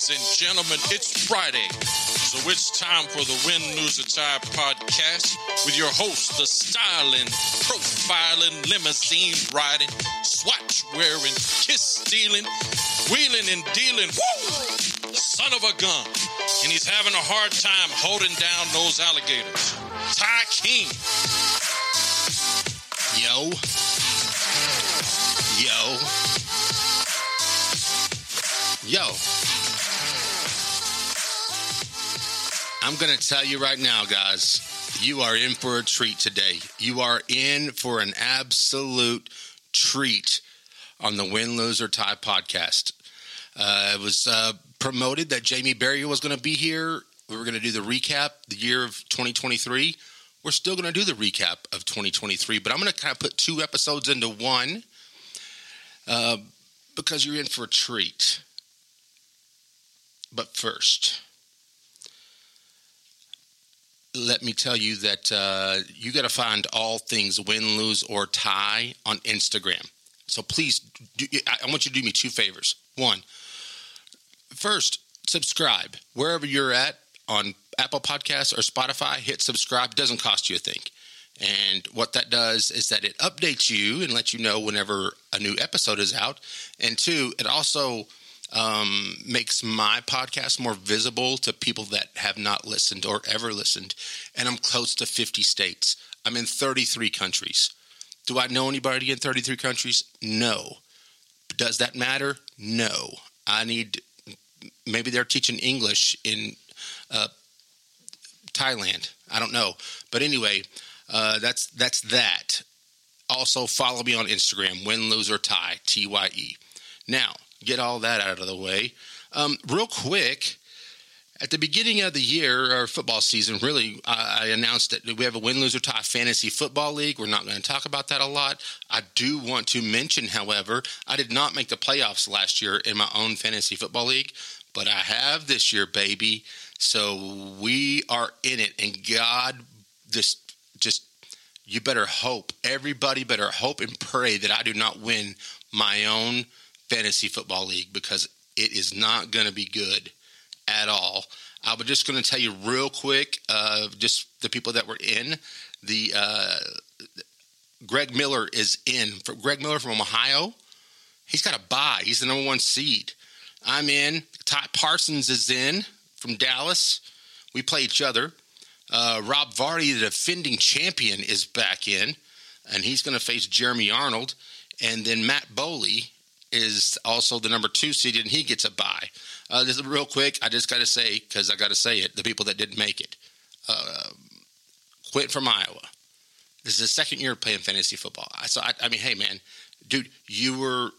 Ladies and gentlemen, it's Friday, so it's time for the Win, or Tie podcast with your host, the styling, profiling, limousine riding, swatch wearing, kiss stealing, wheeling and dealing, woo, son of a gun. And he's having a hard time holding down those alligators. Ty King. Yo. Yo. Yo. I'm going to tell you right now, guys, you are in for a treat today. You are in for an absolute treat on the Win, Lose, or Tie podcast. Uh, it was uh, promoted that Jamie Berry was going to be here. We were going to do the recap, the year of 2023. We're still going to do the recap of 2023, but I'm going to kind of put two episodes into one uh, because you're in for a treat. But first, let me tell you that uh, you got to find all things win, lose, or tie on Instagram. So please, do, I want you to do me two favors. One, first, subscribe wherever you're at on Apple Podcasts or Spotify. Hit subscribe; doesn't cost you a thing. And what that does is that it updates you and lets you know whenever a new episode is out. And two, it also um, makes my podcast more visible to people that have not listened or ever listened. And I'm close to 50 states. I'm in 33 countries. Do I know anybody in 33 countries? No. Does that matter? No. I need, maybe they're teaching English in uh, Thailand. I don't know. But anyway, uh, that's that's that. Also, follow me on Instagram, win, lose, or tie, T Y E. Now, get all that out of the way. Um, real quick, at the beginning of the year, our football season, really, I announced that we have a win, lose, or tie fantasy football league. We're not going to talk about that a lot. I do want to mention, however, I did not make the playoffs last year in my own fantasy football league, but I have this year, baby. So we are in it, and God, just, just, you better hope. Everybody better hope and pray that I do not win my own fantasy football league because it is not going to be good at all. I was just going to tell you real quick, uh, just the people that were in. The uh, Greg Miller is in. For Greg Miller from Ohio, he's got a bye. He's the number one seed. I'm in. Ty Parsons is in from Dallas. We play each other. Uh, Rob Vardy, the defending champion, is back in, and he's going to face Jeremy Arnold. And then Matt Bowley is also the number two seed, and he gets a bye. Uh, this real quick. I just got to say because I got to say it. The people that didn't make it, uh, quit from Iowa. This is his second year playing fantasy football. I so I, I mean, hey man, dude, you were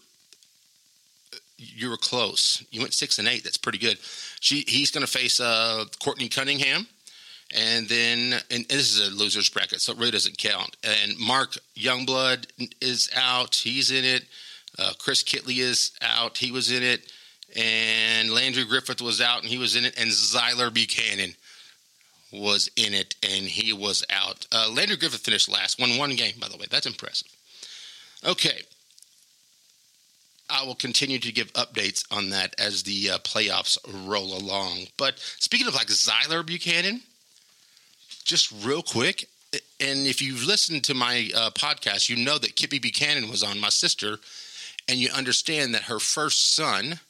you were close. You went six and eight. That's pretty good. She he's going to face uh, Courtney Cunningham, and then and this is a losers bracket, so it really doesn't count. And Mark Youngblood is out. He's in it. Uh, Chris Kitley is out. He was in it. And Landry Griffith was out and he was in it. And Zyler Buchanan was in it and he was out. Uh, Landry Griffith finished last, won one game, by the way. That's impressive. Okay. I will continue to give updates on that as the uh, playoffs roll along. But speaking of like Zyler Buchanan, just real quick, and if you've listened to my uh, podcast, you know that Kippy Buchanan was on, my sister, and you understand that her first son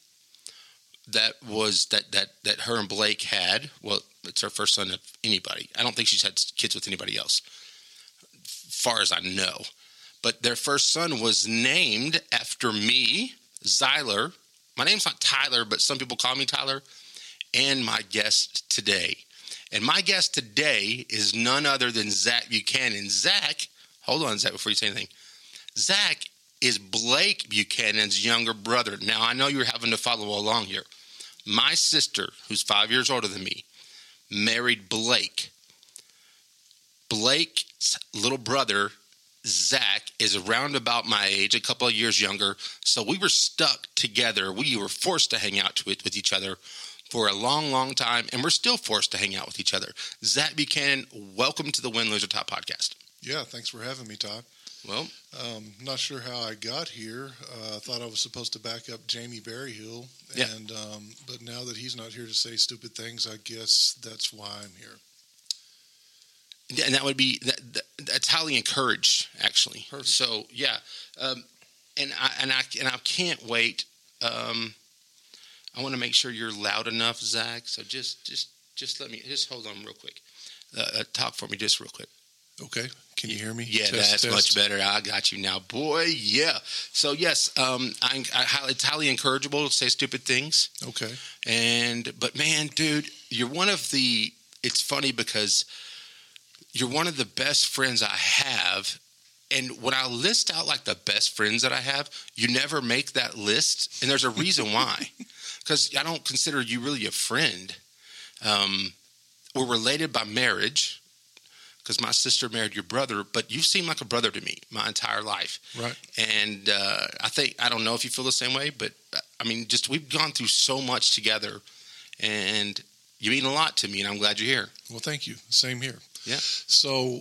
that was that that that her and Blake had. Well, it's her first son of anybody. I don't think she's had kids with anybody else, far as I know. But their first son was named after me, Zyler. My name's not Tyler, but some people call me Tyler. And my guest today. And my guest today is none other than Zac Buchanan. Zac, hold on, Zac, before you say anything. Zac is Blake Buchanan's younger brother. Now, I know you're having to follow along here. My sister, who's five years older than me, married Blake. Blake's little brother, Zac, is around about my age, a couple of years younger. So we were stuck together. We were forced to hang out with, with each other for a long, long time, and we're still forced to hang out with each other. Zac Buchanan, welcome to the Win Loser Top podcast. Yeah, thanks for having me, Todd. Well, Um, not sure how I got here. Uh, I thought I was supposed to back up Jamie Berryhill, Yeah. and um, but now that he's not here to say stupid things, I guess that's why I'm here. Yeah, and that would be that, that, that's highly encouraged actually Perfect. so yeah um, and i and i and i can't wait um, i want to make sure you're loud enough zac so just just just let me just hold on real quick uh, uh, talk for me just real quick Okay, can you hear me? yeah Test, that's test. much better i got you now boy yeah so yes um, I, I, highly- it's highly encourageable to say stupid things Okay, and but man, dude, you're one of the. It's funny because you're one of the best friends I have. And when I list out like the best friends that I have, you never make that list, and there's a reason why. Because I don't consider you really a friend. Um, we're related by marriage, because my sister married your brother, but you seem like a brother to me my entire life. right. And uh, I think I don't know if you feel the same way, but I mean, just we've gone through so much together, and you mean a lot to me, and I'm glad you're here. Well, thank you. Same here. Yeah. So,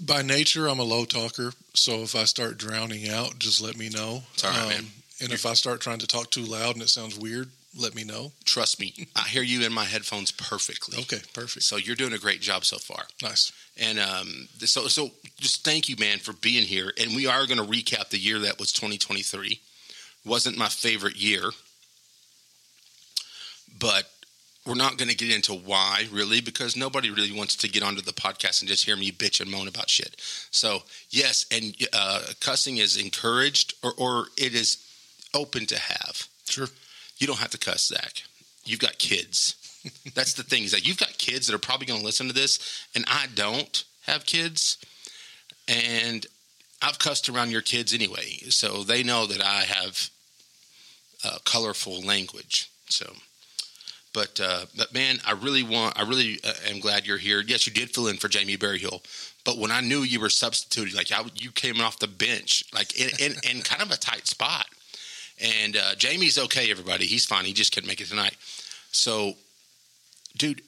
by nature, I'm a low talker. So if I start drowning out, just let me know. Um, It's all right, man. And if I start trying to talk too loud and it sounds weird, let me know. Trust me, I hear you in my headphones perfectly. Okay, perfect. So you're doing a great job so far, Nice. and um, so so just thank you, man, for being here. And we are going to recap the year that was 2023. Wasn't my favorite year, but we're not going to get into why really because nobody really wants to get onto the podcast and just hear me bitch and moan about shit. So yes, and uh, cussing is encouraged or, or it is open to have. Sure. You don't have to cuss, Zac. You've got kids. That's the thing is that you've got kids that are probably going to listen to this, and I don't have kids, and I've cussed around your kids anyway, so they know that I have uh, colorful language. So, but uh, but man, I really want, I really uh, am glad you're here. Yes, you did fill in for Jamie Berryhill, but when I knew you were substituting, like I, you came off the bench, like in, in, in kind of a tight spot. And uh, Jamie's okay, everybody. He's fine. He just couldn't make it tonight. So, dude,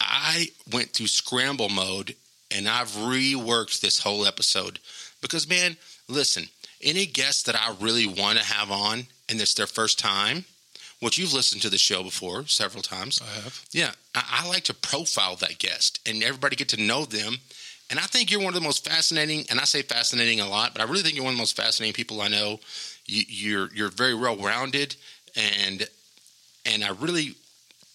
I went through scramble mode and I've reworked this whole episode because, man, listen, any guest that I really want to have on and it's their first time, which you've listened to the show before several times, I have. yeah, I, I like to profile that guest and everybody get to know them. And I think you're one of the most fascinating, and I say fascinating a lot, but I really think you're one of the most fascinating people I know. You, you're you're very well rounded, and and I really,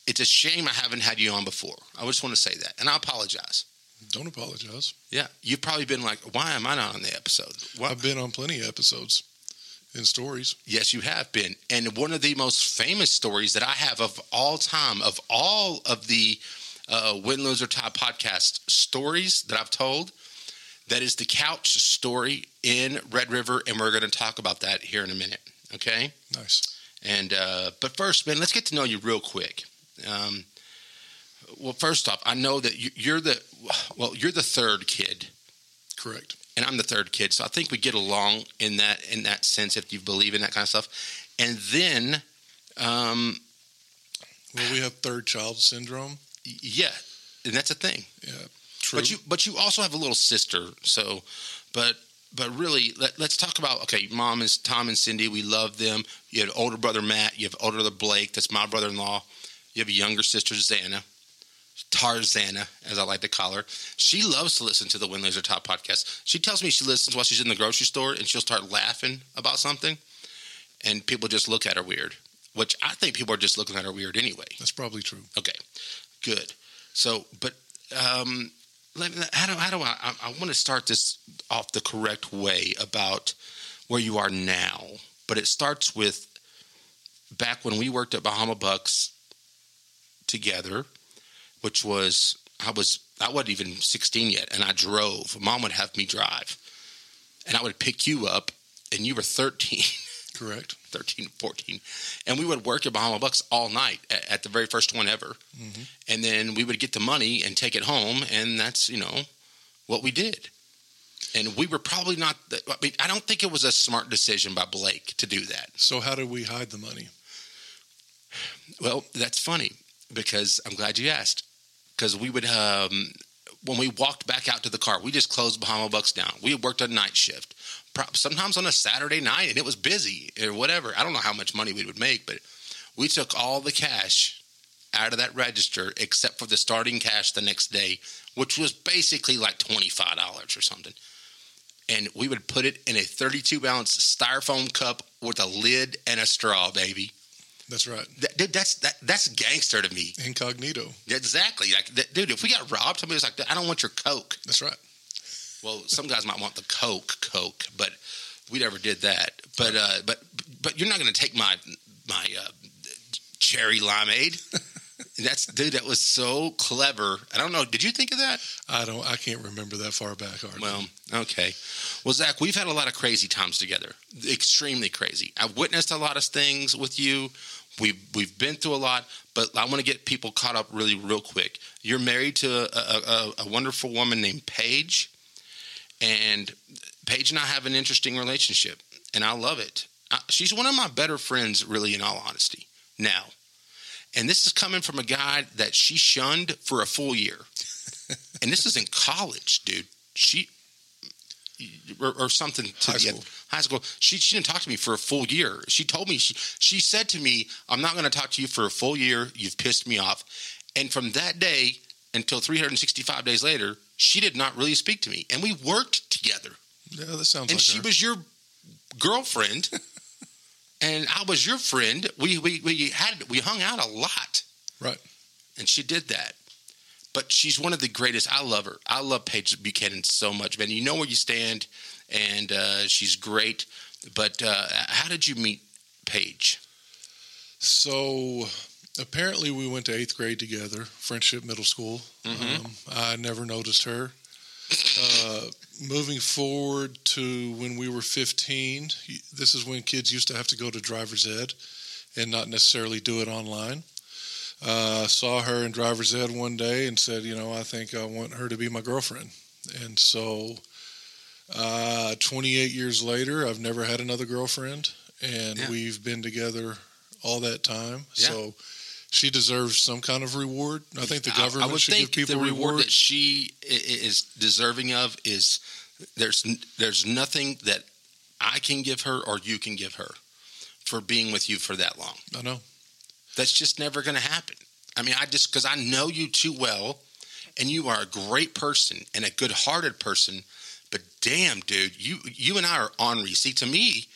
it's a shame I haven't had you on before. I just want to say that, and I apologize. Don't apologize. Yeah, you've probably been like, why am I not on the episode? Why? I've been on plenty of episodes and stories. Yes, you have been. And one of the most famous stories that I have of all time, of all of the uh, Win, Lose, or Tie podcast stories that I've told, that is the couch story in Red River. And we're going to talk about that here in a minute. Okay. Nice. And, uh, but first, man, let's get to know you real quick. Um, well, first off, I know that you- you're the, well, you're the third kid Correct. and I'm the third kid, so I think we get along in that in that sense if you believe in that kind of stuff. And then, um, Well, we have third child syndrome. yeah, and that's a thing. Yeah. True. But you but you also have a little sister, so but but really let, let's talk about okay. Mom is Tom and Cindy. We love them. You have older brother Matt. You have older brother Blake. That's my brother-in-law. You have a younger sister Zana. Tarzana, as I like to call her. She loves to listen to the Win Laser Top podcast. She tells me she listens while she's in the grocery store and she'll start laughing about something, and people just look at her weird, which I think people are just looking at her weird anyway. That's probably true. Okay, good. So, but um, how do how do I? I, I want to start this off the correct way about where you are now, but it starts with back when we worked at Bahama Bucks together, which was I was I wasn't even sixteen yet, and I drove. Mom would have me drive, and I would pick you up, and you were thirteen. Correct. 13, 14. And we would work at Bahama Bucks all night at, at the very first one ever. Mhm. And then we would get the money and take it home. And that's, you know, what we did. And we were probably not, the, I mean, I don't think it was a smart decision by Blake to do that. So how did we hide the money? Well, that's funny because I'm glad you asked. Because we would, um, when we walked back out to the car, we just closed Bahama Bucks down. We had worked a night shift, sometimes on a Saturday night, and it was busy or whatever. I don't know how much money we would make, but we took all the cash out of that register except for the starting cash the next day, which was basically like twenty five dollars or something. And we would put it in a 32 ounce styrofoam cup with a lid and a straw, baby. That's right. That, dude, that's that, that's gangster to me. Incognito. Exactly. Like, that, dude, if we got robbed, somebody was like, "I don't want your coke." That's right. Well, some guys might want the coke, coke, but we never did that. But uh, but but you're not going to take my my uh, cherry limeade. that's dude. That was so clever. I don't know. Did you think of that? I don't. I can't remember that far back. Art. Well, okay. Well, Zac, we've had a lot of crazy times together. Extremely crazy. I've witnessed a lot of things with you. We've we've been through a lot, but I want to get people caught up really real quick. You're married to a, a, a wonderful woman named Paige, and Paige and I have an interesting relationship, and I love it. I, she's one of my better friends, really, in all honesty. Now, and this is coming from a guy that she shunned for a full year, and this is in college, dude. She or, or something to High the school. high school. She she didn't talk to me for a full year. She told me she she said to me, "I'm not going to talk to you for a full year. You've pissed me off." And from that day until 365 days later, she did not really speak to me, and we worked together. Yeah, that sounds And like she her. was your girlfriend, and I was your friend. We we we had we hung out a lot right. and she did that. But she's one of the greatest. I love her. I love Paige Buchanan so much, man. You know where you stand, and uh, she's great. But uh, how did you meet Paige? So apparently, we went to eighth grade together, Frenship Middle School. Mhm. Um, I never noticed her. Uh, moving forward to when we were 15, this is when kids used to have to go to driver's ed and not necessarily do it online. Uh, saw her in driver's ed one day and said, you know, I think I want her to be my girlfriend. And so, uh, 28 years later, I've never had another girlfriend, and Yeah. we've been together all that time. Yeah. So, she deserves some kind of reward. I think the government I would should give people the reward that she i- i- is deserving of is there's there's nothing that I can give her or you can give her for being with you for that long. I know. That's just never going to happen. I mean, I just because I know you too well, and you are a great person and a good-hearted person. But damn, dude, you you and I are ornery. See, to me,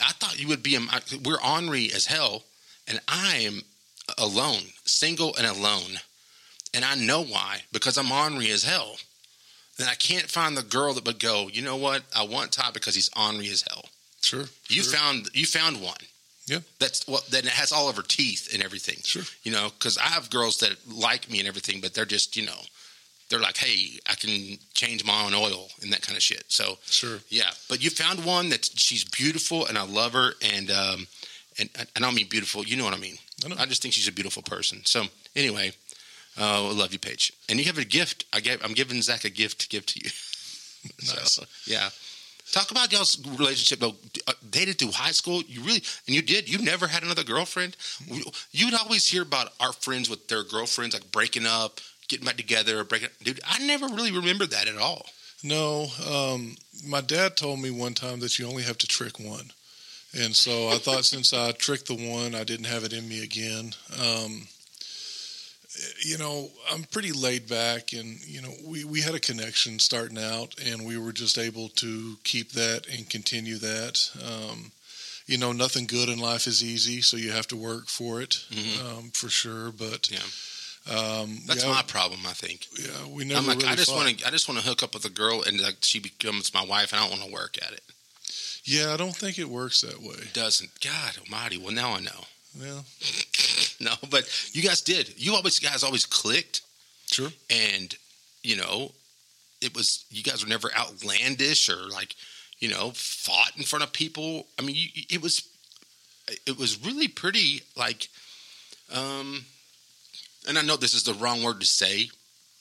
I thought you would be. We're ornery as hell, and I am alone, single and alone, and I know why because I'm ornery as hell. Then I can't find the girl that would go. You know what? I want Todd because he's ornery as hell. Sure. You sure. found you found one. Yeah. That's what. Then it has all of her teeth and everything. Sure. You know, because I have girls that like me and everything, but they're just you know, they're like, hey, I can change my own oil and that kind of shit. So Sure. yeah, but you found one that she's beautiful and I love her and um and I don't mean beautiful. You know what I mean. I. I just think she's a beautiful person. So anyway, uh, I love you, Paige. And you have a gift. I gave, I'm giving Zach a gift to give to you. Nice. So, yeah. Talk about y'all's relationship though. Uh, Dated through high school. You really and you did. You never had another girlfriend. You'd always hear about our friends with their girlfriends like breaking up, getting back together, breaking. Dude, I never really remember that at all. No, um, my dad told me one time that you only have to trick one. And so I thought since I tricked the one, I didn't have it in me again. Um, you know, I'm pretty laid back, and, you know, we, we had a connection starting out, and we were just able to keep that and continue that. Um, you know, nothing good in life is easy, so you have to work for it, Mhm. um, for sure. But Yeah. um, That's yeah, my problem. I think. yeah, we never I'm like, really I just want to, I just want to hook up with a girl, and like she becomes my wife, and I don't want to work at it. Yeah, I don't think it works that way. It doesn't. God Almighty. Well, now I know. Well, No, but you guys did. You always guys always clicked, sure. and you know, it was you guys were never outlandish or like, you know, fought in front of people. I mean, you, it was, it was really pretty. Like, um, and I know this is the wrong word to say,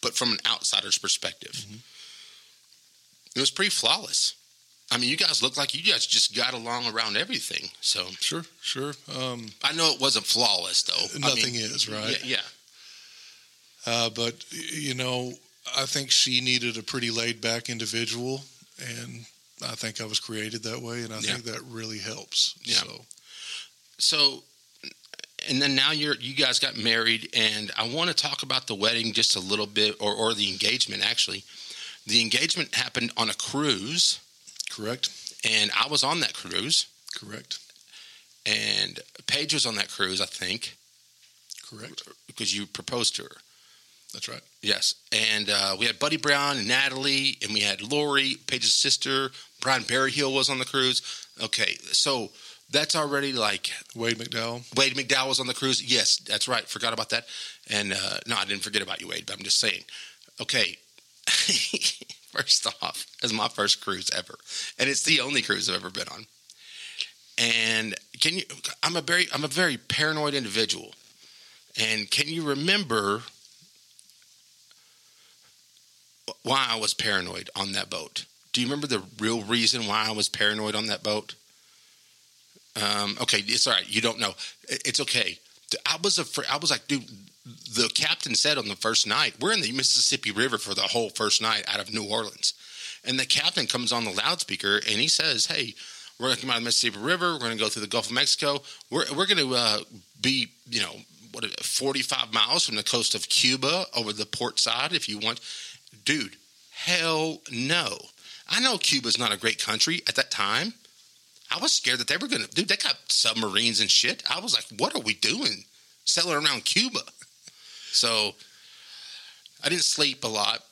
but from an outsider's perspective, Mhm. it was pretty flawless. I mean, you guys look like you guys just got along around everything. So Sure, sure. Um, I know it wasn't flawless though. I nothing mean, is right. Yeah, yeah. Uh, but you know, I think she needed a pretty laid back individual, and I think I was created that way, and I Yeah. think that really helps. Yeah. So So, and then now you're you guys got married, and I want to talk about the wedding just a little bit, or or the engagement actually. The engagement happened on a cruise, correct, and I was on that cruise, correct, and Paige was on that cruise, I think, correct. because you proposed to her. That's right. Yes, and uh, we had Buddy Brown and Natalie, and we had Lori, Paige's sister. Brian Berryhill was on the cruise. Okay, so that's already like Wade McDowell. Wade McDowell was on the cruise. Yes, that's right. Forgot about that. And uh, no, I didn't forget about you, Wade. But I'm just saying. Okay, first off, it's my first cruise ever, and it's the only cruise I've ever been on. And can you? I'm a very, I'm a very paranoid individual. And can you remember why I was paranoid on that boat? Do you remember the real reason why I was paranoid on that boat? Um, okay, it's all right. You don't know. It's okay. I was afraid. I was like, dude. The captain said on the first night, we're in the Mississippi River for the whole first night out of New Orleans, and the captain comes on the loudspeaker and he says, "Hey, we're going to come out of the Mississippi River. We're going to go through the Gulf of Mexico. We're we're going to uh, be, you know, what is it, 45 miles from the coast of Cuba over the port side if you want." Dude, hell no. I know Cuba's not a great country at that time. I was scared that they were going to, dude, they got submarines and shit. I was like, what are we doing? Sailing around Cuba. So I didn't sleep a lot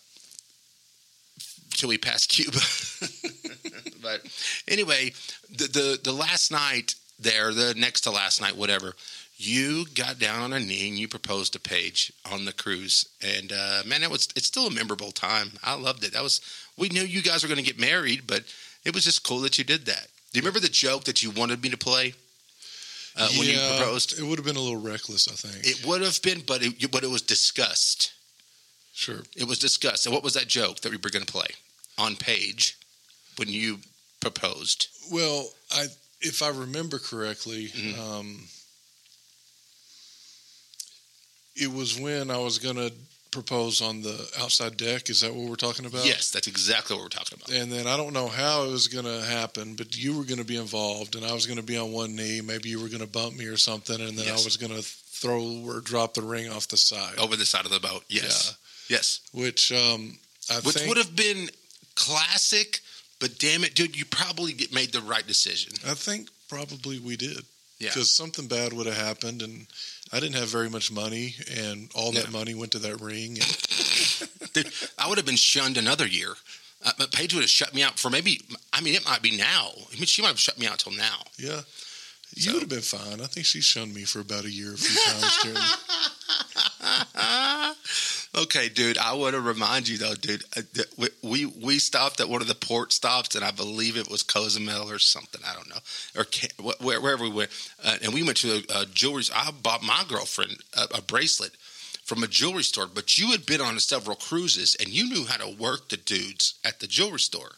till we passed Cuba. but anyway, the, the, the last night there, the next to last night, whatever, you got down on a knee and you proposed to Paige on the cruise. And uh, man, it was it's still a memorable time. I loved it. That was we knew you guys were going to get married, but it was just cool that you did that. Do you remember the joke that you wanted me to play uh, when you proposed? It would have been a little reckless, I think. It would have been, but it, but it was discussed. sure. It was discussed. And what was that joke that we were going to play on Paige when you proposed? Well, I if I remember correctly, Mhm. um, it was when I was going to propose on the outside deck. Is that what we're talking about? Yes, that's exactly what we're talking about. And then I don't know how it was going to happen, but you were going to be involved, and I was going to be on one knee. Maybe you were going to bump me or something, and then Yes. I was going to throw or drop the ring off the side. Over the side of the boat. Yes. Yes. Which um, I Which think would have been classic, but damn it, dude, you probably made the right decision. I think probably we did. Yeah. Because something bad would have happened, and I didn't have very much money, and all that Yeah. money went to that ring. And Dude, I would have been shunned another year. Uh, but Paige would have shut me out for maybe, I mean, it might be now. I mean, she might have shut me out till now. yeah, you So- would have been fine. I think she shunned me for about a year, a few times during. okay, dude. I want to remind you though, dude. uh, we- We stopped at one of the port stops, and I believe it was Cozumel or something. I don't know, or where, wherever we went. Uh, and we went to a, a jewelry. I bought my girlfriend a, a bracelet from a jewelry store. But you had been on several cruises, and you knew how to work the dudes at the jewelry store.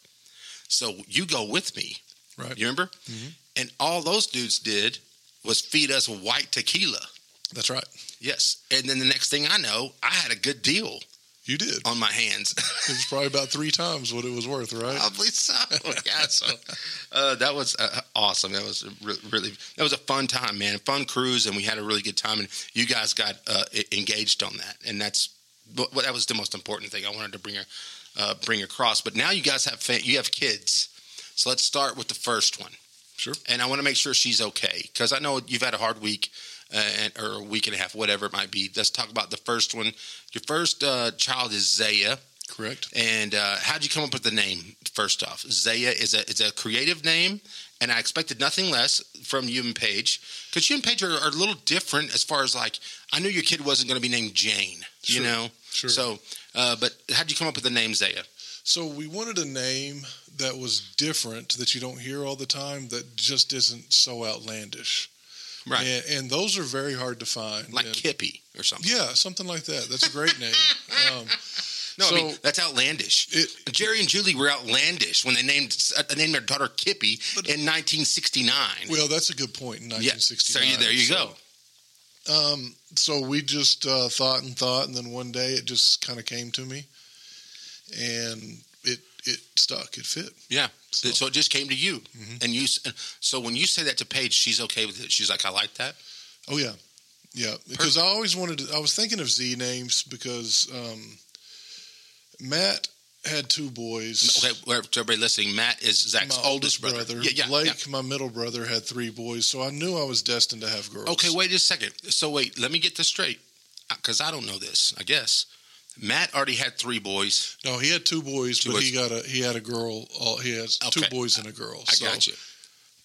So you go with me. Right. You remember? Mhm. And all those dudes did was feed us white tequila. That's right. Yes. And then the next thing I know, I had a good deal You did. on my hands. It was probably about three times what it was worth, right? Probably so. Yeah. So uh, that was uh, awesome. That was re- really that was a fun time, man. Fun cruise, and we had a really good time. And you guys got uh, engaged on that, and that's what that was the most important thing I wanted to bring a, uh, bring across. But now you guys have fa- you have kids, so let's start with the first one. Sure. And I want to make sure she's okay because I know you've had a hard week. Uh, and, or a week and a half, whatever it might be. Let's talk about the first one. Your first uh, child is Zaya. Correct. And uh, how'd you come up with the name? First off, Zaya is a is a creative name, and I expected nothing less from you and Paige because you and Paige are, are a little different as far as like I knew your kid wasn't going to be named Jane, you know. Sure. So, uh, but how'd you come up with the name Zaya? So we wanted a name that was different that you don't hear all the time that just isn't so outlandish. Right, And, and those are very hard to find. like And- Kippy or something. yeah, something like that. That's a great name. Um, No, I mean that's outlandish. it, Jerry and Julie were outlandish when they named uh, named their daughter Kippy But- in 1969. well, that's a good point. In yeah, so there you So, go. Um, so we just uh, thought and thought, and then one day it just kind of came to me, and it it stuck. It fit. Yeah. So- So, it just came to you, Mhm. and you. s- So when you say that to Paige, she's okay with it. She's like, I like that. Oh yeah, yeah. Because I always wanted. to I was thinking of Z names because um, Matt had two boys. Okay, to everybody listening, Matt is Zac's my oldest brother. Yeah, yeah, Blake, yeah. my middle brother, had three boys, so I knew I was destined to have girls. Okay, wait a second. So wait, let me get this straight, because I don't know this. I guess Matt already had three boys. No, he had two boys, Two but he got a he had a girl. All, he has two boys and a girl. I so, got you.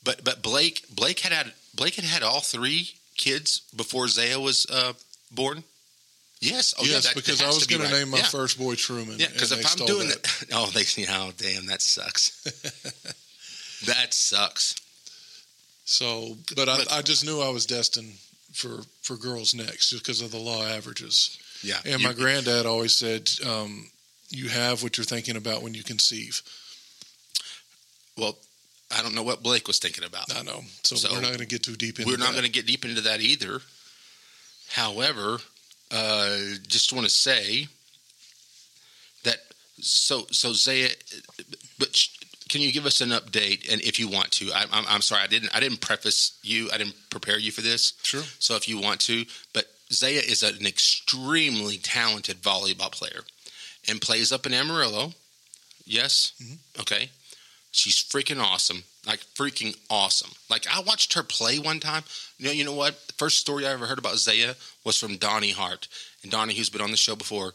But but Blake Blake had had Blake had had all three kids before Zaya was uh, born. Yes. Oh, yeah, yes, that- because that I was going to right. name my yeah. first boy Truman. Yeah, because if I'm doing that. that, oh, they, oh, damn, that sucks. that sucks. So, but I, But- I just knew I was destined for for girls next, just because of the law averages. Yeah, And You- my granddad always said, um, "You have what you're thinking about when you conceive." well, I don't know what Blake was thinking about. I know. So, So, we're not going to get too deep into We're not going to get deep into that either. However, uh, just want to say that so so Zaya, but sh- can you give us an update? And if you want to, I, I'm, I'm sorry, I didn't I didn't preface you, I didn't prepare you for this. Sure. So if you want to, but Zaya is an extremely talented volleyball player and plays up in Amarillo. Yes. Mhm. Okay. She's freaking awesome. Like freaking awesome. Like I watched her play one time. You know, you know what? The first story I ever heard about Zaya was from Donnie Hart. And Donnie, who's been on the show before,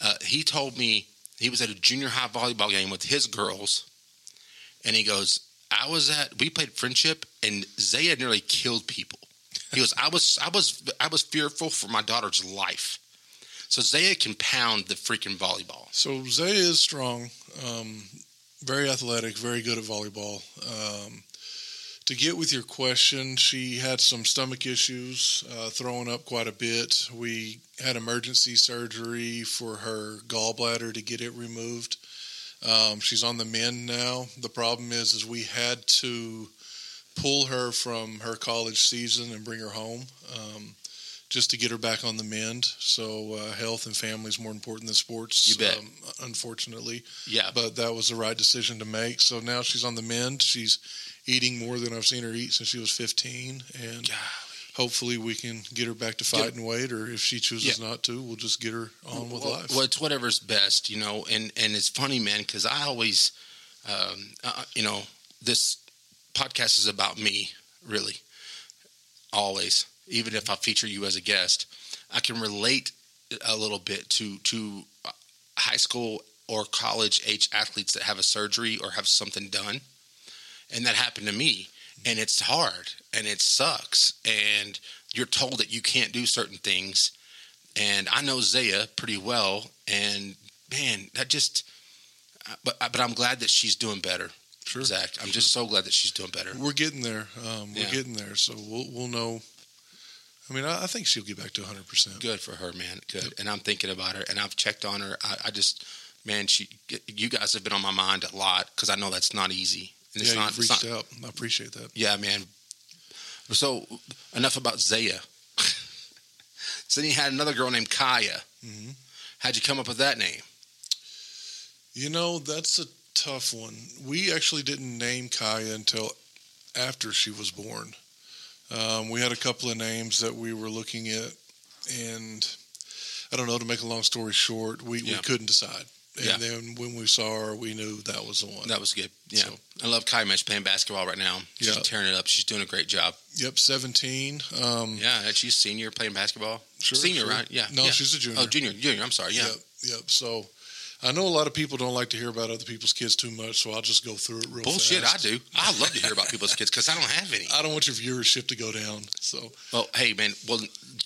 uh, he told me he was at a junior high volleyball game with his girls, and he goes, "I was at we played Frenship, and Zaya nearly killed people." He goes, "I was I was I was fearful for my daughter's life." So Zaya can pound the freaking volleyball. So Zaya is strong, um, very athletic, very good at volleyball. Um, to get with your question, she had some stomach issues, uh, throwing up quite a bit. We had emergency surgery for her gallbladder to get it removed. Um, she's on the mend now. The problem is, is we had to pull her from her college season and bring her home. Um, just to get her back on the mend. So uh, health and family is more important than sports. You bet. Um, unfortunately, Yeah, but that was the right decision to make. So now she's on the mend. She's eating more than I've seen her eat since she was 15, and God. hopefully we can get her back to fighting weight. Or if she chooses not to, we'll just get her on with well, life. Well, it's whatever's best, you know. And and it's funny, man, because I always, um, uh, you know, this podcast is about me, really. Always, even if I feature you as a guest, I can relate a little bit to to high school or college age athletes that have a surgery or have something done, and that happened to me. And it's hard, and it sucks, and you're told that you can't do certain things and I know Zaya pretty well, and man, that just. But but I'm glad that she's doing better, sure, Zac. I'm just so glad that she's doing better. we're getting there. Um, we're Yeah. getting there. So we'll we'll know. I mean, I, I think she'll get back to 100. percent Good for her, man. Good. And I'm thinking about her, and I've checked on her. I, I just, man, she. You guys have been on my mind a lot because I know that's not easy. And it's Yeah, not, you've reached not- out. I appreciate that. Yeah, man. So enough about Zaya. so then you had another girl named Kaya. hmm How'd you come up with that name? You know, that's a tough one. We actually didn't name Kaya until after she was born. Um, we had a couple of names that we were looking at, and I don't know, to make a long story short, we, we couldn't decide. And Yeah. then when we saw her, we knew that was the one. That was good. Yeah, So- I love Kaya. Man, she's playing basketball right now. She's Yeah. tearing it up. She's doing a great job. Yep, 17. Um, Yeah, and she's senior playing basketball. Sure, senior, sure. right? Yeah. No, yeah. she's a junior. Oh, junior, junior. I'm sorry. Yeah. Yep, yep. So I know a lot of people don't like to hear about other people's kids too much, so I'll just go through it real quick. Bullshit. fast. I do. I love to hear about people's kids because I don't have any. I don't want your viewership to go down. So Well, hey, man. Well,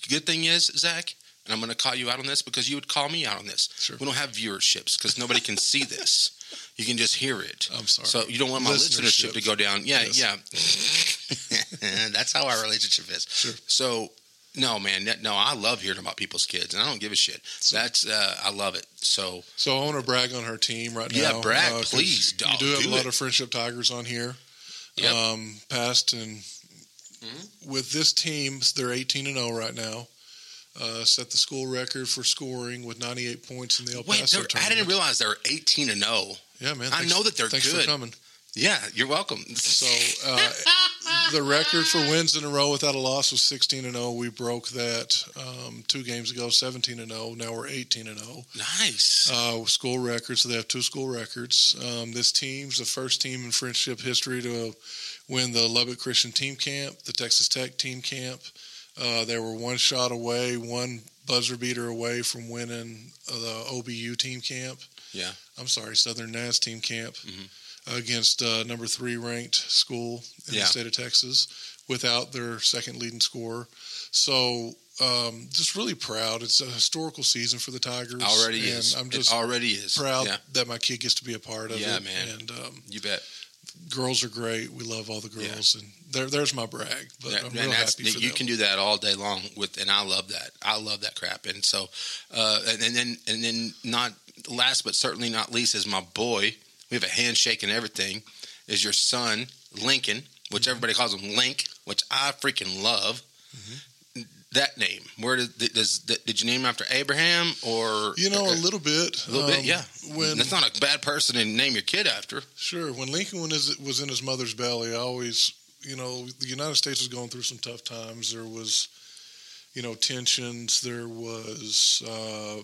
good thing is, Zac, and I'm going to call you out on this because you would call me out on this. Sure. We don't have viewerships because nobody can see this. You can just hear it. I'm sorry. So you don't want my listenership, Listenership. to go down. Yeah, Yes. yeah. That's how our relationship is. Sure. So no, man, no, I love hearing about people's kids, and I don't give a shit. That's uh, I love it. So So I want to brag on her team right now. Yeah, brag, 'cause please, You dog, do have do a lot it. of Frenship tigers on here. Yep. Um, past and Mhm. with this team, they're eighteen and zero right now. Uh, set the school record for scoring with 98 points in the El Paso they're- I didn't realize they were 18 and 0. Yeah, man. I know that they're thanks good. for coming. Yeah, you're welcome. So uh, the record for wins in a row without a loss was 16 and 0. We broke that um, two games ago, 17 and 0. Now we're 18 and 0. nice. Uh, school records. So they have two school records. Um, this team's the first team in Frenship history to win the Lubbock Christian Team Camp, the Texas Tech Team Camp. Uh, they were one shot away, one buzzer beater away from winning the OBU Team Camp. Yeah. I'm sorry, Southern Naz Team Camp Mhm. Against uh, number three ranked school in Yeah. the state of Texas without their second leading scorer. So um, just really proud. It's a historical season for the Tigers. already and is. I'm it just already is. proud Yeah, that my kid gets to be a part of Yeah, it. man. And um, you bet. girls are great. We love all the Yeah. girls, and there, there's my brag. But Yeah, I'm real happy for you them. can do that all day long with, and I love that. I love that crap. And so, uh, and, and then, and then, not last but certainly not least, is my boy. We have a handshake and everything. Is your son Lincoln, which Mm-hmm. everybody calls him Link, which I freaking love. Mm-hmm. That name. Where did does did you name him after Abraham or You know, a little bit. a little bit? um, Yeah. When That's not a bad person to name your kid after. Sure. When Lincoln was was in his mother's belly, I always, you know, the United States was going through some tough times. There was, you know, tensions. There was uh,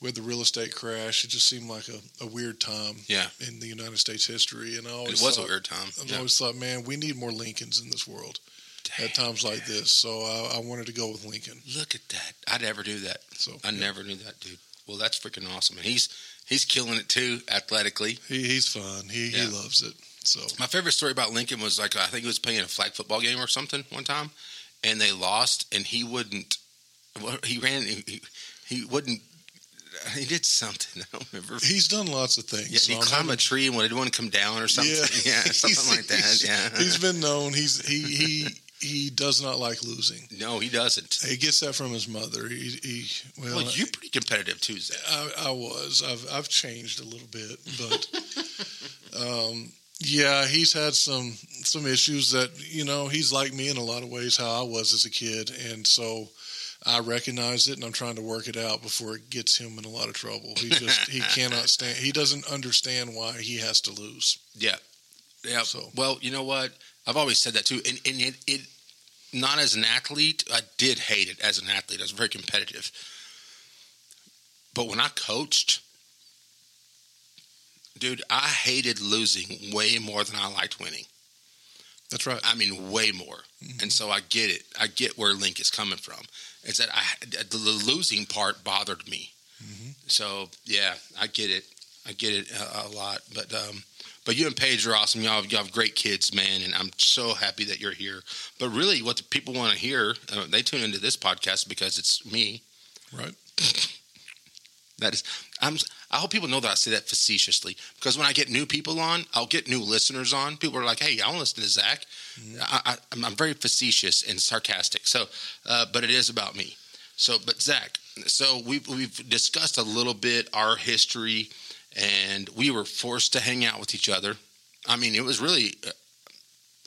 with the real estate crash. It just seemed like a, a weird time Yeah. in the United States history. And I always It was a weird time. I've Yeah. always thought, man, we need more Lincolns in this world Dang. at times like this. So I, I wanted to go with Lincoln. Look at that. I'd never do that. So I never knew that, dude. Well, that's freaking awesome. And he's he's killing it too athletically. he, he's fun. He Yeah. he loves it. So My favorite story about Lincoln was like I think he was playing a flag football game or something one time, and they lost, and he wouldn't. Well, he ran. He, he wouldn't. He did something. I don't remember. he's done lots of things. Yeah, So he I'm climbed a tree and wanted to come down or something. Yeah, something like that. he's- Yeah. he's been known. He's he he he does not like losing. no, he doesn't. He gets that from his mother. He, he well, Well, you're pretty competitive too, Zac. I, I was. I've I've changed a little bit, but um, yeah, he's had some some issues that you know he's like me in a lot of ways how I was as a kid, and so I recognize it, and I'm trying to work it out before it gets him in a lot of trouble. He just he cannot stand. He doesn't understand why he has to lose. Yeah. Yeah. So- well, you know what? I've always said that too. And, and it, it, not as an athlete, I did hate it as an athlete. I was very competitive. But when I coached, dude, I hated losing way more than I liked winning. That's right. I mean, way more. Mm-hmm. And so I get it. I get where Link is coming from. It's that I, the losing part bothered me. Mhm. So yeah, I get it. I get it a, a lot. But um, but you and Paige are awesome. Y'all, y'all have great kids, man, and I'm so happy that you're here. But really, what the people want to hear, uh, they tune into this podcast because it's me. Right. That is, I'm. I hope people know that I say that facetiously because when I get new people on, I'll get new listeners on. People are like, "Hey, I want to listen to Zac." I, I, I'm, I'm very facetious and sarcastic. So, uh, but it is about me. So, but Zac, so we've we've discussed a little bit our history, and we were forced to hang out with each other. I mean, it was really uh,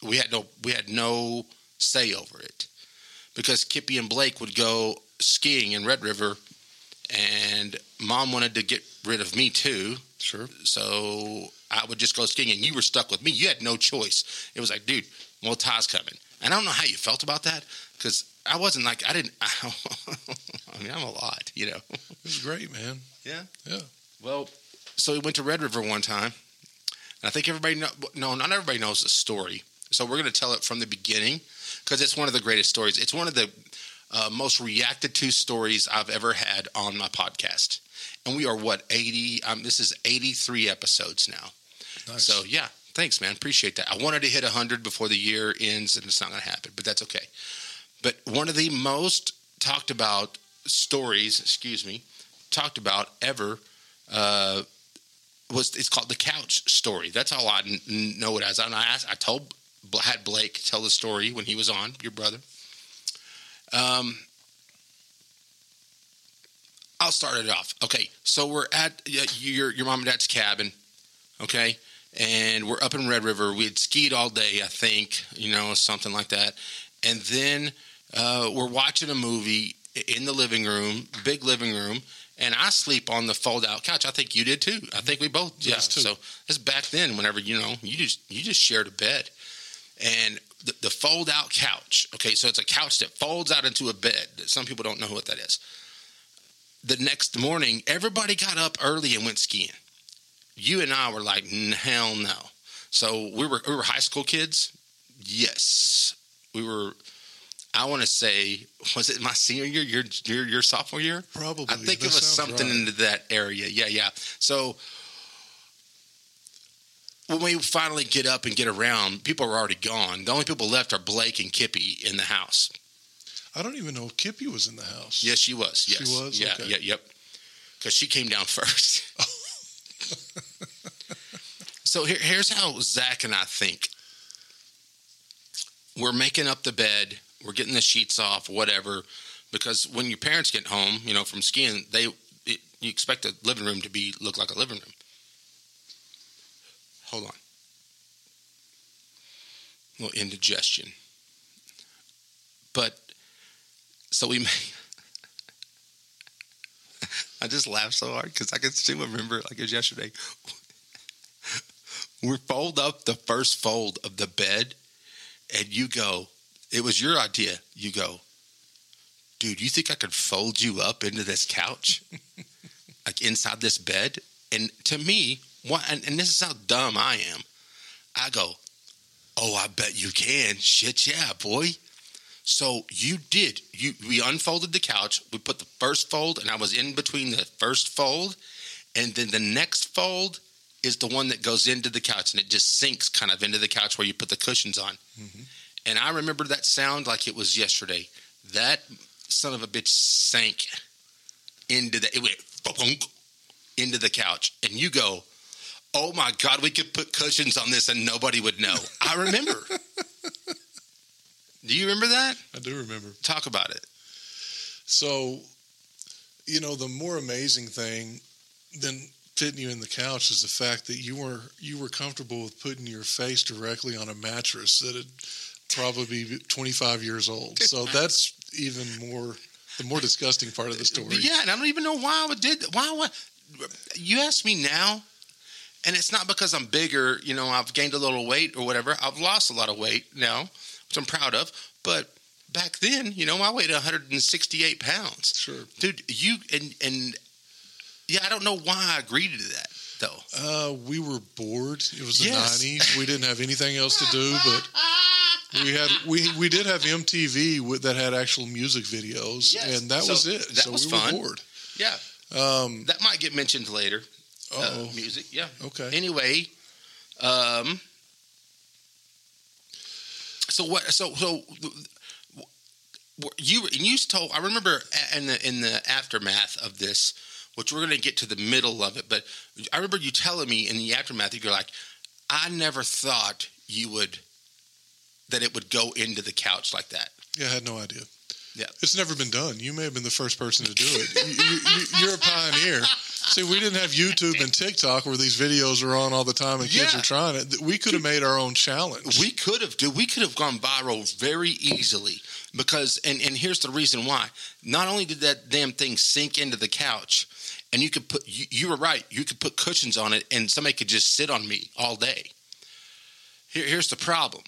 we had no we had no say over it because Kippy and Blake would go skiing in Red River, and Mom wanted to get rid of me too. Sure. So I would just go skiing, and you were stuck with me. You had no choice. It was like, dude, well, Ty's coming, and I don't know how you felt about that because I wasn't like I didn't. I mean, I'm a lot, you know. It was great, man. Yeah. Yeah. Well, so we went to Red River one time, and I think everybody know, no, not everybody knows the story. So we're going to tell it from the beginning because it's one of the greatest stories. It's one of the uh, most reacted to stories I've ever had on my podcast, and we are what eighty. Um, this is eighty three episodes now. Nice. So yeah, thanks, man. Appreciate that. I wanted to hit hundred before the year ends, and it's not going to happen, but that's okay. But one of the most talked about stories, excuse me, talked about ever uh, was it's called the couch story. That's all I n- know it as. And I asked, I told had Blake tell the story when he was on your brother. Um, I'll start it off. Okay, so we're at uh, your your mom and dad's cabin. Okay, and we're up in Red River. We had skied all day, I think, you know, something like that. And then uh, we're watching a movie, in the living room, big living room, and I sleep on the fold out couch. I think you did too. I think we both. Yeah. Yes. So it's back then. Whenever you know, you just you just shared a bed, and the, the fold out couch. Okay, so it's a couch that folds out into a bed. Some people don't know what that is. The next morning, everybody got up early and went skiing. You and I were like, hell no. So we were we were high school kids. Yes, we were. I want to say, was it my senior year? Your your, your sophomore year? Probably. I think That it was something right. into that area. Yeah, yeah. So when we finally get up and get around, people are already gone. The only people left are Blake and Kippy in the house. I don't even know if Kippy was in the house. Yes, she was. She Yes, was? Yeah, Okay. yeah, yep. Because she came down first. so here, here's how Zac and I think. We're making up the bed. We're getting the sheets off, whatever. Because when your parents get home, you know, from skiing, they it, you expect the living room to be look like a living room. Hold on. A little indigestion. But so we make. I just laughed so hard because I can still remember it like it was yesterday. we fold up the first fold of the bed, and you go, it was your idea. You go, dude, you think I could fold you up into this couch? like inside this bed? And to me, what, and, and this is how dumb I am. I go, oh, I bet you can. Shit, yeah, boy. So you did. You we unfolded the couch. We put the first fold, and I was in between the first fold, and then the next fold is the one that goes into the couch, and it just sinks kind of into the couch where you put the cushions on. Mhm. And I remember that sound like it was yesterday. That son of a bitch sank into the it went into the couch, and you go, "Oh my god, we could put cushions on this and nobody would know." I remember. Do you remember that? I do remember. Talk about it. So, you know, the more amazing thing than fitting you in the couch is the fact that you were you were comfortable with putting your face directly on a mattress that had probably be 25 years old. So that's even more the more disgusting part of the story. Yeah, and I don't even know why I did. Why? What? You ask me now, and it's not because I'm bigger. You know, I've gained a little weight or whatever. I've lost a lot of weight now, which I'm proud of. But back then, you know, I weighed 168 pounds. Sure. dude. You and and yeah, I don't know why I agreed to that though. Uh, we were bored. It was the Yes. 90s. We didn't have anything else to do, but we had we we did have MTV with, that had actual music videos, Yes. and that So was it. that so was we fun. were bored. Yeah, Um, that might get mentioned later. Uh, music, yeah. okay. Anyway, um, so what? So so you and you told. I remember in the in the aftermath of this, which we're going to get to the middle of it. But I remember you telling me in the aftermath, you're like, I never thought you would that it would go into the couch like that. Yeah, I had no idea. Yeah. It's never been done. You may have been the first person to do it. you, you, you- you're a pioneer. See, we didn't have YouTube and TikTok where these videos are on all the time and kids Yeah. are trying it. We could have made our own challenge. We could have, dude. We could have gone viral very easily because, and and here's the reason why. Not only did that damn thing sink into the couch, and you could put, you, you were right. You could put cushions on it, and somebody could just sit on me all day. Here, here's the problem.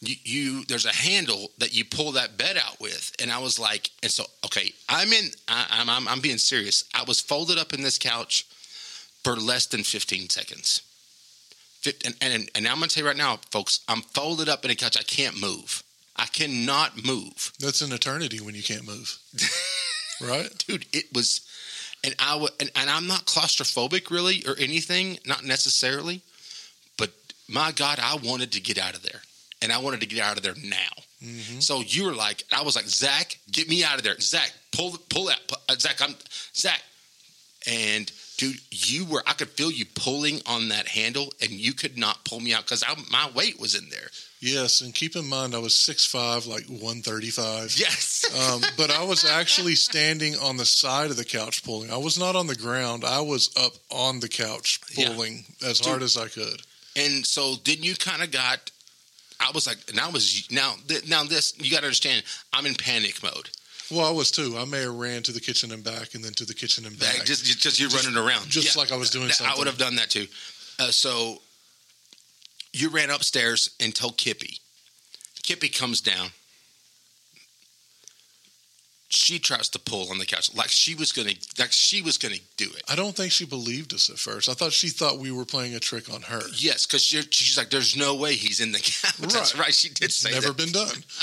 You, you there's a handle that you pull that bed out with, and I was like, and so okay, I'm in. I, I'm, I'm I'm being serious. I was folded up in this couch for less than 15 seconds. And, and, and I'm going to tell you right now, folks, I'm folded up in a couch. I can't move. I cannot move. That's an eternity when you can't move. right? Dude, it was, and I w- and, and I'm not claustrophobic really or anything, not necessarily, but my God, I wanted to get out of there. And I wanted to get out of there now. hmm So you were like, I was like, Zac, get me out of there. Zac, pull, pull that. pu- uh, Zac, I'm Zac. And dude, you were, I could feel you pulling on that handle and you could not pull me out because my weight was in there. Yes, and keep in mind I was 6'5", like 135. Yes. Um, but I was actually standing on the side of the couch pulling. I was not on the ground. I was up on the couch Yeah. pulling as hard as I could. And so then you kind of got, I was like, now was, now, th- now this, you got to understand, I'm in panic mode. Well, I was too. I may have ran to the kitchen and back, and then to the kitchen and back. Just just you're running around, just like I was doing something. I would have done that too. Uh, so you ran upstairs and told Kippy. Kippy comes down. She tries to pull on the couch like she was gonna like she was gonna do it. I don't think she believed us at first. I thought she thought we were playing a trick on her. Yes, because she's like, "There's no way he's in the couch." That's Right. right. She did say that. It's say never that. been done.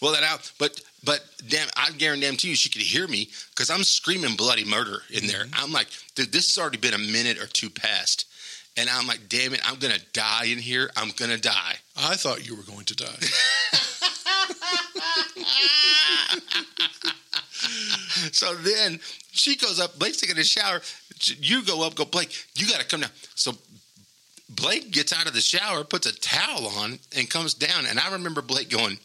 Well, that out, but but damn, I guarantee you, she could hear me because I'm screaming bloody murder in there. Mm-hmm. I'm like, dude, this has already been a minute or two past, and I'm like, damn it, I'm gonna die in here. I'm gonna die. I thought you were going to die. So then she goes up. Blake's taking a shower. You go up. Go, Blake. You got to come down. So Blake gets out of the shower, puts a towel on, and comes down. And I remember Blake going,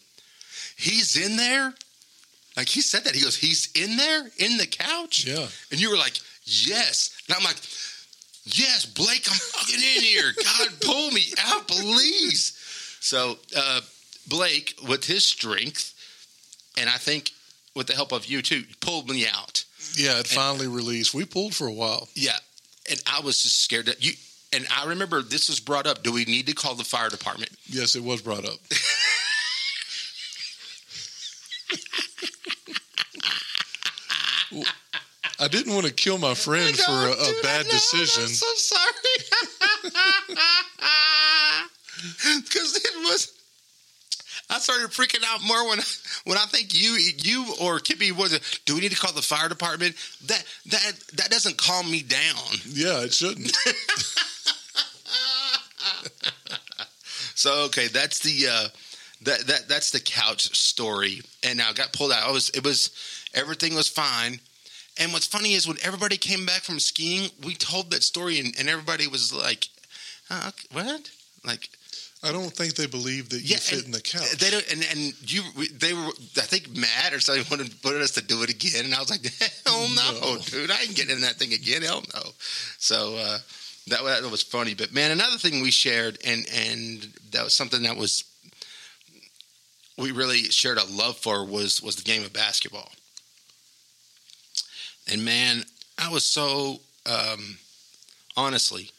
"He's in there." Like he said that. He goes, "He's in there in the couch." Yeah. And you were like, "Yes." And I'm like, "Yes, Blake. I'm fucking in here. God, pull me out, please." So uh, Blake, with his strength, and I think with the help of you too, pulled me out. Yeah, it finally released. We pulled for a while. Yeah, and I was just scared that you. And I remember this was brought up. Do we need to call the fire department? Yes, it was brought up. I didn't want to kill my friend for a, a bad decision. I'm so sorry. Because it was. I started freaking out more when when I think you you or Kippy was. Do we need to call the fire department? That that that doesn't calm me down. Yeah, it shouldn't. So okay, that's the uh, that that that's the couch story. And I got pulled out. I was it was everything was fine. And what's funny is when everybody came back from skiing, we told that story, and, and everybody was like, uh, "What?" Like I don't think they believe that you Yeah, fit in the couch. they don't. And, and you we- they were I think mad or something wanted wanted us to do it again. And I was like, "Hell no, No. dude! I ain't getting in that thing again. Hell no." So. uh that, that was funny, but man, another thing we shared, and and that was something that was we really shared a love for was was the game of basketball. And man, I was so um, honestly,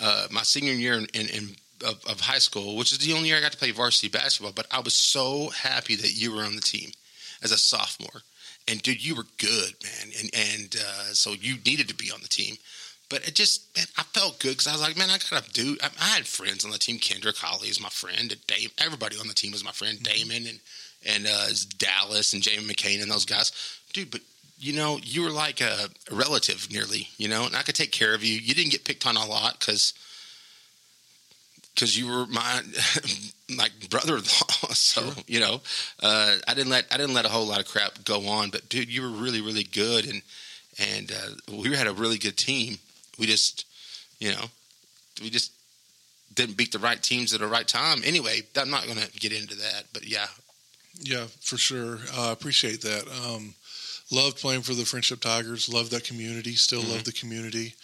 uh, my senior year in, in, in of, of high school, which is the only year I got to play varsity basketball, but I was so happy that you were on the team as a sophomore. And dude, you were good, man, and and uh, so you needed to be on the team. But it just, man, I felt good because I was like, man, I gotta do. I, I had friends on the team. Kendrick Holly is my friend. and Dave, everybody on the team was my friend. Damon and and uh, Dallas and Jamie McCain and those guys, dude. But you know, you were like a relative nearly, you know, and I could take care of you. You didn't get picked on a lot because because you were my like brother-in-law. So Sure. you know, uh, I didn't let I didn't let a whole lot of crap go on. But dude, you were really really good, and and uh, we had a really good team. We just, you know, we just didn't beat the right teams at the right time. Anyway, I'm not going to get into that, but yeah, Yeah, for sure. Uh, I appreciate that. Um, loved playing for the Frenship Tigers. Loved that community. Still love the community.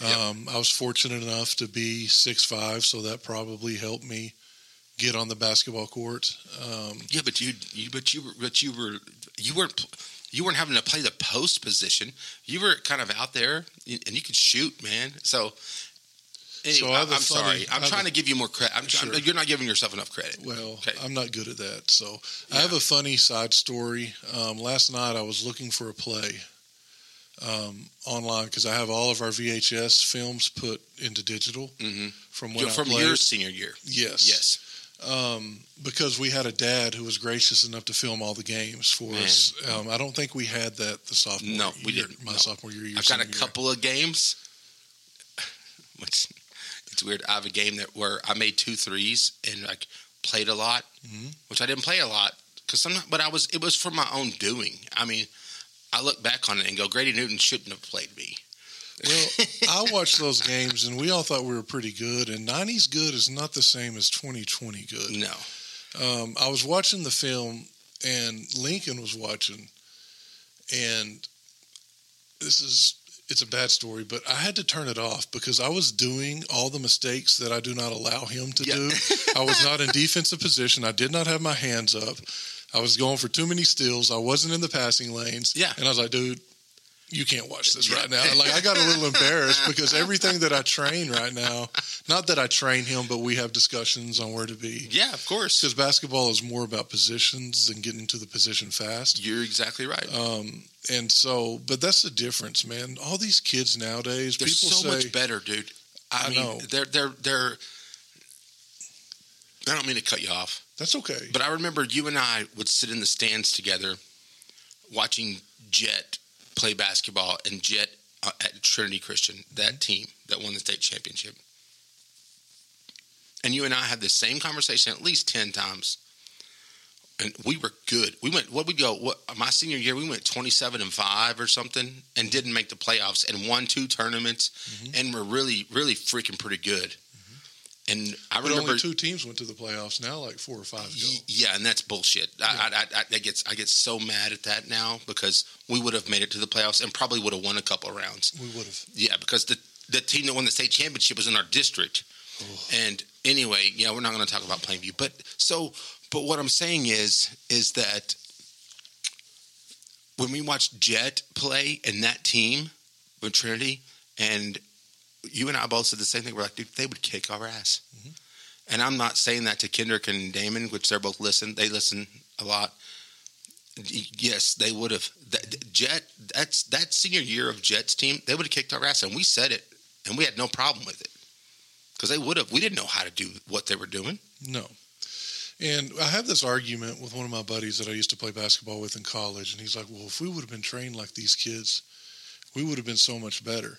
Yep. Um, I was fortunate enough to be six five, so that probably helped me get on the basketball court. Um, yeah, but you, you, but you but you were, you weren't, you weren't having to play the post position. You were kind of out there, and you could shoot, man. So. Anyway, So I I'm funny- sorry. I'm trying a- to give you more credit. I'm, Sure. You're not giving yourself enough credit. well, Okay. I'm not good at that. So I have a funny side story. Um, last night I was looking for a play um, online because I have all of our VHS films put into digital Mhm. from when I From played. your senior year, yes, yes. um, because we had a dad who was gracious enough to film all the games for us. Um, I don't think we had that the sophomore. No, we year, didn't. My No. sophomore year. I've got a senior year. couple of games. Which it's weird. I have a game that where I made two threes and like played a lot, Mhm. which I didn't play a lot because I'm not. But I was. It was for my own doing. I mean, I look back on it and go, Grady Newton shouldn't have played me. Well, I watched those games and we all thought we were pretty good. And '90s good is not the same as 2020 good. No. Um, I was watching the film, and Lincoln was watching, and this is it's a bad story, but I had to turn it off because I was doing all the mistakes that I do not allow him to do. I was not in defensive position. I did not have my hands up. I was going for too many steals. I wasn't in the passing lanes. Yeah. And I was like, dude, you can't watch this right now. Like I got a little embarrassed because everything that I train right now, not that I train him, but we have discussions on where to be. Yeah, of course. Because basketball is more about positions and getting to the position fast. You're exactly right. Um, and so, but that's the difference, man. All these kids nowadays, They're people so say, much better, dude. I, I mean, know. they're they're they're. I don't mean to cut you off, that's okay. but I remember you and I would sit in the stands together, watching Jet play basketball and Jet uh, at Trinity Christian, that team that won the state championship. And you and I had the same conversation at least ten times, and we were good. We went what we go. What my senior year, we went twenty seven and five or something, and didn't make the playoffs, and won two tournaments, Mm-hmm. and were really, really freaking pretty good. And I But remember only two teams went to the playoffs. Now, like four or five. Y- Yeah, and that's bullshit. I, I, I, I get I get so mad at that now because we would have made it to the playoffs and probably would have won a couple of rounds. We would have. Yeah, because the the team that won the state championship was in our district. And anyway, yeah, we're not going to talk about Plainview, but so but what I'm saying is is that when we watched Jet play in that team with Trinity, and you and I both said the same thing. We're like, dude, they would kick our ass. Mm-hmm. And I'm not saying that to Kendrick and Damon, which they're both listen. They listen a lot. Yes, they would have. That, Jet, that's that senior year of Jet's team. They would have kicked our ass, and we said it, and we had no problem with it because they would have. We didn't know how to do what they were doing. No. And I have this argument with one of my buddies that I used to play basketball with in college, and he's like, "Well, if we would have been trained like these kids, we would have been so much better."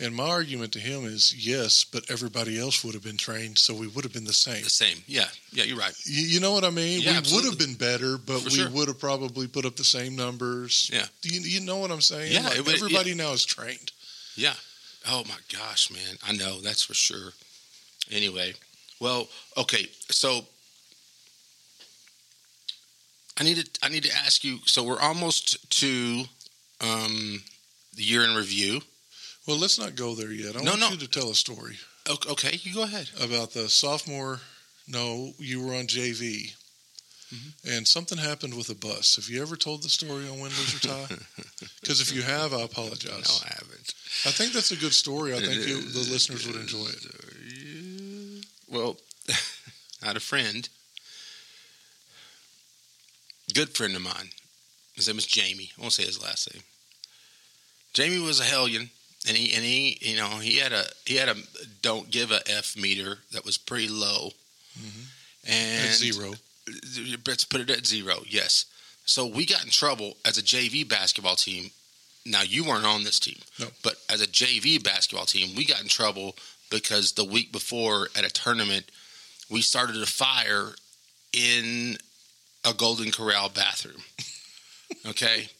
And my argument to him is, yes, but everybody else would have been trained, so we would have been the same. The same. Yeah, yeah, you're right. You, you know what I mean? Yeah, we absolutely. would have been better, but For we sure. would have probably put up the same numbers. Yeah. Do you, you know what I'm saying? Yeah, Like, would- everybody now is trained. Yeah. Oh my gosh, man. I know that's for sure. Anyway, well, okay. So I need to I need to ask you. So we're almost to um, the year in review. Well, let's not go there yet. I No, want no. you to tell a story Okay, you go ahead. about the sophomore. No, you were on JV, Mm-hmm. and something happened with a bus. Have you ever told the story on Win, Lose, or Tie? Because if you have, I No, apologize. I haven't. I think that's a good story. I think you, the listeners would enjoy it. Well, I had a friend, good friend of mine. His name is Jamie. I won't say his last name. Jamie was a hellion, and he and he you know he had a he had a don't give a f meter that was pretty low, mm-hmm. and At zero. Let's put it at zero. Yes. So we got in trouble as a JV basketball team. Now you weren't on this team, No. but as a JV basketball team, we got in trouble because the week before at a tournament, we started a fire in a Golden Corral bathroom. Okay,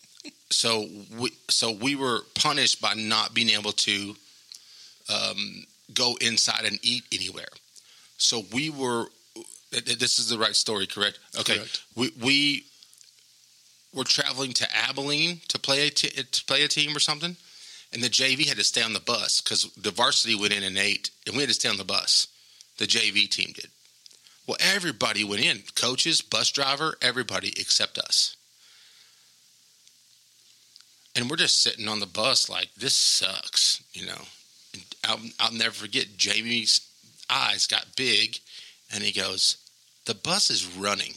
so we so we were punished by not being able to um, go inside and eat anywhere. So we were. th- th- This is the right story, correct? Okay, Correct. we we were traveling to Abilene to play a t- to play a team or something, and the JV had to stay on the bus because the varsity went in and ate, and we had to stay on the bus. The JV team did. Well, everybody went in, coaches, bus driver, everybody except us. And we're just sitting on the bus like this sucks, you know. And I'll, I'll never forget. Jamie's eyes got big, and he goes, "The bus is running."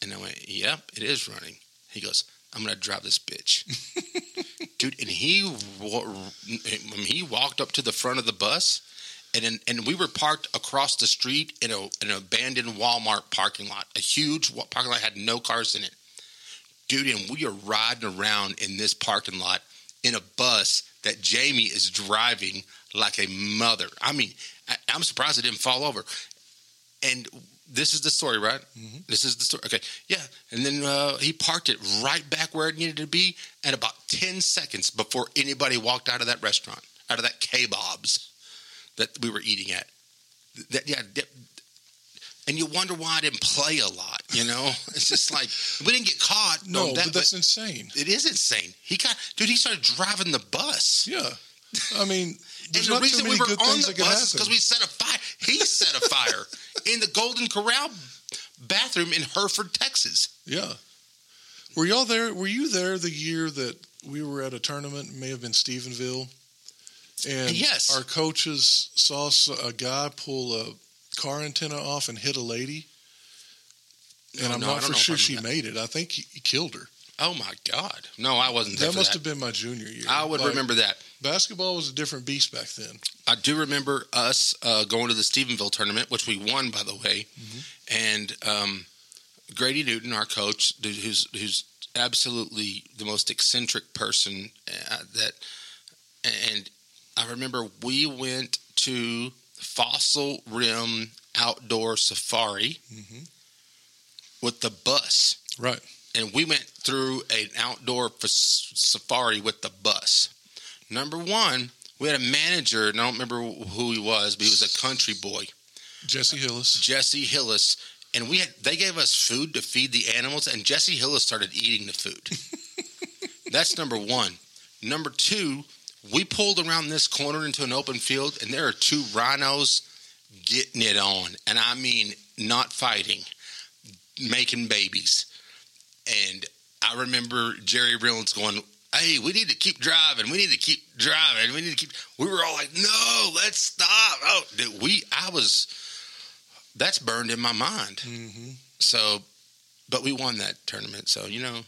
And I went, "Yep, it is running." He goes, "I'm gonna drive this bitch." dude. And he when he walked up to the front of the bus, and and we were parked across the street in a an abandoned Walmart parking lot. A huge parking lot had no cars in it, dude. And we are riding around in this parking lot in a bus that Jamie is driving like a mother. I mean, I, I'm surprised it didn't fall over. And this is the story, right? This is the story. Okay, yeah. And then uh, he parked it right back where it needed to be at about 10 seconds before anybody walked out of that restaurant, out of that K-Bob's that we were eating at. That, yeah, and you wonder why I didn't play a lot, you know? It's just like, we didn't get caught. No, that, but that's insane. it is insane. He got, dude, he started driving the bus. Yeah. I mean, there's and the reason we were on the bus because we set a fire. He set a fire in the Golden Corral bathroom in Hereford, Texas. Yeah. Were y'all there? Were you there the year that we were at a tournament? It may have been Stephenville. And Yes. our coaches saw a guy pull a car antenna off and hit a lady. And No, I'm no, not for sure she remember made it. I think he, he killed her. Oh my God! No, I wasn't. That must that. have been my junior year. I would Like, remember that. Basketball was a different beast back then. I do remember us uh, going to the Stephenville tournament, which we won, by the way. Mm-hmm. And um, Grady Newton, our coach, dude, who's who's absolutely the most eccentric person uh, that. And I remember we went to Fossil Rim Outdoor Safari Mhm. with the bus, Right. and we went through an outdoor f- safari with the bus. Number one, we had a manager, and I don't remember who he was, but he was a country boy, Jesse Hillis. Jesse Hillis. And we had, they gave us food to feed the animals, and Jesse Hillis started eating the food. That's number one. Number two, we pulled around this corner into an open field, and there are two rhinos getting it on. And I mean, not fighting, making babies. And I remember Jerry Reynolds going, Hey, we need to keep driving. We need to keep driving. We need to keep. We were all like, No, let's stop. Oh, dude, we. I was. That's burned in my mind. hmm So, but we won that tournament. So you know,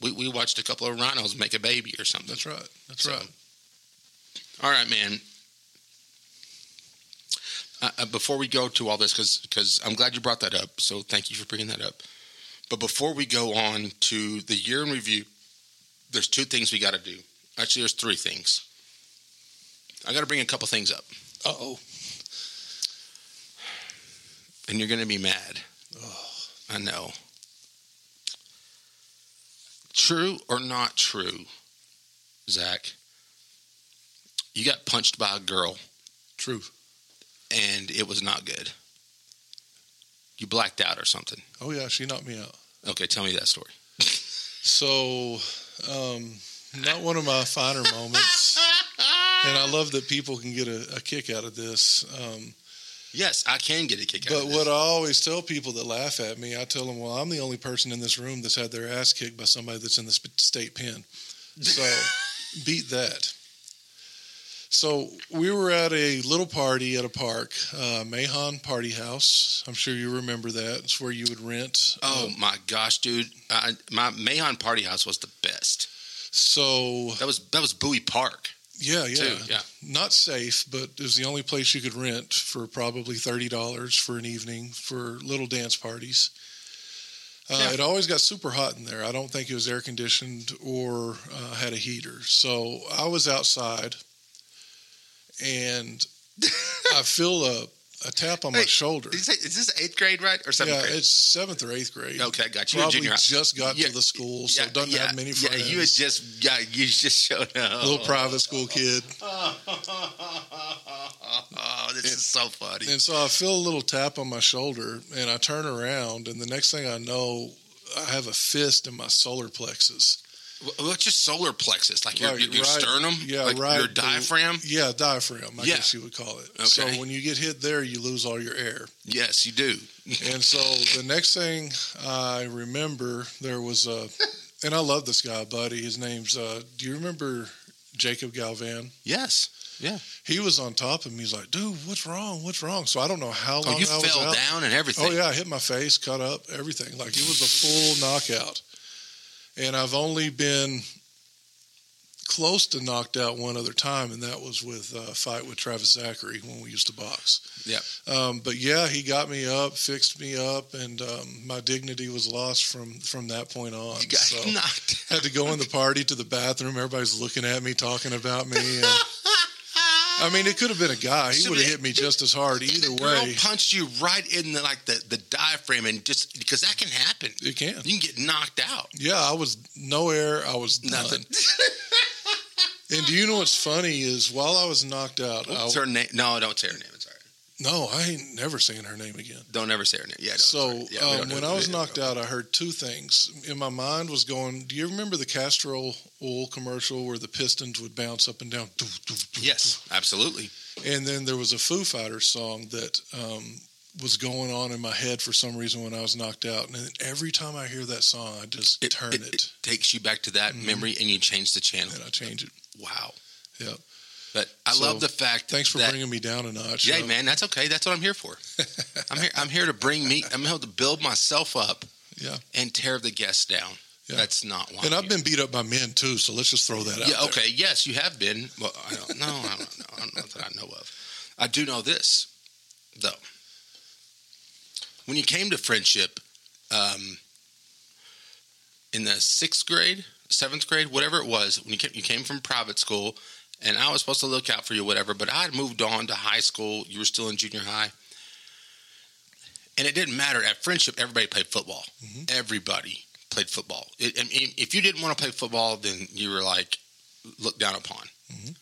we we watched a couple of rhinos make a baby or something. That's right. That's So- right. All right, man. Uh, uh, before we go to all this, because I'm glad you brought that up, so thank you for bringing that up. But before we go on to the year in review, there's two things we got to do. Actually, there's three things. I got to bring a couple things up, Uh oh. and you're going to be mad. Oh. I know. True or not true, Zac? You got punched by a girl. Truth. and it was not good. You blacked out or something. Oh yeah, she knocked me out. Okay, tell me that story. So, um, not one of my finer moments. And I love that people can get a, a kick out of this. Um, Yes, I can get a kick out but of this. But what I always tell people that laugh at me, I tell them, well, I'm the only person in this room that's had their ass kicked by somebody that's in the state pen. So beat that. So we were at a little party at a park, uh, Mahon Party House. I'm sure you remember that. It's where you would rent. oh um, my gosh, dude! I, my Mahon Party House was the best. so That was that was Bowie Park yeah, yeah, too. Yeah, not safe, but it was the only place you could rent for probably thirty dollars for an evening for little dance parties. Uh, Yeah. It always got super hot in there. I don't think it was air conditioned or uh, had a heater. So I was outside, and I feel a, a tap on my shoulder. Did you say, is this eighth grade, right, or seventh Yeah, grade? it's seventh or eighth grade. Okay, got you. Probably just got Yeah, to the school, so yeah, doesn't yeah, have many friends. yeah, you had just yeah, you just showed up. little private school kid. oh, this is so funny. And so I feel a little tap on my shoulder, and I turn around, and the next thing I know, I have a fist in my solar plexus. Wh- What's your solar plexus? Like your, Like, your, your right- sternum? yeah, like right Your the- diaphragm? Yeah, diaphragm, I Yeah. guess you would call it. Okay. So when you get hit there, you lose all your air. Yes, you do. And so the next thing I remember, there was a, and I love this guy, buddy. His name's, uh, do you remember Jacob Galvan? Yes. Yeah. He was on top of me. He's like, dude, what's wrong? What's wrong? So I don't know how long Oh, you I fell down and everything. Oh yeah, I hit my face, cut up, everything. Like it was a full knockout. And I've only been close to knocked out one other time, and that was with a fight with Travis Zachary when we used to box. Yep. Um, but yeah, he got me up, fixed me up, and um, my dignity was lost from from that point on. You got so knocked. had to go in the party to the bathroom. Everybody's looking at me, talking about me. And, I mean, it could have been a guy. He So would have hit me just as hard either way. punched you right in the like the, the diaphragm and just because that can happen. It can. You can get knocked out. Yeah, I was no air. I was. Nothing. And do you know what's funny is while I was knocked out, I, What's her name? No, don't say her name. It's all right. no, I ain't never saying her name again. Don't ever say her name. Yeah. So it's all right. Yeah, um, when. I was knocked out, I heard two things. In my mind was going, do you remember the Castrol oil commercial where the pistons would bounce up and down? Doo, doo, doo, Yes, absolutely. And then there was a Foo Fighters song that um, was going on in my head for some reason when I was knocked out. And then every time I hear that song, I just turn it, It takes you back to that Mhm. memory, and you change the channel. and I change it. Wow. Yeah. But I So, love the fact. Thanks for that, bringing me down a notch. Yeah, man, that's okay. That's what I'm here for. I'm here. I'm here to bring me. I'm here to build myself up. Yeah. And tear the guests down. Yeah. That's not why. And I've been beat up by men too, so let's just throw that out. Yeah. there. Okay. Yes, you have been. Well, I don't know. I don't know. I don't know that I know of. I do know this, though. When you came to Frenship, um, in the sixth grade, seventh grade, whatever it was, when you came, you came from private school, and I was supposed to look out for you, whatever. But I had moved on to high school. You were still in junior high, and it didn't matter. At Frenship, everybody played football. Mhm. Everybody played football. It, I mean, if you didn't want to play football, then you were like looked down upon. Mhm.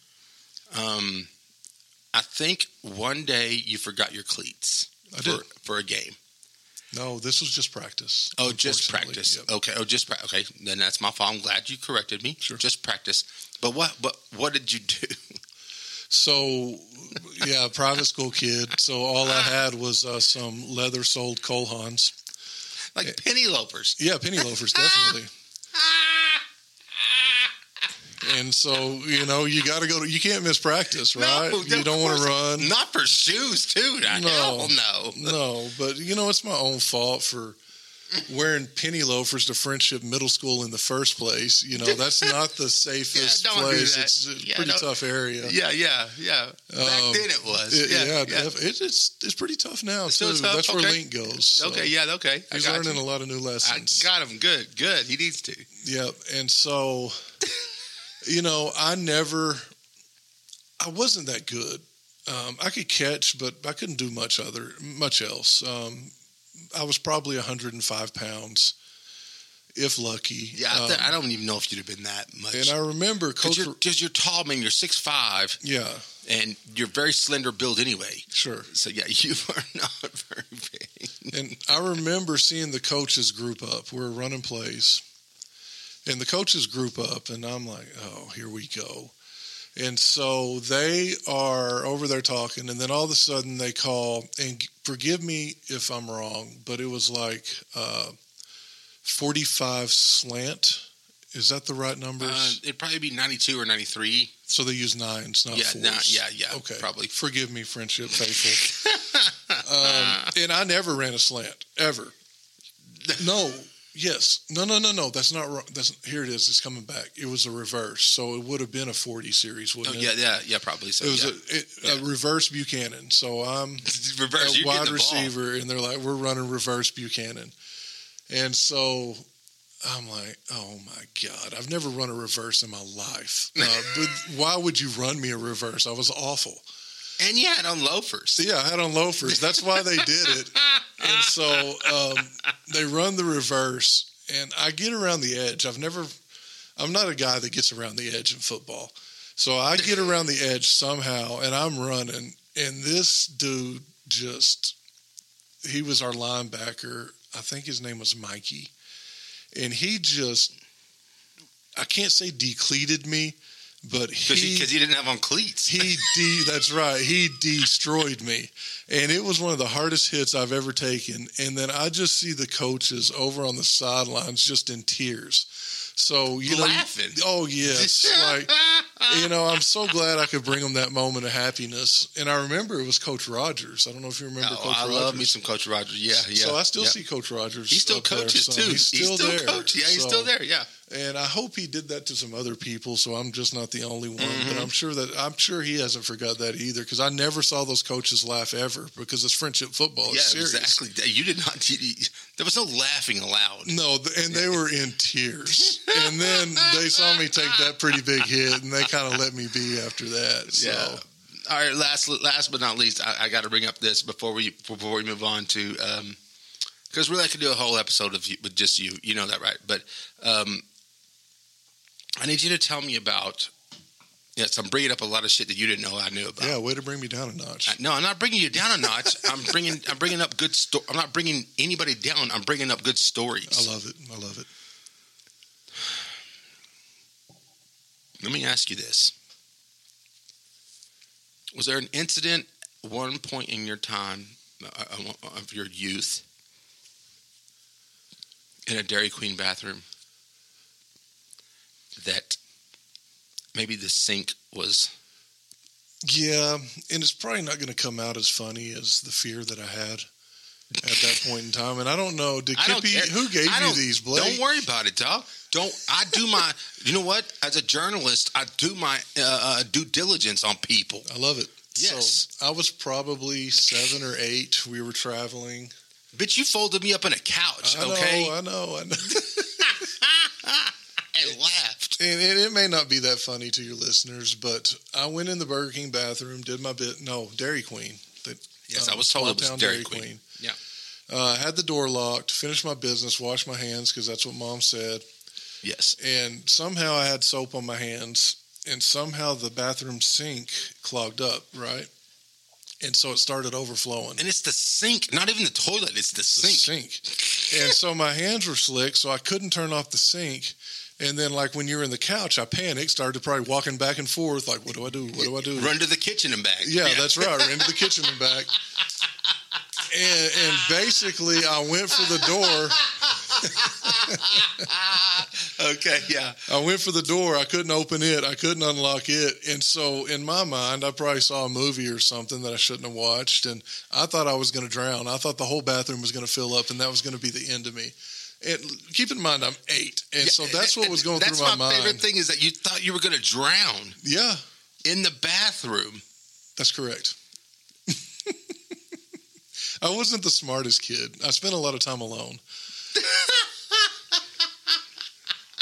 Um, I think one day you forgot your cleats I for, for a game. No, this was just practice. Oh, just practice. Yep. Okay. Oh, just pra- okay. Then that's my fault. I'm glad you corrected me. Sure. Just practice. But what? But what did you do? So, yeah, private school kid. So all I had was uh, some leather soled Cole Haans. like penny loafers. Yeah, penny loafers, definitely. And so, you know, you got to go to, you can't miss practice, right? No, you don't want to run. Not for shoes, too. No. No. No, but, you know, it's my own fault for wearing penny loafers to Frenship Middle School in the first place. You know, that's not the safest Yeah, place. It's a Yeah, pretty don't- tough area. Yeah, yeah, yeah. Back Um, then it was. It- yeah, yeah, yeah. It's, it's pretty tough now It's too. tough? That's where Okay. Link goes. so Okay, yeah, okay. I he's learning you. a lot of new I lessons. got him. Good, good. He needs to. Yep. And so, you know, I never, I wasn't that good. Um, I could catch, but I couldn't do much other, much else. Um, I was probably 105 pounds, if lucky. Yeah, I, th- Um, I don't even know if you'd have been that much. and I remember Because you're, you're tall, man. You're six five, yeah, and you're very slender build anyway. sure. So yeah, you are not very big. And I remember seeing the coaches group up. We're running plays, and the coaches group up, and I'm like, oh, here we go. And so they are over there talking, and then all of a sudden they call, and forgive me if I'm wrong, but it was like uh, 45 slant. Is that the right numbers? Uh, it'd probably be ninety two or ninety three. so they use nines, not Yeah, fours. nah, yeah, yeah, Okay, probably. Forgive me, Frenship faithful. um, and I never ran a slant ever. No, yes, no, no, no, no. That's not wrong. That's here. It is. It's coming back. It was a reverse, so it would have been a forty series, Oh, wouldn't yeah, it? yeah, yeah, probably. So It was yeah. a, it, a reverse Buchanan. So I'm reverse. a wide the ball. receiver, and they're like, "We're running reverse Buchanan," and so I'm like, "Oh my god, I've never run a reverse in my life." Uh, but why would you run me a reverse? I was awful. And you had on loafers. Yeah, I had on loafers. That's why they did it. And so um, they run the reverse, and I get around the edge. I've never, I'm not a guy that gets around the edge in football. So I get around the edge somehow, and I'm running, and this dude just, he was our linebacker. I think his name was Mikey. And he just, I can't say decleated me, but Because he you didn't have on cleats. he de that's right he destroyed me and it was one of the hardest hits i've ever taken and then i just see the coaches over on the sidelines just in tears so you know Laughing. oh yes like you know i'm so glad i could bring them that moment of happiness and i remember it was coach rogers i don't know if you remember Oh, coach I rogers love me some Coach Rogers. Yeah, yeah. so i still yeah. see coach rogers He still up there, coaches so too. he's still, there coach. Yeah, he's So- still there. Yeah. and I hope he did that to some other people, so I'm just not the only one. Mm-hmm. But I'm sure that I'm sure he hasn't forgot that either, because I never saw those coaches laugh ever, because it's Frenship football. yeah, It's serious. exactly. You did not. There was no laughing aloud. No, and they were in tears. and then they saw me take that pretty big hit, and they kind of let me be after that. So. Yeah. All right. Last, last but not least, I, I got to bring up this before we before we move on to because really I could do a whole episode of you, with just you. You know that, right? But um, I need you to tell me about. Yes, I'm bringing up a lot of shit that you didn't know I knew about. Yeah, way to bring me down a notch. I- No, I'm not bringing you down a notch. I'm bringing I'm bringing up good sto- I'm not bringing anybody down. I'm bringing up good stories. I love it. I love it. Let me ask you this. Was there an incident one point in your time uh, of your youth in a Dairy Queen bathroom that maybe the sink was Yeah, and it's probably not going to come out as funny as the fear that I had at that point in time. And I don't know, did I Kippy, who gave you these, Blake? Don't worry about it, dog. Don't. I do my. you know what? As a journalist, I do my uh, uh, due diligence on people. I love it. Yes. So I was probably seven or eight. We were traveling. Bitch, you folded me up in a couch, I know, okay? I know, I know. and laughed. And, and it may not be that funny to your listeners, but I went in the Burger King bathroom, did my bit. No, Dairy Queen. The, Yes, um, I was told it was Small-town Dairy Queen. Yeah. Uh, had the door locked, finished my business, washed my hands because that's what mom said. Yes. And somehow I had soap on my hands, and somehow the bathroom sink clogged up, right? And so it started overflowing. And it's the sink, not even the toilet. It's the the sink. sink. And so my hands were slick, so I couldn't turn off the sink. And then, like when you're in the couch, I panicked, started to probably walking back and forth, like, what do I do? What do I do? Run to the kitchen and back. Yeah, that's right. Run to the kitchen and back. And, and basically, I went for the door. okay. Yeah. I went for the door. I couldn't open it. I couldn't unlock it. And so, in my mind, I probably saw a movie or something that I shouldn't have watched. And I thought I was going to drown. I thought the whole bathroom was going to fill up, and that was going to be the end of me. And keep in mind, I'm eight, and so that's what was going through my, my mind. That's my favorite thing is that you thought you were going to drown Yeah, in the bathroom. that's correct. I wasn't the smartest kid. I spent a lot of time alone.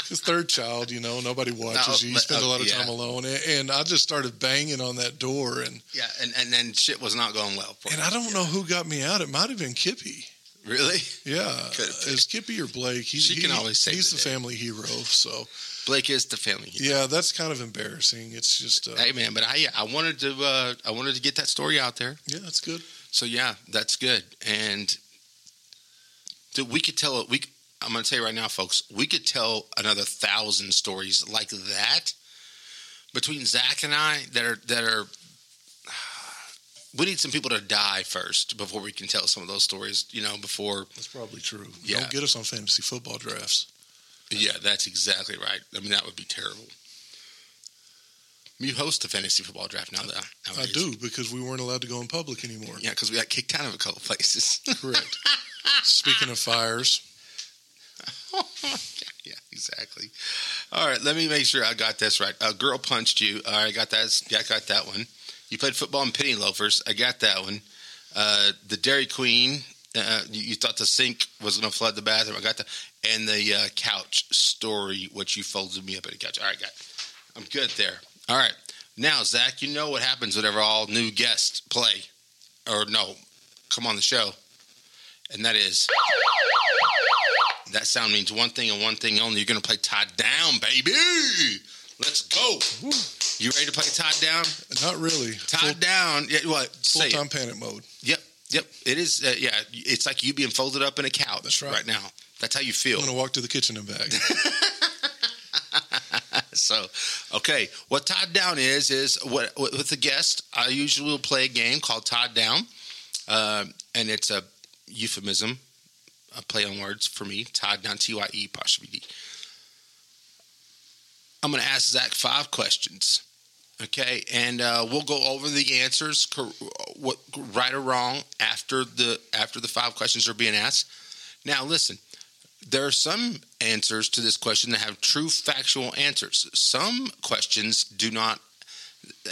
His third child, you know, nobody watches No, you. You spend a uh, lot of yeah. time alone, and, and I just started banging on that door, and Yeah, and, and then shit was not going well for and you. I don't know who got me out. It might have been Kippy. Really? Yeah, Could have been. is Kippy or Blake? He's, She can always say He's the the, family hero. So Blake is the family hero. yeah, that's kind of embarrassing. It's just uh, Hey man, but I I wanted to uh, I wanted to get that story out there. yeah, that's good. So yeah, that's good. And we could tell we. I'm going to tell you right now, folks. We could tell another thousand stories like that between Zac and I that are that are. We need some people to die first before we can tell some of those stories. You know, before That's probably true. Yeah. Don't get us on fantasy football drafts. yeah, that's exactly right. I mean, that would be terrible. You host a fantasy football draft now, though. I do because we weren't allowed to go in public anymore. Yeah, because we got kicked out of a couple places. Correct. Speaking of fires, yeah, exactly. All right, let me make sure I got this right. A girl punched you. All right, I got that. Yeah, I got that one. You played football in penny loafers. I got that one. Uh, the Dairy Queen. Uh, you, you thought the sink was going to flood the bathroom. I got that. And the uh, couch story, which you folded me up at a couch. All right, got. I'm good there. All right. Now, Zac, you know what happens whenever all new guests play, or no, come on the show, and that is that sound means one thing and one thing only. You're going to play tied down, baby. Let's go. You ready to play tied down? not really. Tied down. Yeah, what? Full time panic mode. Yep, yep. It is. Uh, yeah, it's like you being folded up in a couch That's right. right. now. That's how you feel. I'm going to walk to the kitchen and back. So, okay, what Tyed down is is what with the guest. I usually will play a game called Tyed down, uh, and it's a euphemism, a play on words for me. Tyed down, T Y E D. I'm going to ask Zac five questions, okay, and uh, we'll go over the answers, what right or wrong after the after the five questions are being asked. Now, listen there are some answers to this question that have true factual answers. Some questions do not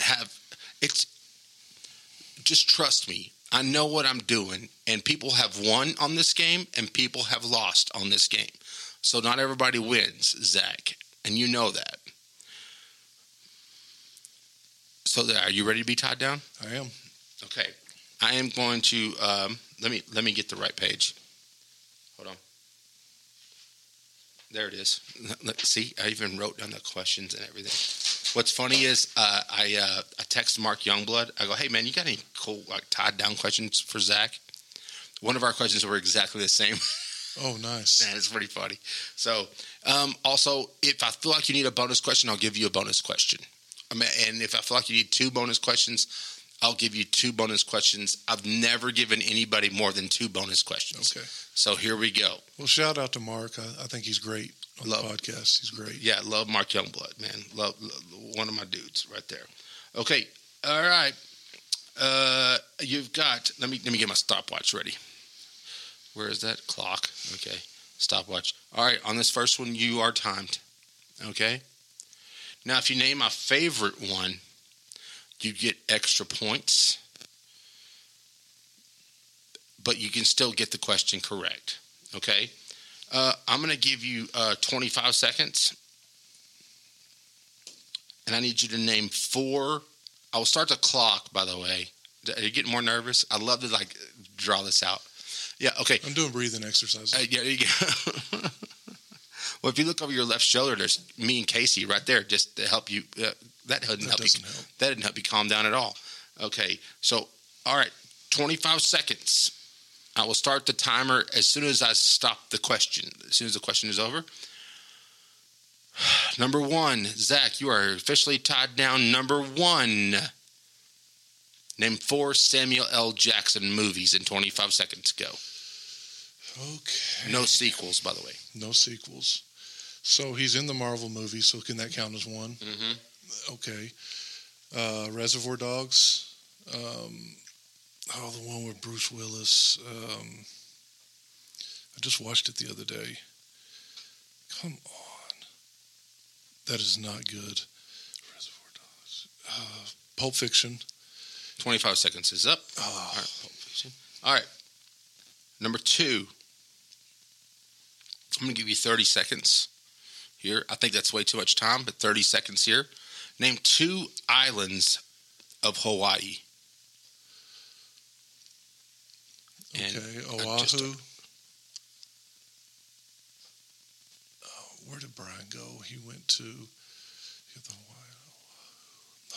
have it's just trust me. I know what I'm doing and people have won on this game and people have lost on this game. So not everybody wins, Zac, and you know that. So there, are you ready to be tied down? I am. Okay. I am going to um, let me let me get the right page. Hold on. There it is. Let- see, I even wrote down the questions and everything. What's funny is uh, I uh, I text Mark Youngblood. I go, "Hey man, you got any cool like tied down questions for Zac?" One of our questions were exactly the same. Oh, nice. Man, it's pretty funny. So, um, also, if I feel like you need a bonus question, I'll give you a bonus question. I mean, and if I feel like you need two bonus questions, I'll give you two bonus questions. I've never given anybody more than two bonus questions. Okay. So here we go. Well, shout out to Mark. I, I think he's great on Love- the podcast. He's great. Yeah, love Mark Youngblood, man. Love, love one of my dudes right there. Okay, all right. Uh, you've got. Let me let me get my stopwatch ready. Where is that clock? Okay, stopwatch. All right, on this first one, you are timed. Okay. Now, if you name my favorite one, you get extra points, but you can still get the question correct. Okay. Uh, I'm going to give you uh, 25 seconds, and I need you to name four. I will start the clock. By the way, are you getting more nervous? I love to like draw this out. Yeah. Okay. I'm doing breathing exercises. Uh, yeah. There you go. well, if you look over your left shoulder, there's me and Casey right there, just to help you. That doesn't that help doesn't you. help. That didn't help you calm down at all. Okay. So, all right, 25 seconds. I will start the timer as soon as I stop the question. As soon as the question is over. Number one, Zac, you are officially tied down. Number one. Name four Samuel L. Jackson movies in 25 seconds. Go. Okay. No sequels, by the way. No sequels. So he's in the Marvel movie. So can that count as one? Mm-hmm. Okay. Uh, Reservoir Dogs. Um, oh, the one with Bruce Willis. Um, I just watched it the other day. Come on. That is not good. Reservoir Dogs. Uh, Pulp Fiction. 25 seconds is up. Oh, All right. Pulp Fiction. All right. Number two. I'm going to give you 30 seconds here. I think that's way too much time, but 30 seconds here. Name two islands of Hawaii. And okay. I just- Oahu. Oh, where did Brian go? He went to Hawaii.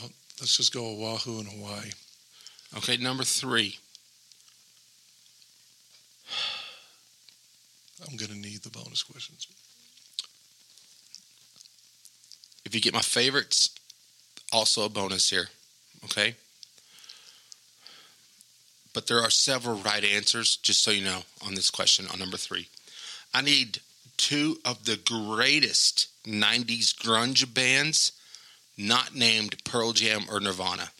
Oh, let's just go Oahu and Hawaii. Okay, number three. I'm going to need the bonus questions. If you get my favorites, also a bonus here. Okay? But there are several right answers, just so you know, on this question on number three. I need two of the greatest 90s grunge bands not named Pearl Jam or Nirvana.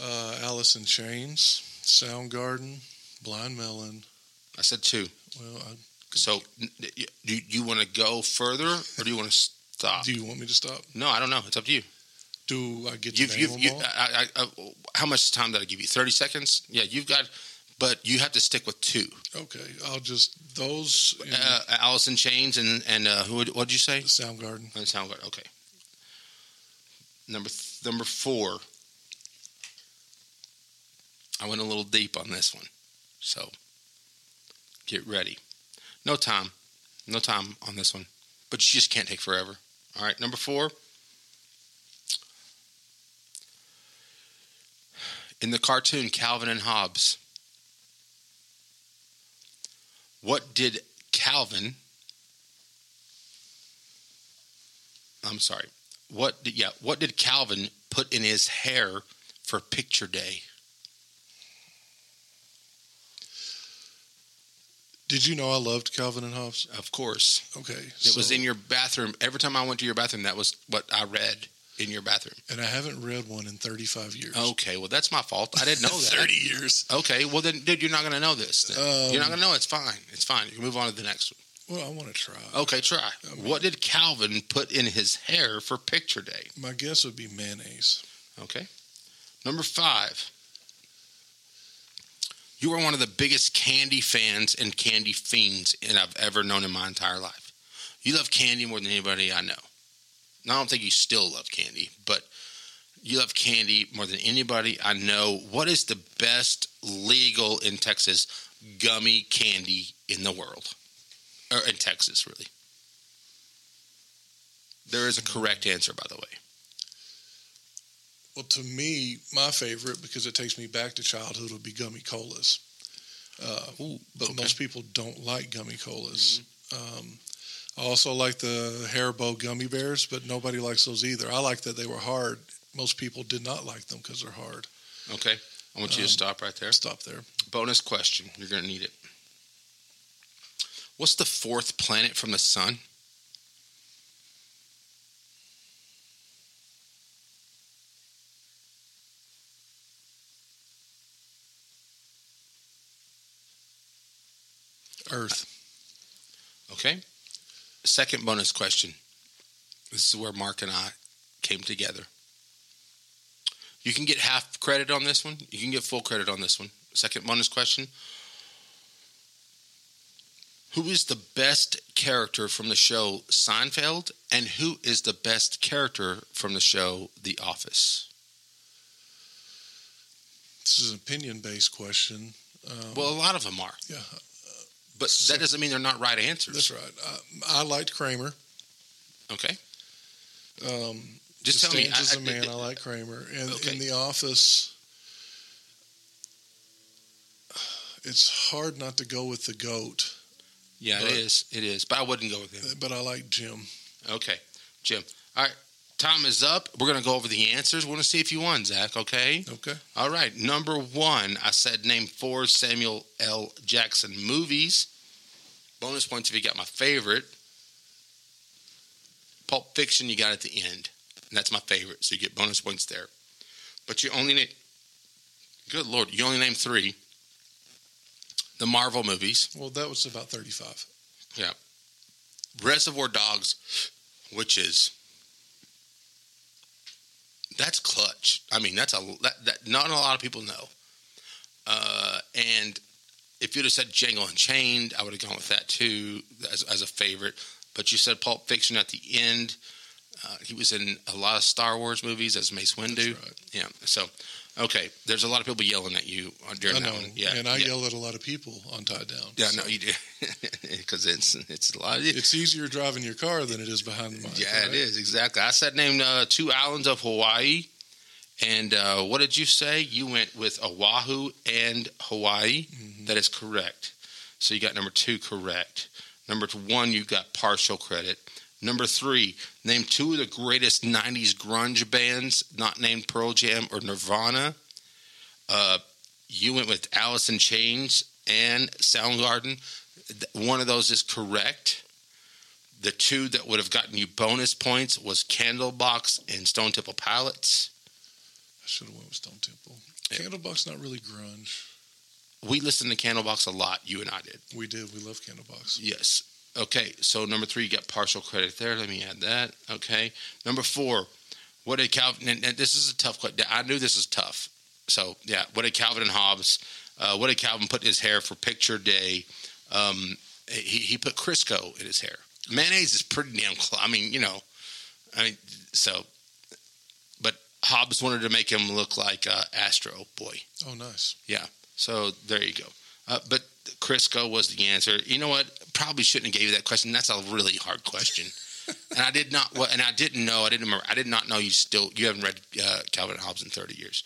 Uh, Alice in Chains, Soundgarden, Blind Melon. I said two. Well, I, So do you want to go further or do you want to stop? do you want me to stop? No, I don't know. It's up to you. Do I get to You've, you've, you. I, I, I, how much time did I give you? 30 seconds? Yeah, you've got, but you have to stick with two. okay, I'll just those. Uh, Alice in Chains and, and uh, who, What did you say? Soundgarden. Uh, Soundgarden. Okay. Number, th- number four. I went a little deep on this one. So get ready. No time. No time on this one. But you just can't take forever. All right. Number four. In the cartoon Calvin and Hobbes, what did Calvin I'm sorry. What did yeah, what did Calvin put in his hair for picture day? Did you know I loved Calvin and Hobbes? Of course. Okay, It was in your bathroom. Every time I went to your bathroom, that was what I read in your bathroom. and I haven't read one in 35 years. Okay, well that's my fault. I didn't know that. 30 years. Okay, well then, dude, you're not going to know this. Um, you're not going to know. It's fine. It's fine. You can move on to the next one. Well, I want to try. Okay, try. I mean- what did Calvin put in his hair for picture day? My guess would be mayonnaise. Okay. Number five. You are one of the biggest candy fans and candy fiends and I've ever known in my entire life. You love candy more than anybody I know. Now, I don't think you still love candy, but you love candy more than anybody I know. What is the best legal in Texas gummy candy in the world? Or in Texas, really? There is a correct answer, by the way. Well, to me, my favorite because it takes me back to childhood would be gummy colas. Uh, Ooh, but okay. most people don't like gummy colas. Um, I also like the Haribo gummy bears, but nobody likes those either. I like that they were hard most people did not like them because they're hard. Okay. I want you Um, to stop right there. Stop there. Bonus question. You're going to need it. What's the fourth planet from the sun? Earth. Okay. Second bonus question. This is where Mark and I came together. You can get half credit on this one. You can get full credit on this one. Second bonus question. Who is the best character from the show Seinfeld? And who is the best character from the show The Office? This is an opinion based question. Um, Well, a lot of them are. yeah, But that doesn't mean they're not right answers. that's right. I, I liked Kramer. Okay. Um, Just tell me. As I- a man, I- I like Kramer. And Okay. in The Office, it's hard not to go with the goat, yeah, but- it is. It is. But I wouldn't go with him. but I like Jim. Okay, Jim. All right, time is up. We're going to go over the answers. We want to see if you won, Zac. Okay. Okay. All right. Number one, I said name four Samuel L. Jackson movies. Bonus points if you got my favorite. Pulp Fiction, you got at the end. And that's my favorite, so you get bonus points there. But you only need, good Lord, you only name three. The Marvel movies. Well, that was about 35. Yeah. Reservoir Dogs, which is that's clutch. I mean, that's a that, that not a lot of people know. Uh, and if you'd have said Django Unchained, I would have gone with that too as, as a favorite. But you said Pulp Fiction at the end. Uh, he was in a lot of Star Wars movies as Mace Windu. That's right. Yeah. So, okay, there's a lot of people yelling at you during I that one. Yeah. and I yeah. yell at a lot of people on Tie Down. Yeah, so no, you do because it's it's a lot. It's easier driving your car than it is behind the mic. Yeah, right? it is exactly. I said name uh, two islands of Hawaii, and uh, what did you say? You went with Oahu and Hawaii. Mhm. That is correct. So you got number two correct. Number one, you got partial credit. Number three, name two of the greatest '90s grunge bands, not named Pearl Jam or Nirvana. Uh, you went with Alice in Chains and Soundgarden. One of those is correct. The two that would have gotten you bonus points was Candlebox and Stone Temple Pilots. I should have went with Stone Temple. Yeah. Candlebox not really grunge. We listened to Candlebox a lot. You and I did. We did. We love Candlebox. Yes. Okay. So number three, you got partial credit there. Let me add that. Okay. Number four, what did Calvin? And, and this is a tough question. I knew this was tough. So yeah, what did Calvin and Hobbes? Uh, what did Calvin put in his hair for picture day? Um, he he put Crisco in his hair. Mayonnaise is pretty damn close. I mean, you know, I mean, so. But Hobbes wanted to make him look like uh, Astro Boy. Oh, nice. Yeah. So there you go. Uh, but Crisco was the answer. You know what? Probably shouldn't have gave you that question. That's a really hard question. and I did not. Well, and I didn't know. I didn't remember. I did not know you still. You haven't read uh, Calvin Hobbes in thirty years.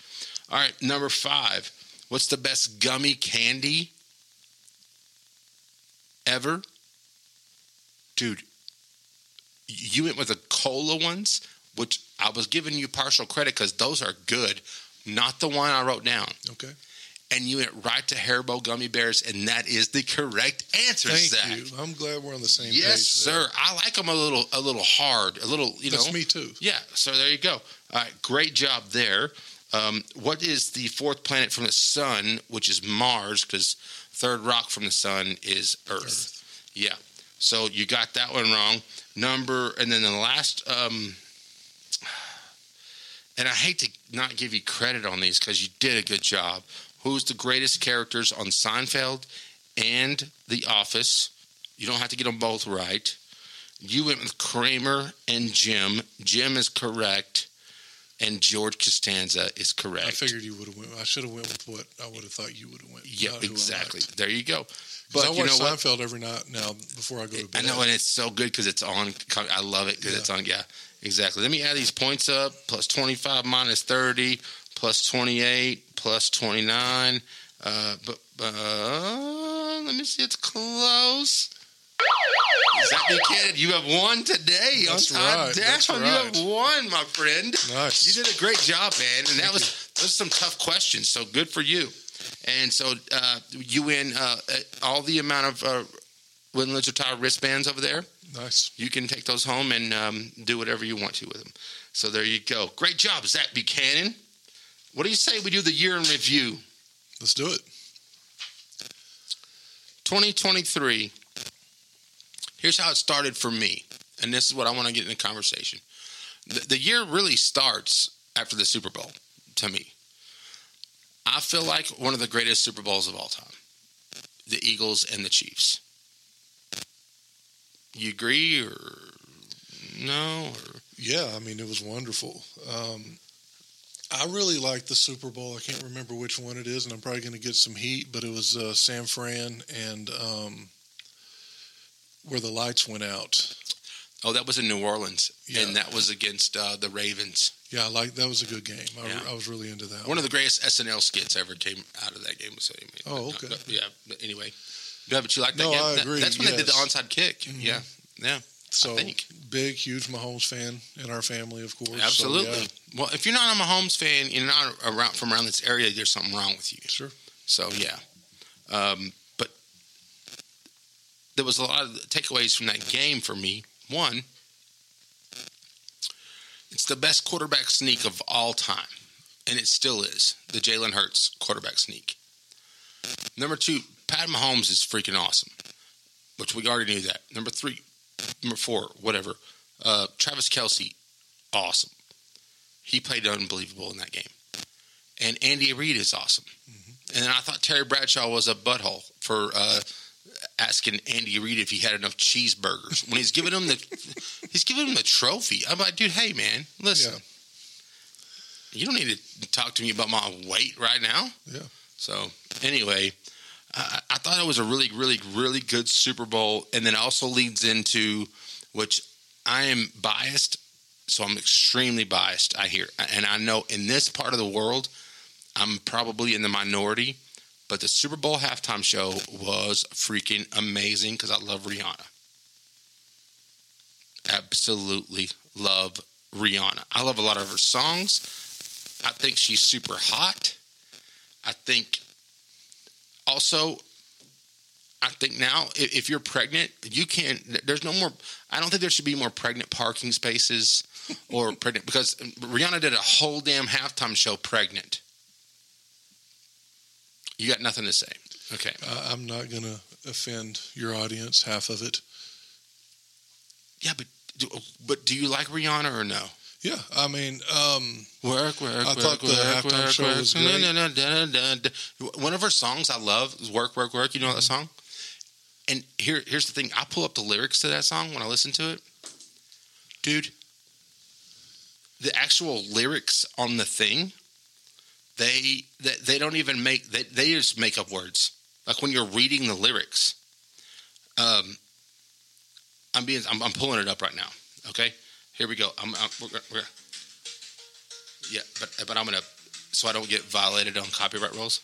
All right, number five. What's the best gummy candy ever, dude? You went with the cola ones, which I was giving you partial credit because those are good. Not the one I wrote down Okay. And you went right to Haribo gummy bears, and that is the correct answer, Thank Zac. you. I'm glad we're on the same page. Yes, sir. I like them a little, a little hard, a little, you That's know. me too. Yeah. So there you go. All right, great job there. Um, what is the fourth planet from the sun, which is Mars? Because third rock from the sun is Earth. Yeah. So you got that one wrong. Number, and then the last. Um, and I hate to not give you credit on these because you did a good job. Who's the greatest characters on Seinfeld and The Office? You don't have to get them both right. You went with Kramer and Jim. Jim is correct, and George Costanza is correct. I figured you would have went. I should have went with what I would have thought you would have went. Yeah, not who I exactly. There you go. But I you know watch what? Seinfeld every night now before I go to bed. I know, and it's so good because it's on. I love it because Yeah. it's on. Yeah, exactly. Let me add these points up. Plus twenty five minus thirty, plus twenty eight, plus twenty nine. Uh, but uh, let me see. It's close. Zac Buchanan, you have won today That's right, that's You have won, my friend. Nice. You did a great job, man. And that was those are some tough questions. So good for you. And so uh, you win uh, all the amount of uh, Win Lose or Tie wristbands over there. Nice. You can take those home and um, do whatever you want to with them. So there you go. Great job, Zac Buchanan. What do you say we do the year in review? Let's do it. 2023. Here's how it started for me, and this is what I want to get in the conversation. The, the year really starts after the Super Bowl to me. I feel like one of the greatest Super Bowls of all time the Eagles and the Chiefs. You agree or no? Or, Yeah, I mean, it was wonderful. Um, I really like the Super Bowl. I can't remember which one it is, and I'm probably going to get some heat, but it was uh, San Fran and um, where the lights went out. oh, that was in New Orleans, Yeah. and that was against uh, the Ravens. Yeah, I like that was a good game. I, Yeah. I was really into that. One of the greatest SNL skits ever came out of that game. So, Oh, okay. But, yeah, but anyway. Yeah, but you like that No, game? I That- agree, that's when they did the onside kick. Mhm. Yeah, yeah, so think. big, huge Mahomes fan in our family, of course. So, absolutely. yeah, Well, if you're not a Mahomes fan, you're not around from around this area. There's something wrong with you. sure. So yeah, um, but there was a lot of takeaways from that game for me. One, it's the best quarterback sneak of all time, and it still is the Jalen Hurts quarterback sneak. Number two, Pat Mahomes is freaking awesome, which we already knew that. Number three, number four, whatever. Uh, Travis Kelce, awesome. He played unbelievable in that game. And Andy Reid is awesome. And then I thought Terry Bradshaw was a butthole for uh, asking Andy Reid if he had enough cheeseburgers when he's giving him the he's giving him the trophy. I'm like, dude, hey man, listen, Yeah. you don't need to talk to me about my weight right now. Yeah. So anyway, I, I thought it was a really, really, really good Super Bowl, and then also leads into which I am biased, so I'm extremely biased. I hear, and I know in this part of the world, I'm probably in the minority, but the Super Bowl halftime show was freaking amazing because I love Rihanna. Absolutely love Rihanna. I love a lot of her songs. I think she's super hot. I think also, I think now if, if you're pregnant, you can't. There's no more. I don't think there should be more pregnant parking spaces or pregnant because Rihanna did a whole damn halftime show pregnant. You got nothing to say. Okay. I, I'm not going to offend your audience, half of it. Yeah, but do, but do you like Rihanna or no? Yeah, I mean, um, Work, work, I work, thought the work, halftime work, show work. was great. no, no, da, da, da, da. One of her songs I love is "Work, Work, Work." You know that Mm-hmm. song? And here, here's the thing: I pull up the lyrics to that song when I listen to it, dude. The actual lyrics on the thing, they they, they don't even make they, they just make up words. Like when you're reading the lyrics. Um, I'm being I'm, I'm pulling it up right now. Okay, here we go. I'm, I'm we're, we're yeah, but but I'm gonna so I don't get violated on copyright rules.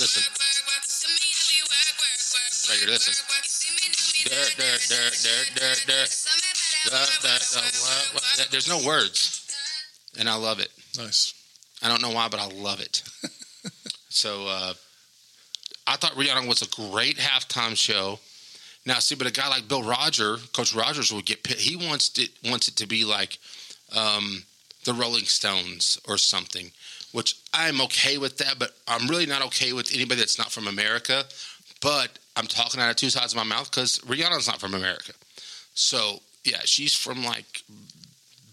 Listen. Right here, listen. Dirt, dirt, dirt, dirt, dirt, dirt. Dirt, dirt, dirt, what, what? There's no words, and I love it. nice. I don't know why, but I love it. so uh, I thought Rihanna was a great halftime show. Now, see, but a guy like Bill Roger, Coach Rogers, would get. He wants it wants it to be like um, the Rolling Stones or something, which I'm okay with that. But I'm really not okay with anybody that's not from America. But I'm talking out of two sides of my mouth because Rihanna's not from America. So yeah, she's from like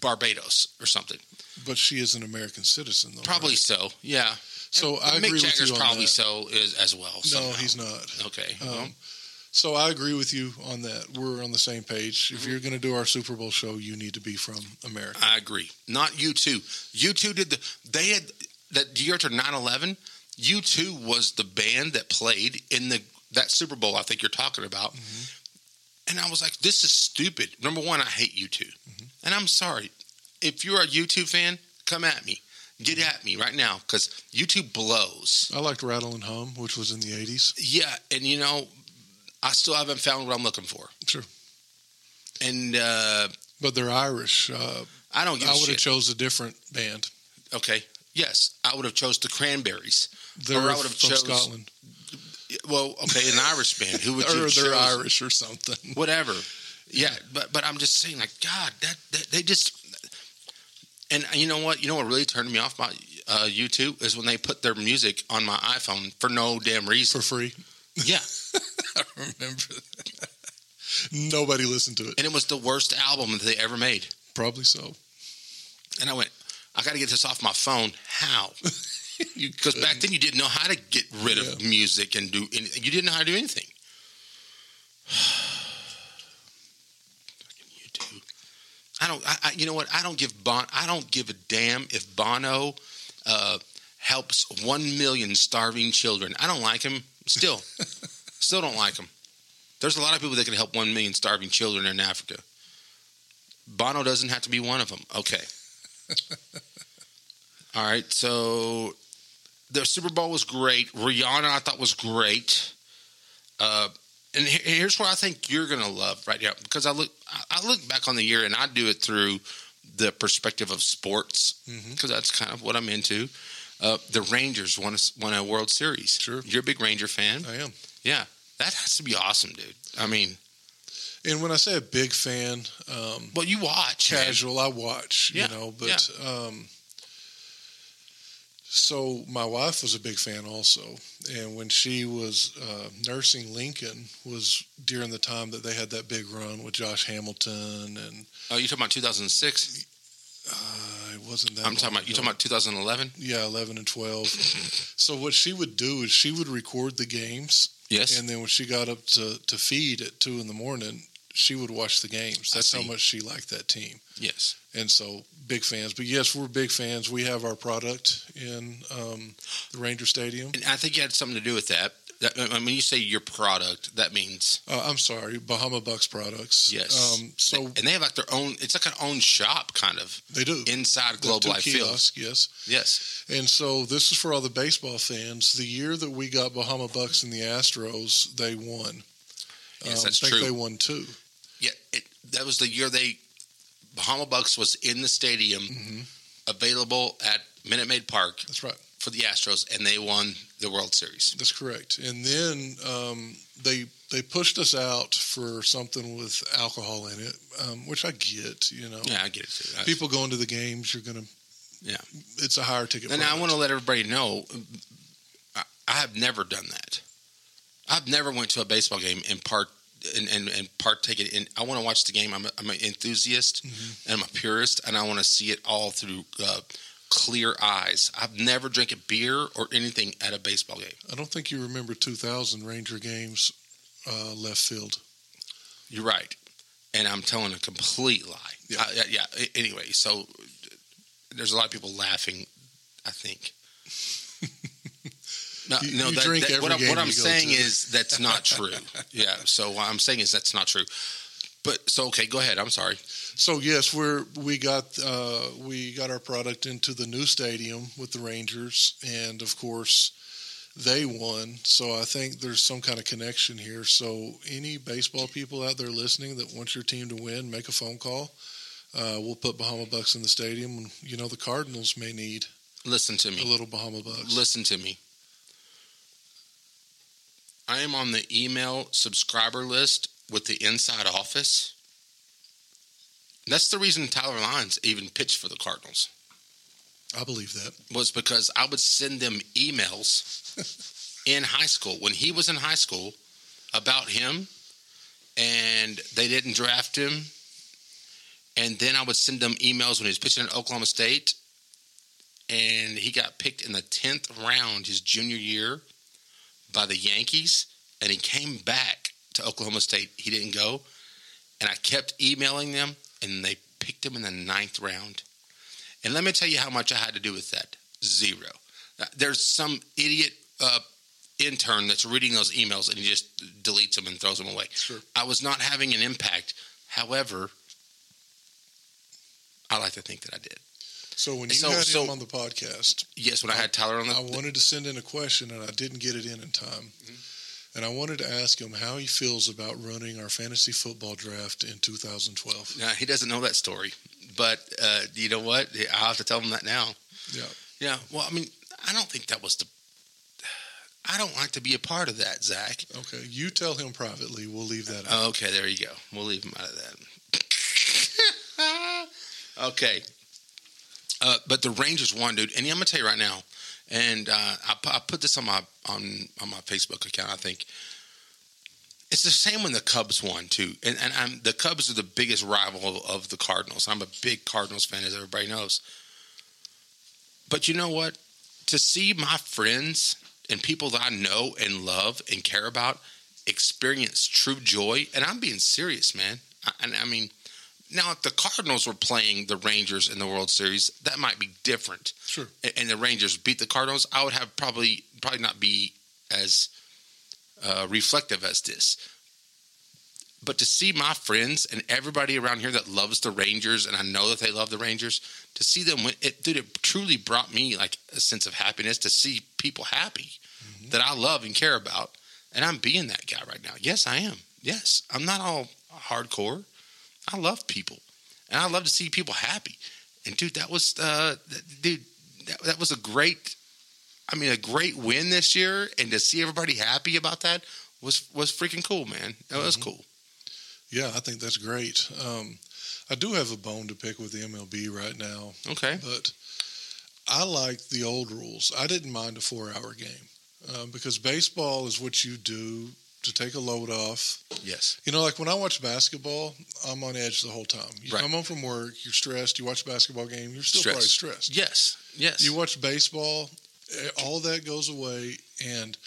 Barbados or something. But she is an American citizen, though. Probably right? so. Yeah. So I Mick agree with Jagger's probably that. so is, as well. No, he's not. Okay. Um, So I agree with you on that. We're on the same page. Mm-hmm. If you're going to do our Super Bowl show, you need to be from America. I agree. Not U2. You two did the. They had that year after 9-11, U2 was the band that played in the that Super Bowl. I think you're talking about. And I was like, this is stupid. Number one, I hate U2 and I'm sorry if you're a U2 fan. Come at me. Get at me right now because U2 blows. I liked Rattle and Hum, which was in the '80s. Yeah, and you know, I still haven't found what I'm looking for. Sure. And uh, But they're Irish. Uh, I don't give I would have chose a different band. okay, yes, I would have chose the Cranberries. They're Or I would've from chose- Scotland, well, okay, an Irish band. Who would you or they're? Irish or something. whatever. Yeah, but but I'm just saying, like God, that, that they just. And you know what? You know what really turned me off about uh, U2 is when they put their music on my iPhone for no damn reason. for free. Yeah, I remember that. Nobody listened to it. and it was the worst album that they ever made. Probably so. And I went, I got to get this off my phone. How? Because back then you didn't know how to get rid of music and do anything. You didn't know how to do anything. Fucking U2. I don't. I, I, you know what? I don't give Bon. I don't give a damn if Bono uh, helps one million starving children. I don't like him. Still, still don't like him. There's a lot of people that can help one million starving children in Africa. Bono doesn't have to be one of them. Okay. All right. So the Super Bowl was great. Rihanna, I thought was great. Uh, and here's what I think you're gonna love right now because I look I- look back on the year and I do it through the perspective of sports because that's kind of what I'm into. Uh, the Rangers won a, won a World Series. Sure. you're a big Ranger fan. I am. Yeah, that has to be awesome, dude. I mean, And when I say a big fan, um, well, you watch man. casual, I watch, Yeah, you know, but um, so my wife was a big fan also. And when she was uh, nursing Lincoln was during the time that they had that big run with Josh Hamilton and Oh, you talking about 2006? uh, it wasn't that I'm talking about you talking about 2011? yeah, 11 and 12. so what she would do is she would record the games Yes. and then when she got up to, to feed at two in the morning, she would watch the games. That's how much she liked that team. yes. and so big fans. But yes, we're big fans. We have our product in um, the Ranger Stadium. And I think it had something to do with that. that when you say your product, that means Uh, I'm sorry, Bahama Bucks products. yes. Um, so and they have like their own. It's like an own shop, kind of they do inside Globe Life Field. kiosks, Yes, Yes. and so this is for all the baseball fans. The year that we got Bahama Bucks and the Astros, they won. Yes, Um, that's I think true. They won two. Yeah. It, that was the year they Bahama Bucks was in the stadium, hmm available at Minute Maid Park That's right. for the Astros, and they won the World Series. That's correct. And then um, they they pushed us out for something with alcohol in it, um, which I get. You know, Yeah, I get it too. People going to the games, you're going to. Yeah. It's a higher ticket. And I want to let everybody know, I, I have never done that. I've never went to a baseball game and part and, and, and partake it in. I want to watch the game. I'm, a, I'm an enthusiast Mhm. and I'm a purist, and I want to see it all through uh, clear eyes. I've never drank a beer or anything at a baseball game. I don't think you remember 2000 Ranger games uh, left field. You're right, and I'm telling a complete lie. Yeah. I- yeah. Anyway, so there's a lot of people laughing. I think. No, You- no. you that- drink that- what, I'm, game what I'm saying to. is that's not true. yeah. So what I'm saying is that's not true. But so okay, go ahead. I'm sorry. So yes, we're we got uh, we got our product into the new stadium with the Rangers, and of course they won. So I think there's some kind of connection here. So any baseball people out there listening that want your team to win, make a phone call. Uh, we'll put Bahama Bucks in the stadium, and you know the Cardinals may need Listen to me. a little Bahama Bucks. Listen to me. I am on the email subscriber list with the inside office. That's the reason Tyler Lyons even pitched for the Cardinals. I believe that. was because I would send them emails in high school when he was in high school about him, and they didn't draft him. And then I would send them emails when he was pitching at Oklahoma State, and he got picked in the tenth round his junior year by the Yankees, and he came back to Oklahoma State. He didn't go, and I kept emailing them, and they picked him in the ninth round. And let me tell you how much I had to do with that. Zero. There's some idiot uh, intern that's reading those emails and he just deletes them and throws them away. Sure. I was not having an impact. However, I like to think that I did. So when you so- had so- him on the podcast, Yes, when I had Tyler on the, I wanted to send in a question and I didn't get it in in time. Mm-hmm. And I wanted to ask him how he feels about running our fantasy football draft in 2012. Nah, he doesn't know that story, but uh, you know what? I'll have to tell him that now. Yeah. Yeah. Well, I mean, I don't think that was the. I don't like to be a part of that, Zac. Okay. You tell him privately. We'll leave that out. Okay, there you go. We'll leave him out of that. okay. Uh, but the Rangers won, dude. And I'm gonna tell you right now, and uh, I, I put this on my on on my Facebook account. I think it's the same when the Cubs won too. And and I'm, the Cubs are the biggest rival of the Cardinals. I'm a big Cardinals fan, as everybody knows. But you know what? To see my friends and people that I know and love and care about experience true joy, and I'm being serious, man. I, and I mean, now if the Cardinals were playing the Rangers in the World Series, that might be different. Sure. And the Rangers beat the Cardinals, I would have probably probably not be as uh, reflective as this. But to see my friends and everybody around here that loves the Rangers, and I know that they love the Rangers, to see them win, it, dude, it truly brought me like a sense of happiness to see people happy that I love and care about. And I'm being that guy right now. Yes, I am. Yes, I'm not all hardcore. I love people, and I love to see people happy. And dude, that was, uh, dude, that, that was a great. I mean, a great win this year, and to see everybody happy about that was was freaking cool, man. That was cool. Yeah, I think that's great. Um, I do have a bone to pick with the MLB right now, Okay, but I like the old rules. I didn't mind a four hour game um, because baseball is what you do to take a load off. yes, You know, like when I watch basketball, I'm on edge the whole time. You Right. come home from work, you're stressed. You watch a basketball game, you're still Stress. probably stressed. yes, yes. You watch baseball, eh, all that goes away, and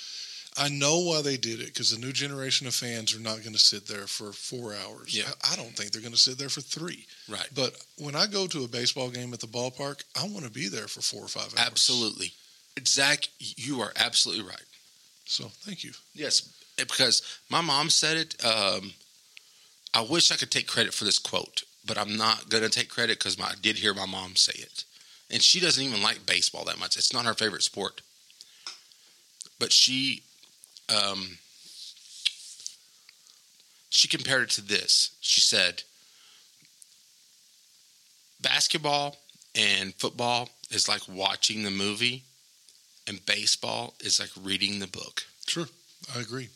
I know why they did it because the new generation of fans are not going to sit there for four hours. Yeah. I, I don't think they're going to sit there for three. right, But when I go to a baseball game at the ballpark, I want to be there for four or five hours. absolutely. Zac, you are absolutely right. So thank you. Yes, because my mom said it. Um, I wish I could take credit for this quote, but I'm not going to take credit because I did hear my mom say it. And she doesn't even like baseball that much. It's not her favorite sport. But she, um, she compared it to this. She said, basketball and football is like watching the movie, and baseball is like reading the book. Sure. I agree.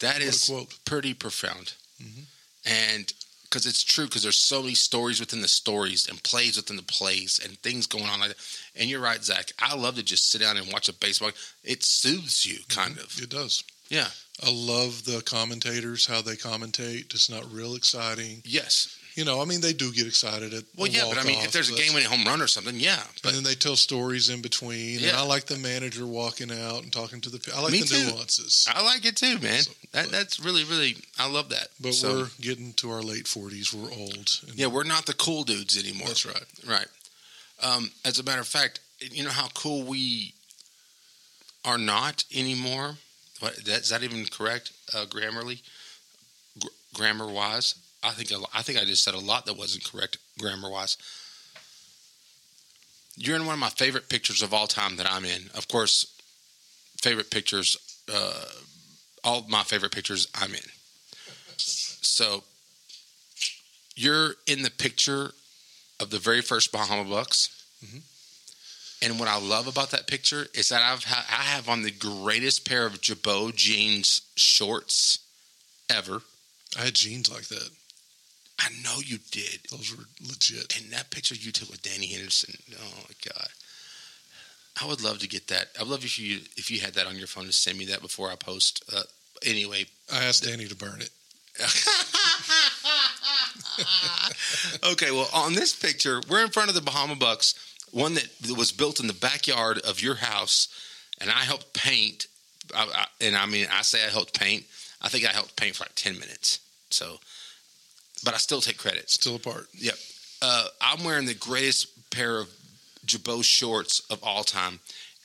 That is quote. pretty profound. Mhm. And because it's true, because there's so many stories within the stories and plays within the plays and things going on like that. And you're right, Zac. I love to just sit down and watch a baseball. It soothes you, kind of. It does. Yeah. I love the commentators, how they commentate. It's not real exciting. Yes. You know, I mean, they do get excited at Well, yeah, but I mean, if there's a but- game winning home run or something, yeah. But and then they tell stories in between. And I like the manager walking out and talking to the. I like Me the too. nuances. I like it too, man. So- that, but- that's really, really, I love that. But So, we're getting to our late forties. We're old. Yeah, we're not the cool dudes anymore. that's right. Right. Um, as a matter of fact, you know how cool we are not anymore. What, that, is that even correct, uh, grammarly, Gr- grammar wise? I think I think I just said a lot that wasn't correct grammar wise. You're in one of my favorite pictures of all time that I'm in. Of course, favorite pictures. Uh, all my favorite pictures I'm in. So you're in the picture of the very first Bahama Bucks. Mhm. And what I love about that picture is that I've ha- I have on the greatest pair of Jabot jeans shorts ever. I had jeans like that. I know you did. Those were legit. And that picture you took with Danny Henderson. Oh my god. I would love to get that. I'd love if you if you had that on your phone to send me that before I post. Uh, anyway, I asked Danny to burn it. okay, well, on this picture, we're in front of the Bahama Bucks, one that was built in the backyard of your house, and I helped paint. I, I, and I mean, I say I helped paint. I think I helped paint for like ten minutes. So, but I still take credit. Still apart. Yep. Uh, I'm wearing the greatest pair of Jabot shorts of all time,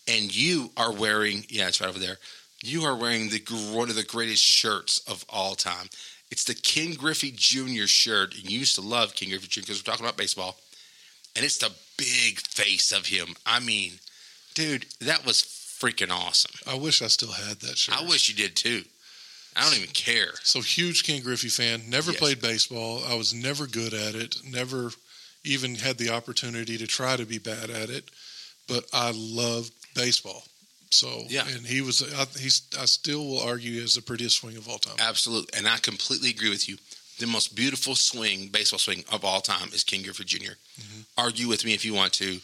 and you are wearing yeah, it's right over there. You are wearing the one of the greatest shirts of all time. It's the Ken Griffey Jr. shirt, and you used to love Ken Griffey Jr. because we're talking about baseball. and it's the big face of him. I mean, dude, that was freaking awesome. I wish I still had that shirt. I wish you did too. I don't even care. So huge Ken Griffey fan. Never Yes. played baseball. I was never good at it. Never even had the opportunity to try to be bad at it. But I love baseball. So Yeah. and he was. I, he's. I still will argue is the prettiest swing of all time. Absolutely, and I completely agree with you. The most beautiful swing, baseball swing of all time, is Ken Griffey junior Mm-hmm. Argue with me if you want to.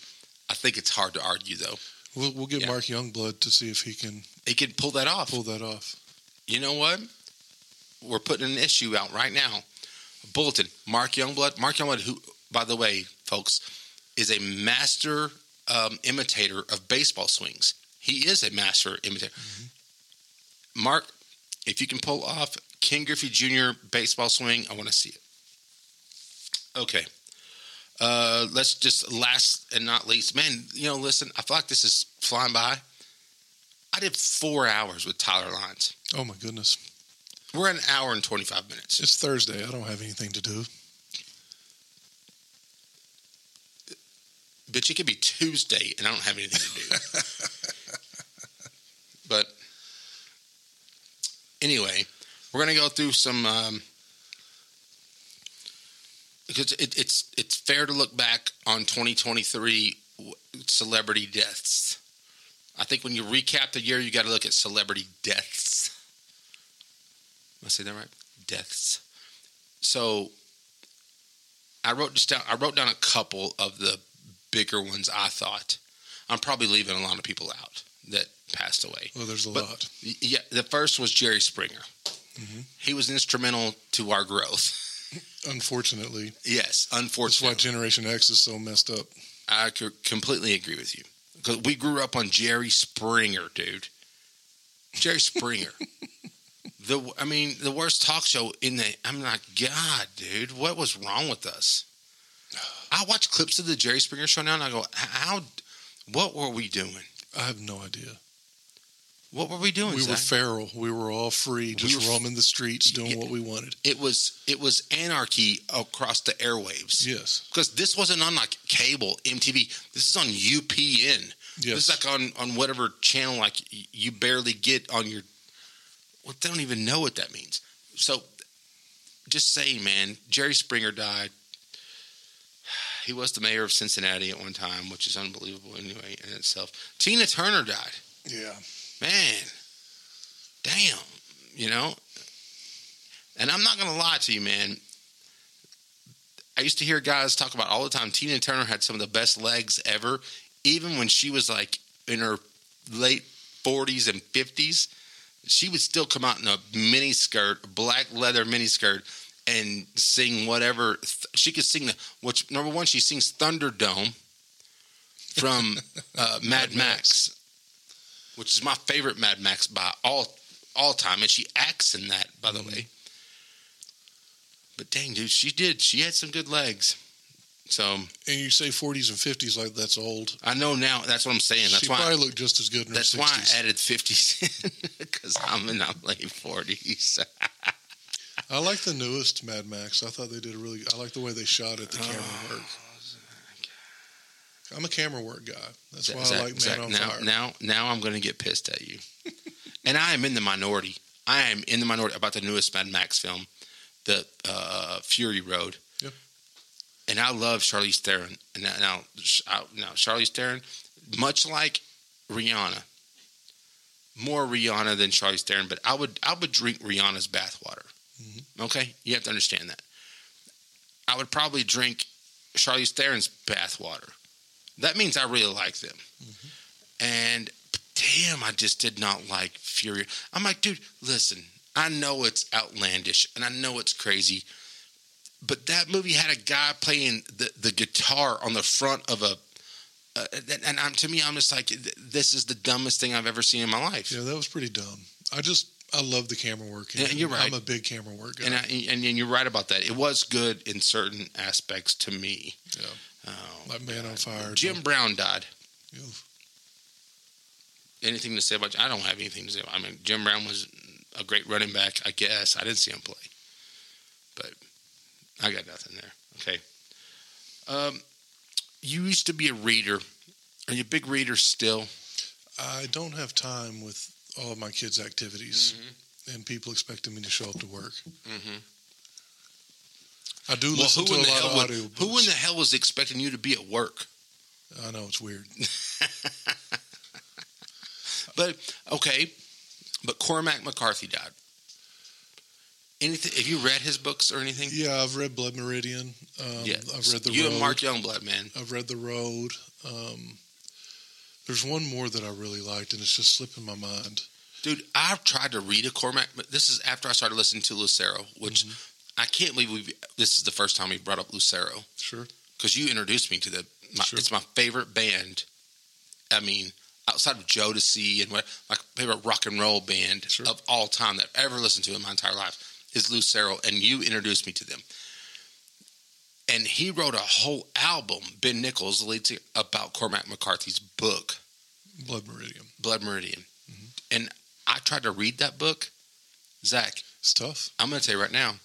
I think it's hard to argue though. We'll, we'll get Yeah. Mark Youngblood to see if he can He can pull that off. pull that off. You know what? We're putting an issue out right now. A bulletin. Mark Youngblood. Mark Youngblood, who, by the way, folks, is a master um, imitator of baseball swings. He is a master imitator. Mark, if you can pull off Ken Griffey Jr. baseball swing, I want to see it. Okay. Uh, let's just last and not least, man. You know, listen. I feel like this is flying by. I did four hours with Tyler Lyons. Oh my goodness! We're an hour and 25 minutes. It's Thursday. I don't have anything to do. Bitch, it could be Tuesday and I don't have anything to do. but anyway, we're going to go through some. Um, because it, it's it's fair to look back on 2023 celebrity deaths. I think when you recap the year, you got to look at celebrity deaths. Am I say that right? Deaths. So I wrote just down. I wrote down a couple of the bigger ones. I thought I'm probably leaving a lot of people out that passed away. Well, there's a But- lot. Yeah, the first was Jerry Springer. Mhm. He was instrumental to our growth. Unfortunately, Yes, unfortunately, that's why Generation X is so messed up. I completely agree with you because we grew up on Jerry Springer, dude. Jerry Springer. the I mean, the worst talk show in the. I'm like, God, dude, what was wrong with us? I watch clips of the Jerry Springer show now, and I go, how? What were we doing? I have no idea. What were we doing? We were feral. We were all free, just were roaming the streets, doing Yeah. what we wanted. it was it was anarchy across the airwaves. Yes. because this wasn't on like cable MTV. This is on UPN. Yes. This is like on on whatever channel like you barely get on your. Well, they don't even know what that means. So, just saying, man. Jerry Springer died. He was the mayor of Cincinnati at one time, which is unbelievable anyway in itself. Tina Turner died. yeah. Man, damn, you know. And I'm not gonna lie to you, man. I used to hear guys talk about all the time. Tina Turner had some of the best legs ever, even when she was like in her late 40s and 50s. She would still come out in a mini skirt, black leather mini skirt, and sing whatever. She could sing the which number one. She sings Thunderdome from uh, Mad Max, which is my favorite Mad Max by all all time, and she acts in that, by the Mhm. way. But dang, dude, she did. She had some good legs. So And you say 40s and 50s like that's old. I know now. That's what I'm saying. That's she why. probably looked just as good in her that's 60s. why I added 50s because I'm in my late 40s. I like the newest Mad Max. I thought they did a really. I like the way they shot it, the camera Oh, work. I'm a camera work guy. That's why I like Man Zac, on now, Fire. now, now I'm going to get pissed at you. and I am in the minority. I am in the minority about the newest Mad Max film, the uh, Fury Road. Yep. And I love Charlize Theron. And now, now, now Charlize Theron, much like Rihanna, more Rihanna than Charlize Theron, but I would I would drink Rihanna's bathwater. Mhm. Okay, you have to understand that. I would probably drink Charlize Theron's bathwater. That means I really like them. And damn, I just did not like Fury. I'm like, dude, listen, I know it's outlandish and I know it's crazy, but that movie had a guy playing the, the guitar on the front of a. Uh, and and I'm, to me, I'm just like, this is the dumbest thing I've ever seen in my life. Yeah, that was pretty dumb. I just I love the camera work. Yeah, you're right. I'm a big camera work guy. And, I, and and you're right about that. It was good in certain aspects to me. Yeah. Oh, Man on Fire. Jim Brown died. Yeah. Anything to say about? I don't have anything to say. About, I mean, Jim Brown was a great running back. I guess I didn't see him play, but I got nothing there. Okay. Um, you used to be a reader. Are you a big reader still? I don't have time with all of my kids' activities and people expecting me to show up to work. Mhm. I do Well, listen to in a lot hell of would, audiobooks. who in the hell was expecting you to be at work? I know it's weird. But okay, but Cormac McCarthy died. Anything? Have you read his books or anything? Yeah, I've read Blood Meridian. Um, Yeah, I've read the you Road. and Mark Youngblood, man. I've read the Road. Um, there's one more that I really liked, and it's just slipping my mind. Dude, I've tried to read a Cormac, but this is after I started listening to Lucero, which Mm-hmm. I can't believe we. This is the first time we brought up Lucero Sure. because you introduced me to the. My, Sure. It's my favorite band. I mean, outside of Jodeci and what my favorite rock and roll band Sure. of all time that I've ever listened to in my entire life is Lucero, and you introduced me to them. And he wrote a whole album, Ben Nichols, the lead singer, about Cormac McCarthy's book. Blood Meridian. Blood Meridian. Mm-hmm. And I tried to read that book. Zac, It's tough. I'm going to tell you right now,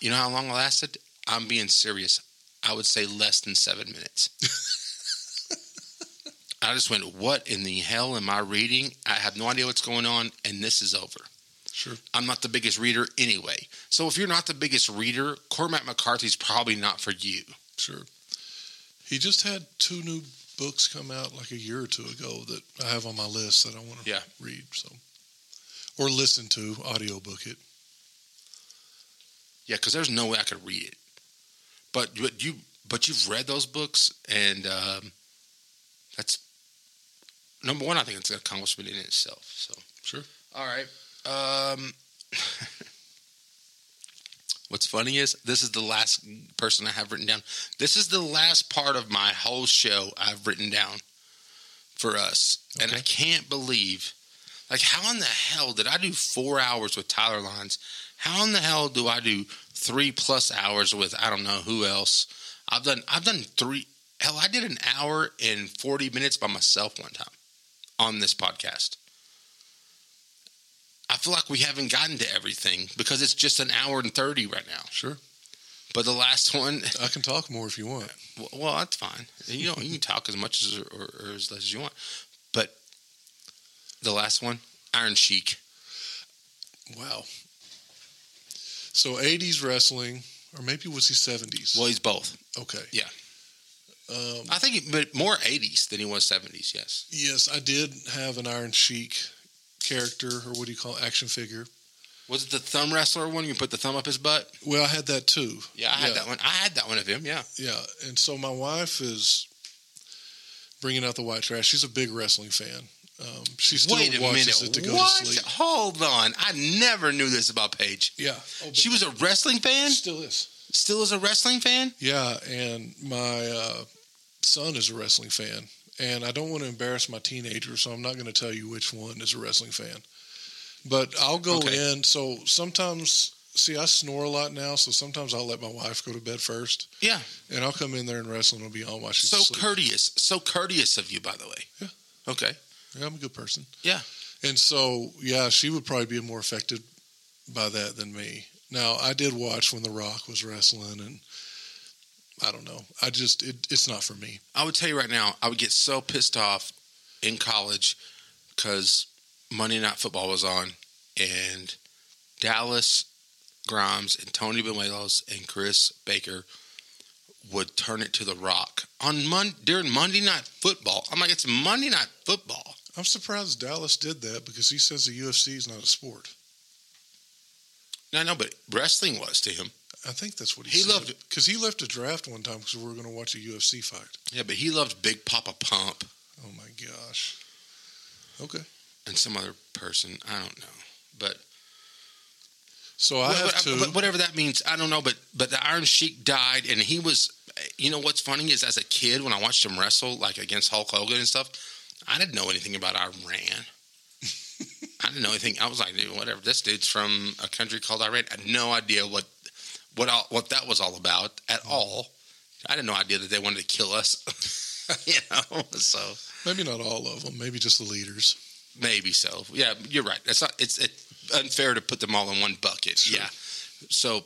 you know how long it lasted? I'm being serious. I would say less than seven minutes. I just went, What in the hell am I reading? I have no idea what's going on, and this is over. Sure. I'm not the biggest reader anyway. So if you're not the biggest reader, Cormac McCarthy's probably not for you. Sure. He just had two new books come out like a year or two ago that I have on my list that I want to Yeah. read. So, or listen to audiobook it. Yeah, because there's no way I could read it. But but you but you've read those books, and um, that's number one. I think it's an accomplishment in itself. So Sure. all right. Um, what's funny is this is the last person I have written down. This is the last part of my whole show I've written down for us, and I can't believe. Like, how in the hell did I do four hours with Tyler Lyons? How in the hell do I do three plus hours with I don't know who else? I've done I've done three. Hell, I did an hour and forty minutes by myself one time on this podcast. I feel like we haven't gotten to everything because it's just an hour and thirty right now. Sure. But the last one, I can talk more if you want. well, well, that's fine. You know, you can talk as much as or, or as less as you want. But the last one, Iron Sheik. Wow. So 80s wrestling, or maybe was he 70s? Well, he's both. okay. Yeah. Um, I think, he, but more '80s than he was '70s. Yes. yes, I did have an Iron Sheik character, or what do you call it, action figure. Was it the thumb wrestler one? You put the thumb up his butt. Well, I had that too. Yeah, I had that one. I had that one of him. Yeah. Yeah, and so my wife is bringing out the white trash. She's a big wrestling fan. Um, she still Wait a watches minute. it to go what? to sleep. Hold on. I never knew this about Paige. Yeah, oh, She was a wrestling fan. still is. Still is a wrestling fan. Yeah, and my uh, son is a wrestling fan, and I don't want to embarrass my teenager, so I'm not going to tell you which one is a wrestling fan. But I'll go Okay. in. So sometimes, see, I snore a lot now, so sometimes I'll let my wife go to bed first, Yeah. and I'll come in there and wrestle, and it'll be on while she's So courteous. So courteous of you, by the way. Yeah. Okay. Yeah, I'm a good person. Yeah. And so, yeah, she would probably be more affected by that than me. Now, I did watch when The Rock was wrestling, and I don't know. I just, it, it's not for me. I would tell you right now, I would get so pissed off in college because Monday Night Football was on, and Dallas Grimes and Tony Benuelos and Chris Baker would turn it to the Rock on Mon- during Monday Night Football. I'm like, it's Monday Night Football. I'm surprised Dallas did that because he says the UFC is not a sport. No, no, but wrestling was to him. I think that's what he, He said. loved it. because he left a draft one time because we were going to watch a UFC fight. Yeah, but he loved Big Papa Pump Oh my gosh. Okay, and some other person. I don't know, but so I have but whatever that means, I don't know. But but the Iron Sheik died, and he was. You know what's funny is as a kid when I watched him wrestle like against Hulk Hogan and stuff, I didn't know anything about Iran. I didn't know anything. I was like, dude, whatever. This dude's from a country called Iran. I had no idea what what all, what that was all about at all. I had no idea that they wanted to kill us. you know, so Maybe not all of them. Maybe just the leaders. Maybe so. Yeah, you're right. It's not. It's, it's unfair to put them all in one bucket. Sure. Yeah. So,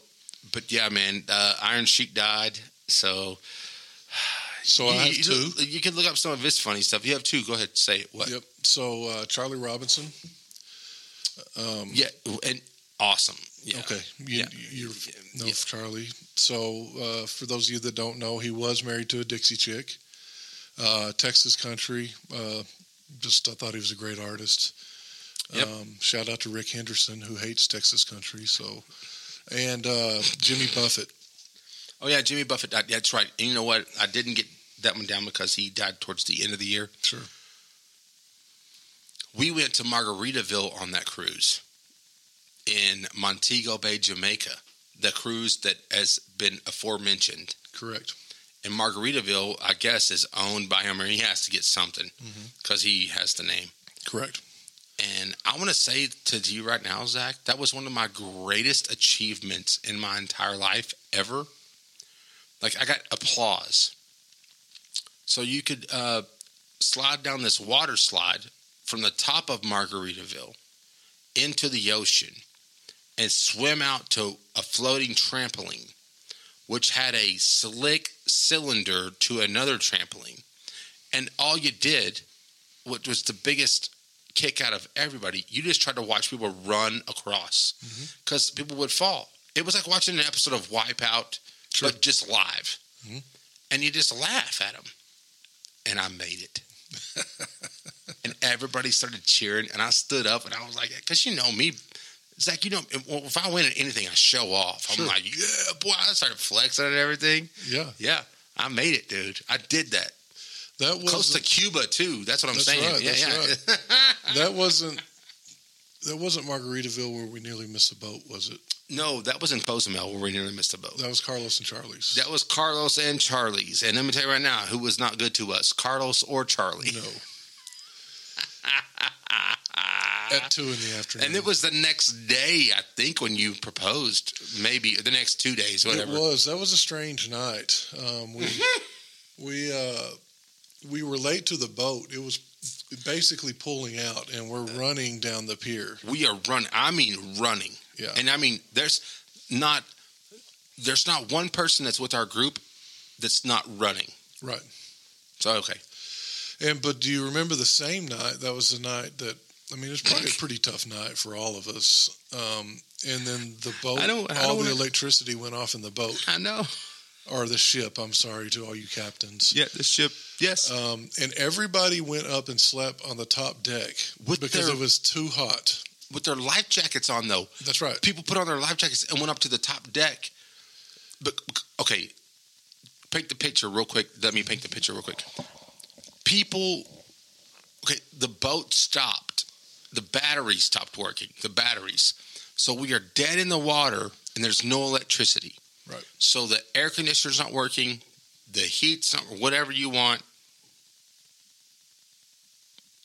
but yeah, man, uh, Iron Sheik died. So So I you, have you, two. you can look up some of his funny stuff. You have two. Go ahead, say it. What? Yep. So uh, Charlie Robison. Um, Yeah, and awesome. Yeah. Okay, you, Yeah. you know Yeah. Charlie. So, uh, for those of you that don't know, he was married to a Dixie chick, uh, Texas country. Uh, just I thought he was a great artist. Yep. Um, shout out to Rick Henderson who hates Texas country. So, and uh, Jimmy Buffett. Oh yeah, Jimmy Buffett died. That's right. And you know what? I didn't get that one down because he died towards the end of the year. Sure. We went to Margaritaville on that cruise in Montego Bay, Jamaica. The cruise that has been aforementioned. Correct. And Margaritaville, I guess, is owned by him, or he has to get something mm-hmm. because he has the name. Correct. And I want to say to you right now, Zac, that was one of my greatest achievements in my entire life ever. Like, I got applause. So you could uh, slide down this water slide from the top of Margaritaville into the ocean and swim out to a floating trampoline, which had a slick cylinder to another trampoline. And all you did, what was the biggest kick out of everybody, you just tried to watch people run across because people would fall. It was like watching an episode of Wipeout, Sure. but just live. Mhm. And you just laugh at them. And I made it. and everybody started cheering, and I stood up and I was like, because you know me, Zac, you know, if I win at anything, I show off. I'm Sure. like, yeah, boy, I started flexing and everything. Yeah, Yeah, I made it, dude. I did that. that was Close to Cuba, too. That's what I'm That's saying. right, yeah, that's yeah. that wasn't that wasn't Margaritaville where we nearly missed a boat, was it? no, that was in Cozumel where we nearly missed a boat. That was Carlos and Charlie's. That was Carlos and Charlie's. And let me tell you right now, who was not good to us, Carlos or Charlie. no. At two in the afternoon. And it was the next day, I think, when you proposed. Maybe the next two days, whatever. It was. That was a strange night. Um, we we uh, we were late to the boat. It was basically pulling out, and we're running down the pier. We are running. I mean, running. Yeah. And I mean, there's not there's not one person that's with our group that's not running. Right. So okay, And but do you remember the same night? That was the night that I mean, it's probably a pretty tough night for all of us. Um, and then the boat, I don't- I all don't the wanna- electricity went off in the boat I know. Or the ship. I'm sorry to all you captains. Yeah, the ship. Yes. Um, and everybody went up and slept on the top deck With because their- it was too hot. with their life jackets on, though. That's right. people put on their life jackets and went up to the top deck. But okay, paint the picture real quick. Let me paint the picture real quick. People, okay, the boat stopped. The batteries stopped working. The batteries. So we are dead in the water and there's no electricity. Right. So the air conditioner's not working. The heat's not, whatever you want.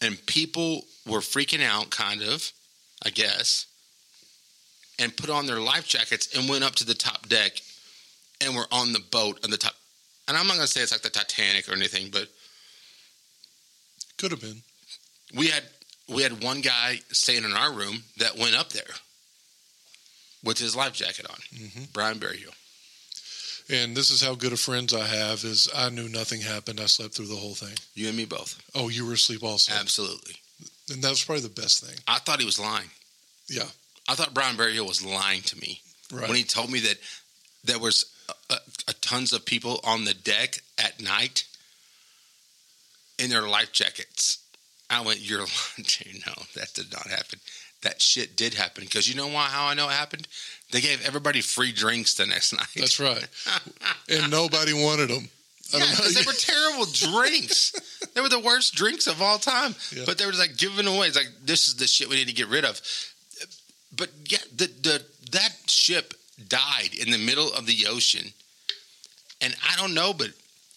And people were freaking out, kind of, I guess and put on their life jackets and went up to the top deck and were on the boat on the top. And I'm not going to say it's like the Titanic or anything, but Could have been. we had we had one guy staying in our room that went up there with his life jacket on. hmm Brian Berryhill. And this is how good of friends I have is I knew nothing happened. I slept through the whole thing. You and me both. Oh, you were asleep also. Absolutely. And that was probably the best thing. I thought he was lying. Yeah. I thought Brian Berryhill was lying to me Right. when he told me that there was a, a, tons of people on the deck at night in their life jackets. I went, "You're lying. No, that did not happen. That shit did happen because you know why? How I know it happened? They gave everybody free drinks the next night. That's right. and nobody wanted them. I Yeah, because they were terrible drinks. They were the worst drinks of all time. Yeah. But they were like giving away. It's like this is the shit we need to get rid of. But yeah, the the that ship died in the middle of the ocean, and I don't know, but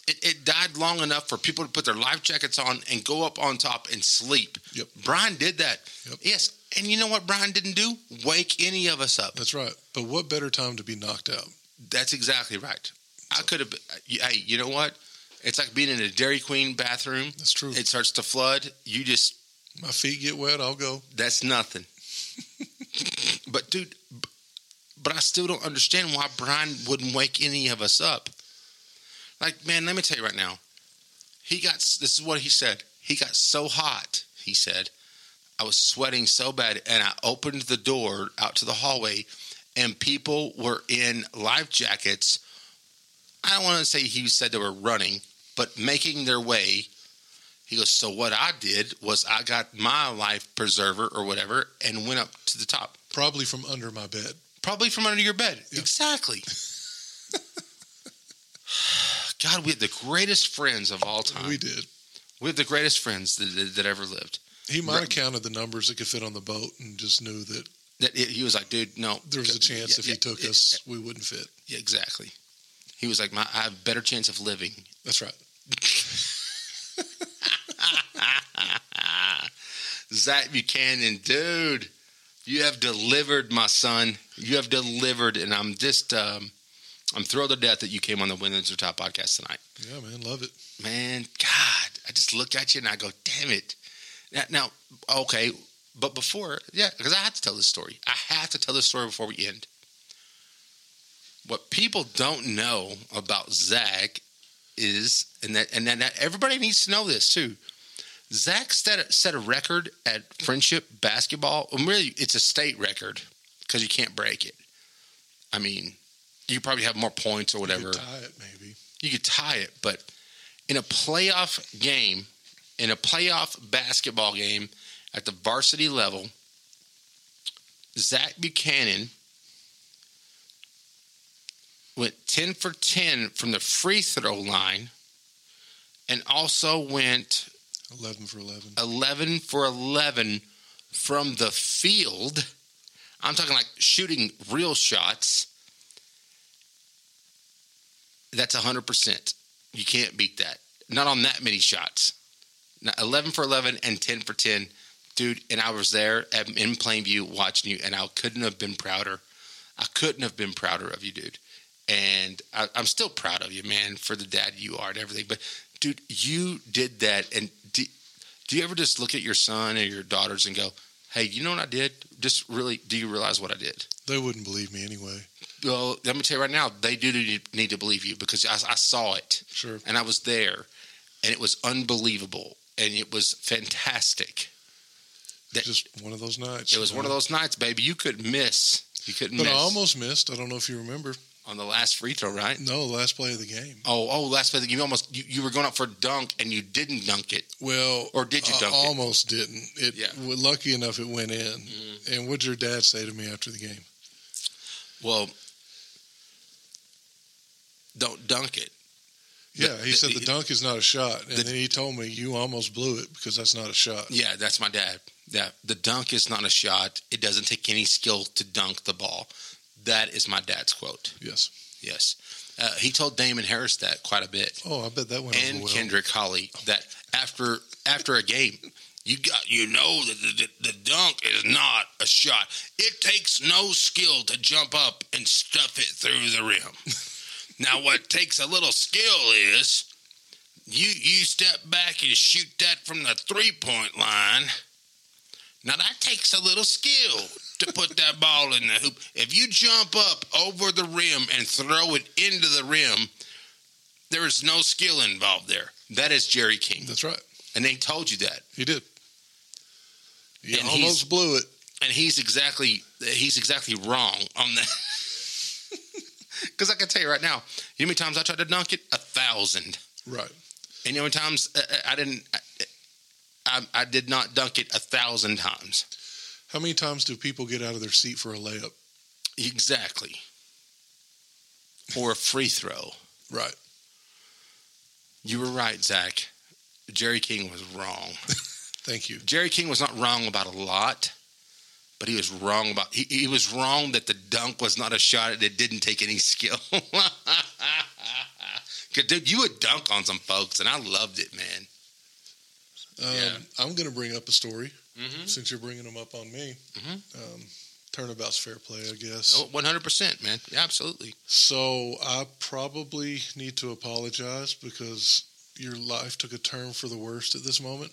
it, it died long enough for people to put their life jackets on and go up on top and sleep. Yep. Brian did that. Yep. Yes, and you know what Brian didn't do? Wake any of us up. That's right. But what better time to be knocked out? That's exactly right. I could have. Uh, hey, you know what? It's like being in a Dairy Queen bathroom. That's true. It starts to flood. You just My feet get wet, I'll go. that's nothing. but dude, but I still don't understand why Brian wouldn't wake any of us up. Like, man, let me tell you right now. He got. This is what he said. He got so hot. He said, I was sweating so bad, and I opened the door out to the hallway, and people were in life jackets. I don't want to say he said they were running, but making their way. He goes, so what I did was I got my life preserver or whatever and went up to the top. Probably from under my bed. Probably from under your bed. Yeah. Exactly. God, we had the greatest friends of all time. We did. We had the greatest friends that, that, that ever lived. He might have counted the numbers that could fit on the boat and just knew that That he was like, dude, no. there was a chance Yeah, if he took yeah, us, we wouldn't fit. Yeah, exactly. He was like, my, I have a better chance of living. That's right. Zac Buchanan, dude, you have delivered, my son. You have delivered, and I'm just, um, I'm thrilled to death that you came on the Women's Top podcast tonight. Yeah, man, love it. Man, God, I just look at you and I go, damn it. Now, now okay, but before, yeah, because I have to tell this story. I have to tell this story before we end. What people don't know about Zac is, and that, and that, that everybody needs to know this too. Zac set a, set a record at Frenship basketball. And really, it's a state record because you can't break it. I mean, you could probably have more points or whatever. You could tie it, maybe. you could tie it, but in a playoff game, in a playoff basketball game at the varsity level, Zac Buchanan went 10 for 10 from the free throw line and also went 11 for 11. 11 for 11 from the field. I'm talking like shooting real shots. That's 100%. You can't beat that. Not on that many shots. Now, 11 for 11 and 10 for 10. Dude, and I was there in Plainview watching you, and I couldn't have been prouder. I couldn't have been prouder of you, dude. And I, I'm still proud of you, man, for the dad you are and everything. But, dude, you did that. And do, do you ever just look at your son or your daughters and go, hey, you know what I did? Just really, do you realize what I did? They wouldn't believe me anyway. Well, let me tell you right now, they do need to believe you because I, I saw it Sure. and I was there, and it was unbelievable and it was fantastic. That- Just one of those nights. It was one of those nights, baby. You couldn't miss. You couldn't But miss I almost missed. I don't know if you remember. on the last free throw, right? No, the last play of the game. Oh, oh, last play. You almost you, you were going up for a dunk and you didn't dunk it. Well, Or did you I dunk it? almost didn't. It Yeah. Lucky enough it went in. Mm. And what'd your dad say to me after the game? Well, don't dunk it. Yeah, he the- said the the- dunk is not a shot, and the- then he told me you almost blew it because that's not a shot. Yeah, that's my dad. Yeah, the dunk is not a shot. It doesn't take any skill to dunk the ball. That is my dad's quote. Yes. Yes, uh, he told Damon Harris that quite a bit, Oh, I bet that went and over well. Kendrick Holly that after after a game, you got you know that the, the, the dunk is not a shot. It takes no skill to jump up and stuff it through the rim. now, what takes a little skill is you you step back and shoot that from the three point line. Now that takes a little skill to put that ball in the hoop. If you jump up over the rim and throw it into the rim, there is no skill involved there. That is Jerry King, That's right. And they told you that. He did. He And almost blew it. and he's exactly he's exactly wrong on that. Because I can tell you right now, you know how many times I tried to dunk it? A thousand. Right. And you know how many times uh, I didn't, I, I, I did not dunk it a thousand times. How many times do people get out of their seat for a layup? Exactly. Or a free throw. Right. You were right, Zac. Jerry King was wrong. Thank you. Jerry King was not wrong about a lot, but he was wrong about he, he was wrong that the dunk was not a shot and it didn't take any skill. dude, you would dunk on some folks, and I loved it, man. Um, Yeah. I'm going to bring up a story Mm-hmm. since you're bringing them up on me. Mhm. Um, turnabout's fair play, I guess. Oh, 100%, man. Yeah, absolutely. So I probably need to apologize because your life took a turn for the worst at this moment.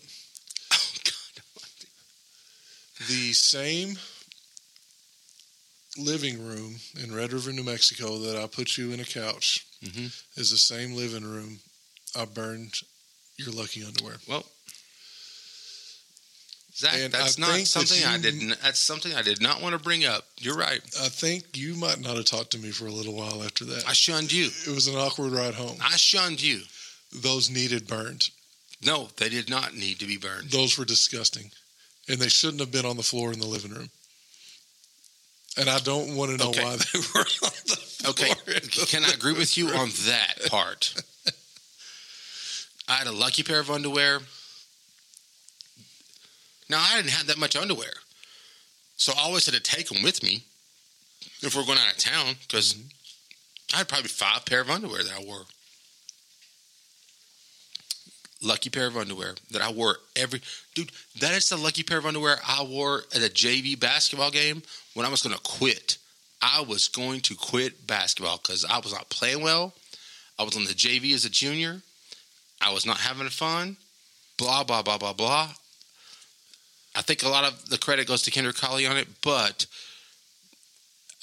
Oh, God. The same living room in Red River, New Mexico that I put you in a couch Mhm. is the same living room I burned your lucky underwear. Well, Zac, And that's I not think that something I didn't. That's something I did not want to bring up. You're right. I think you might not have talked to me for a little while after that. I shunned you. it was an awkward ride home. I shunned you. Those needed burned. No, they did not need to be burned. Those were disgusting, and they shouldn't have been on the floor in the living room. And I don't want to know Okay. why they were on the floor. Okay, the can I agree with you living on that part? I had a lucky pair of underwear. Now I didn't have that much underwear, so I always had to take them with me if we're going out of town because mm-hmm. I had probably five pair of underwear that I wore. Lucky pair of underwear that I wore every dude. That is the lucky pair of underwear I wore at a JV basketball game when I was going to quit. I was going to quit basketball because I was not playing well. I was on the JV as a junior. I was not having fun. Blah blah blah blah blah. I think a lot of the credit goes to Kendra Colley on it, but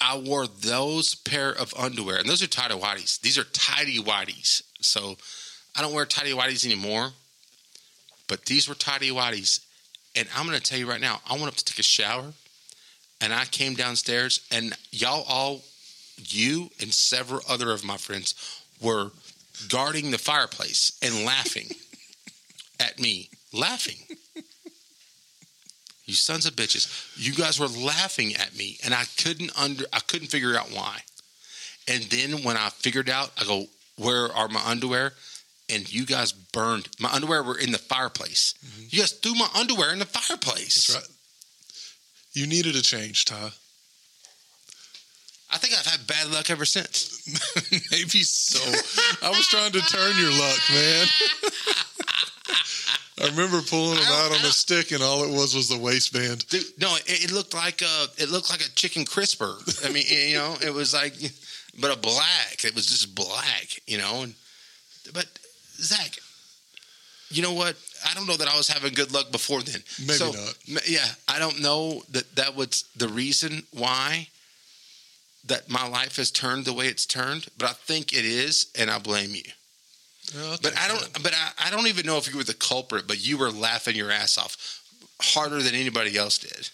I wore those pair of underwear, and those are tidy whities. These are tidy whities. So I don't wear tidy whities anymore, but these were tidy whities. And I'm going to tell you right now, I went up to take a shower, and I came downstairs, and y'all all, you and several other of my friends, were guarding the fireplace and laughing at me, laughing. You sons of bitches! You guys were laughing at me, and I couldn't under I couldn't figure out why. And then when I figured out, I go, "Where are my underwear?" And you guys burned my underwear. Were in the fireplace. Mm-hmm. You guys threw my underwear in the fireplace. That's right. You needed a change, Ty. I think I've had bad luck ever since. Maybe so. I was trying to turn your luck, man. I remember pulling them out on a stick, and all it was was the waistband. Dude, no, it, it looked like a it looked like a chicken crisper. I mean, you know, it was like, but a black. It was just black, you know. And but Zac, you know what? I don't know that I was having good luck before then. Maybe So, not. Yeah, I don't know that that was the reason why that my life has turned the way it's turned, but I think it is, and I blame you. But I don't. But I, I don't even know if you were the culprit. But you were laughing your ass off harder than anybody else did.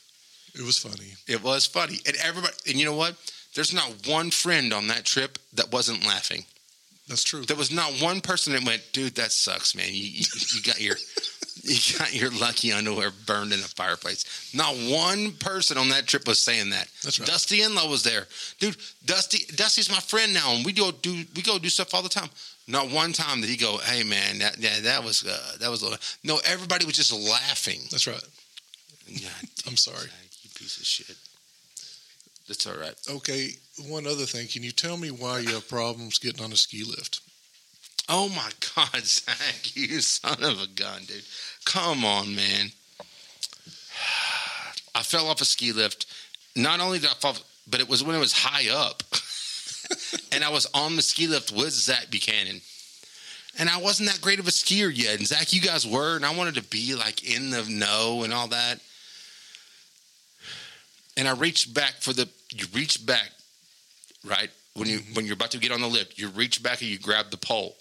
It was funny. It was funny, and everybody. And you know what? There's not one friend on that trip that wasn't laughing. That's true. There was not one person that went, "Dude, that sucks, man. You you, you got your." You got your lucky underwear burned in a fireplace. Not one person on that trip was saying that. That's right. Dusty Enlow was there, dude. Dusty, Dusty's my friend now, and we go do we go do stuff all the time. Not one time did he go, "Hey, man, that yeah, that was uh, that was." a little-" No, everybody was just laughing. That's right. God I'm sorry. You piece of shit. That's all right. Okay, one other thing. Can you tell me why you have problems getting on a ski lift? Oh my God, Zac, you son of a gun, dude. Come on, man. I fell off a ski lift. Not only did I fall, but it was when it was high up. and I was on the ski lift with Zac Buchanan. And I wasn't that great of a skier yet. And Zac, you guys were, and I wanted to be like in the know and all that. And I reached back for the you reach back, right? When you when you're about to get on the lift, you reach back and you grab the pole.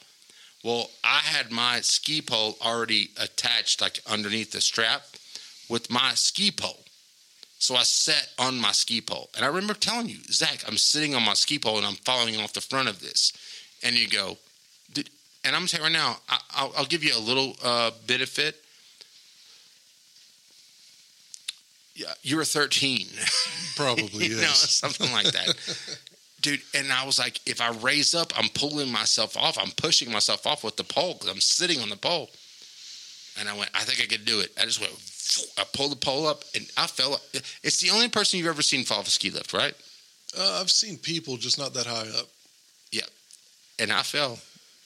Well, I had my ski pole already attached, like underneath the strap, with my ski pole. So I sat on my ski pole. And I remember telling you, Zac, I'm sitting on my ski pole and I'm falling off the front of this. And you go, and I'm saying right now, I, I'll, I'll give you a little uh, benefit. Yeah, you were 13. Probably you know, something like that. Dude, and I was like, if I raise up, I'm pulling myself off. I'm pushing myself off with the pole because I'm sitting on the pole. And I went, I think I could do it. I just went, I pulled the pole up and I fell. up. It's the only person you've ever seen fall off a ski lift, right? Uh, I've seen people just not that high up. Yeah. And I fell.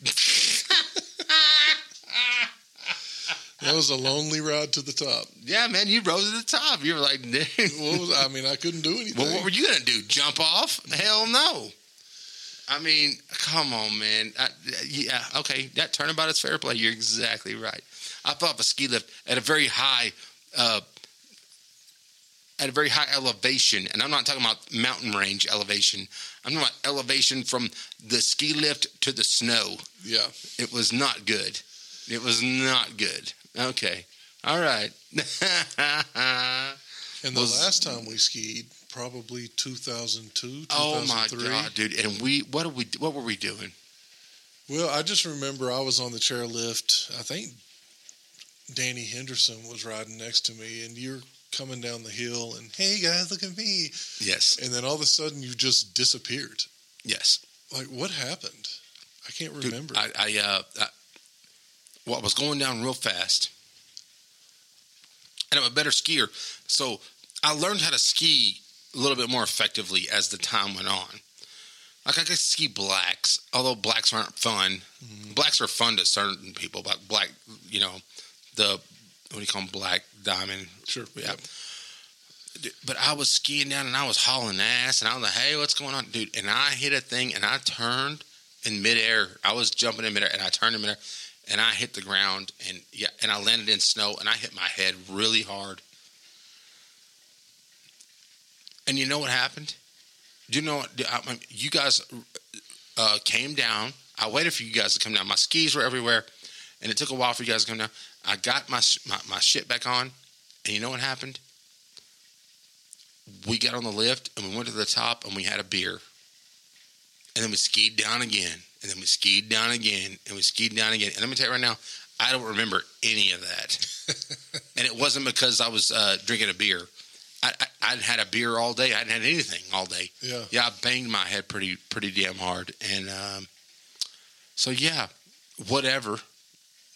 That was a lonely ride to the top. Yeah, man, you rose to the top. You were like. What was I mean? I couldn't do anything. Well, what were you gonna do? Jump off? Hell no. I mean, come on, man. I, yeah, okay. That turnabout is fair play. You're exactly right. I fell off a ski lift at a very high, uh, at a very high elevation, and I'm not talking about mountain range elevation. I'm talking about elevation from the ski lift to the snow. Yeah. It was not good. It was not good. Okay. All right. And the Was- last time we skied, probably 2002, 2003. oh my god, dude! And we, what are we? What were we doing? Well, I just remember I was on the chairlift. I think Danny Henderson was riding next to me, and you're coming down the hill, and hey guys, look at me. Yes. And then all of a sudden, you just disappeared. Yes. Like, what happened? I can't Dude, remember. I, I, uh, I, well, I was going down real fast, and I'm a better skier, so I learned how to ski a little bit more effectively as the time went on. Like I could ski blacks, although blacks aren't fun. Mm-hmm. Blacks are fun to certain people, but black, you know, the what do you call them? Black diamond. sure. Yeah. But I was skiing down and I was hauling ass and I was like, hey, what's going on? Dude, and I hit a thing and I turned in midair. I was jumping in midair and I turned in midair and I hit the ground and yeah, and I landed in snow and I hit my head really hard. And you know what happened? Do you know what? I- I- You guys uh, came down. I waited for you guys to come down. My skis were everywhere, and it took a while for you guys to come down. I got my my, my shit back on, and you know what happened? We got on the lift and we went to the top and we had a beer, and then we skied down again, and then we skied down again, and we skied down again. And let me tell you right now, I don't remember any of that, and it wasn't because I was uh, drinking a beer. I, I, I'd had a beer all day. I hadn't had anything all day. Yeah. Yeah, I banged my head pretty pretty damn hard, and um, so yeah, whatever.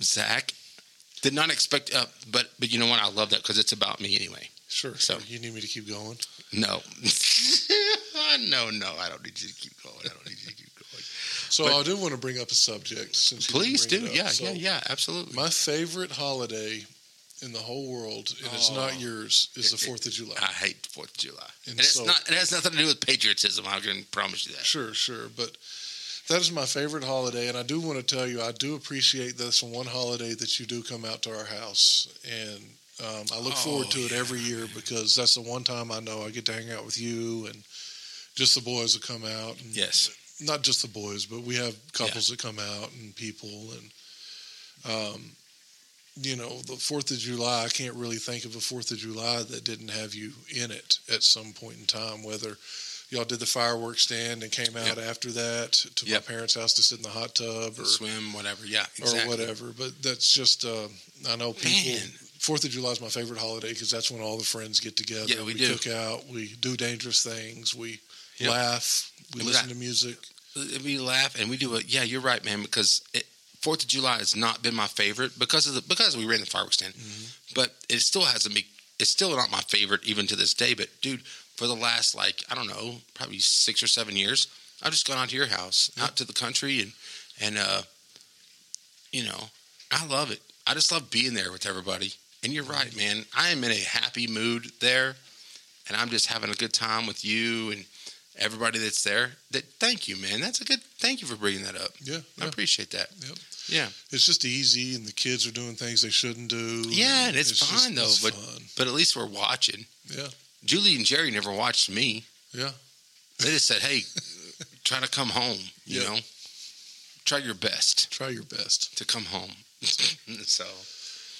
Zac did not expect, uh, but but you know what? I love that because it's about me anyway. Sure. So- So you need me to keep going? No, no, no. I don't need you to keep going. I don't need you to keep going. So But- I do want to bring up a subject. Since Please do. didn't bring it Yeah. So yeah, yeah. Absolutely. My favorite holiday in the whole world, and it's Oh. not yours, is the It- it- Fourth of July. I hate Fourth of July, and, And it's so- not. It has nothing to do with patriotism. I can promise you that. Sure, sure. But that is my favorite holiday. And I do want to tell you, I do appreciate this one holiday that you do come out to our house. And um, I look forward Oh, to it yeah, every year because that's the one time I know I get to hang out with you and just the boys will come out. And Yes. Not just the boys, but we have couples that come out and people. And, um, you know, the Fourth of July, I can't really think of a Fourth of July that didn't have you in it at some point in time, whether y'all did the fireworks stand and came out after that to Yep. my parents' house to sit in the hot tub or Swim, whatever. Yeah, or whatever. But that's just uh, I know people. Man. Fourth of July is my favorite holiday because that's when all the friends get together. Yeah, we do. cook out. We do dangerous things. We Yep. laugh. We We listen laugh. to music. Uh, we laugh and we do it. Yeah, you're right, man. Because it, Fourth of July has not been my favorite because of the because we ran the fireworks stand, mm-hmm. but it still hasn't been. It's still not my favorite even to this day. But dude, for the last like I don't know, probably six or seven years, I've just gone out to your house, out to the country, and and uh, you know, I love it. I just love being there with everybody. And you're right, mm-hmm. man. I am in a happy mood there, and I'm just having a good time with you and everybody that's there. That thank you, man. That's a good. Thank you for bringing that up. Yeah, I yeah. appreciate that. Yep. Yeah, It's just easy, and the kids are doing things they shouldn't do. Yeah, and it's just- fine, though, it's but- fun. but at least we're watching. Yeah, Julie and Jerry never watched me. yeah, They just said, "Hey, try to come home." You Yeah. know, try your best try your best. to come home. so,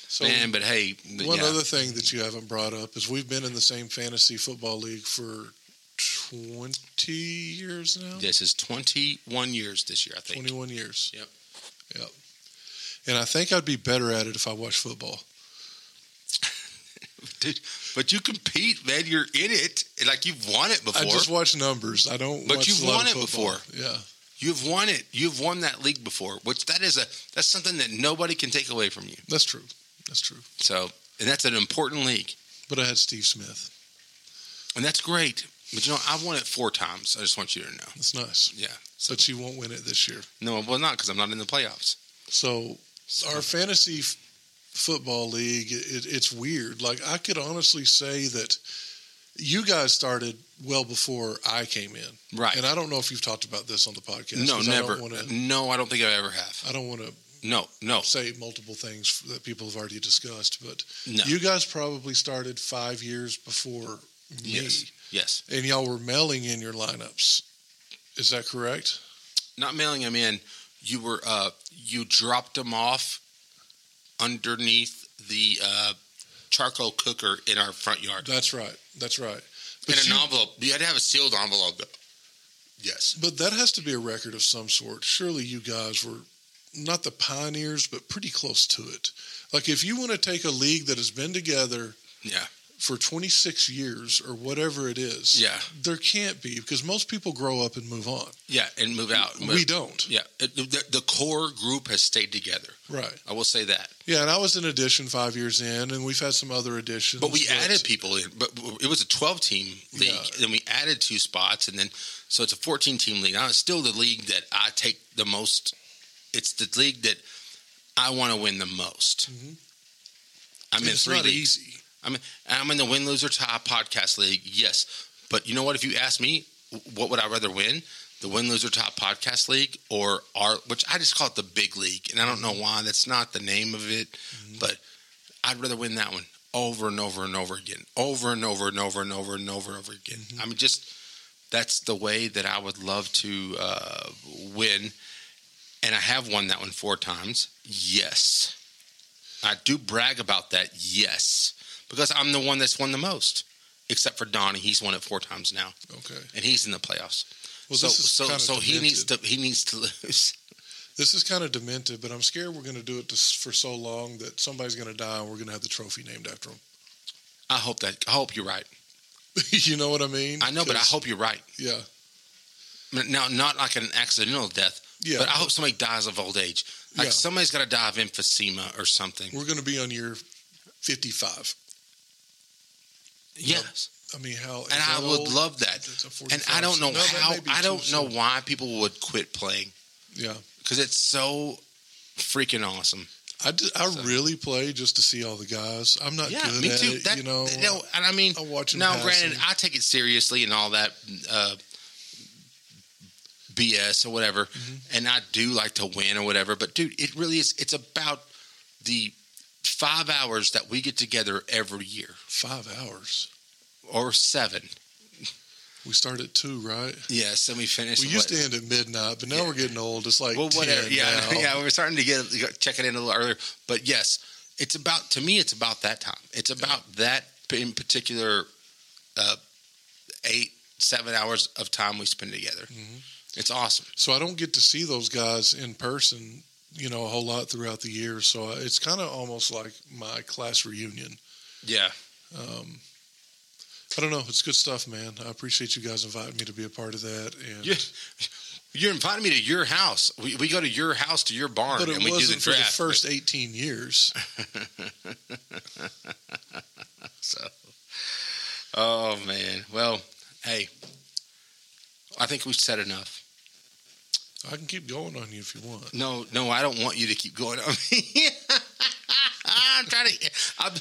So man, but hey, but One yeah. other thing that you haven't brought up is we've been in the same fantasy football league for 20 years now. this is 21 years this year. I think. 21 years. Yep. Yep. And I think I'd be better at it if I watched football. Dude, but you compete, man. You're in it. Like you've won it before. I just watch numbers. I don't. But watch you've won it football. before. Yeah. You've won it. You've won that league before, which that is a that's something that nobody can take away from you. That's true. That's true. So, and that's an important league, But I had Steve Smith. and that's great. But you know, I won it four times. I just want you to know. That's nice. Yeah. So But you won't win it this year. no, well, not because I'm not in the playoffs. So our fantasy f- football league, it, it's weird. Like I could honestly say that you guys started well before I came in, Right. and I don't know if you've talked about this on the podcast. no, I never. don't want to. No, I don't think I ever have. I don't want to No, no, say multiple things that people have already discussed, but no. you guys probably started five years before me, yes, yes. and y'all were mailing in your lineups. Is that correct? Not mailing them in. You were. uh You dropped them off underneath the uh, charcoal cooker in our front yard. That's right. That's right. in But an you- envelope. You had to have a sealed envelope. Yes. But that has to be a record of some sort. Surely you guys were not the pioneers, but pretty close to it. Like if you want to take a league that has been together Yeah. For 26 years or whatever it is, Yeah. there can't be because most people grow up and move on. Yeah, and move out. We don't. Yeah, the, the core group has stayed together. Right. I will say that. Yeah, and I was an addition five years in, and we've had some other additions. But we added people in. But it was a 12 team league. Yeah. Then we added two spots, and then so it's a 14 team league. Now it's still the league that I take the most. It's the league that I want to win the most. Mhm. I'm in it's three not leagues. easy. I'm I'm in the win loser tie podcast league. Yes, but you know what? If you ask me, what would I rather win? The win loser top podcast league or our which I just call it the big league, and I don't know mm-hmm. why that's not the name of it, mm-hmm. but I'd rather win that one over and over and over again, over and over and over and over and over and over again. Mm-hmm. I mean, just that's the way that I would love to uh, win, and I have won that one four times. Yes, I do brag about that. Yes, because I'm the one that's won the most, except for Donnie. He's won it four times now, Okay. and he's in the playoffs. Well, so this is so so he needs to he needs to lose. This is kind of demented, but I'm scared we're going to do it for so long that somebody's going to die and we're going to have the trophy named after him. I hope that I hope you're right. you know what I mean? I know, but I hope you're right. Yeah. Now, not like an accidental death, Yeah. but I hope somebody dies of old age. Like Yeah. somebody's got to die of emphysema or something. We're going to be on year 55. Yes, I mean, how. and I would old? love that. And I don't know No, how. I don't know soon. why people would quit playing Yeah. because it's so freaking awesome. I So- really play just to see all the guys. I'm not Yeah, good me at too. it, That, you know. no, and I mean, I watch now, passing. granted, I take it seriously and all that uh, BS or whatever, Mm-hmm. and I do like to win or whatever. But dude, it really is. It's about the five hours that we get together every year, Five hours. or seven. We start at two, right? Yes, and we finish. We what- used to end at midnight, but now we're getting old. It's like well, 10 whatever. Yeah, now. yeah. We're starting to get check it in a little earlier, but yes, it's about to me. It's about that time. It's about that in particular uh, eight, seven hours of time we spend together. Mhm. It's awesome. So I don't get to see those guys in person, you know, a whole lot throughout the year. So it's kind of almost like my class reunion. Yeah. Um, I don't know. It's good stuff, man. I appreciate you guys inviting me to be a part of that. And Yeah. You're inviting me to your house. We, we go to your house to your barn but it and we do the wasn't for the draft. first 18 years. So, oh man. Well, hey, I think we've said enough. I can keep going on you if you want. No, no, I don't want you to keep going on me. I'm trying to. I'm,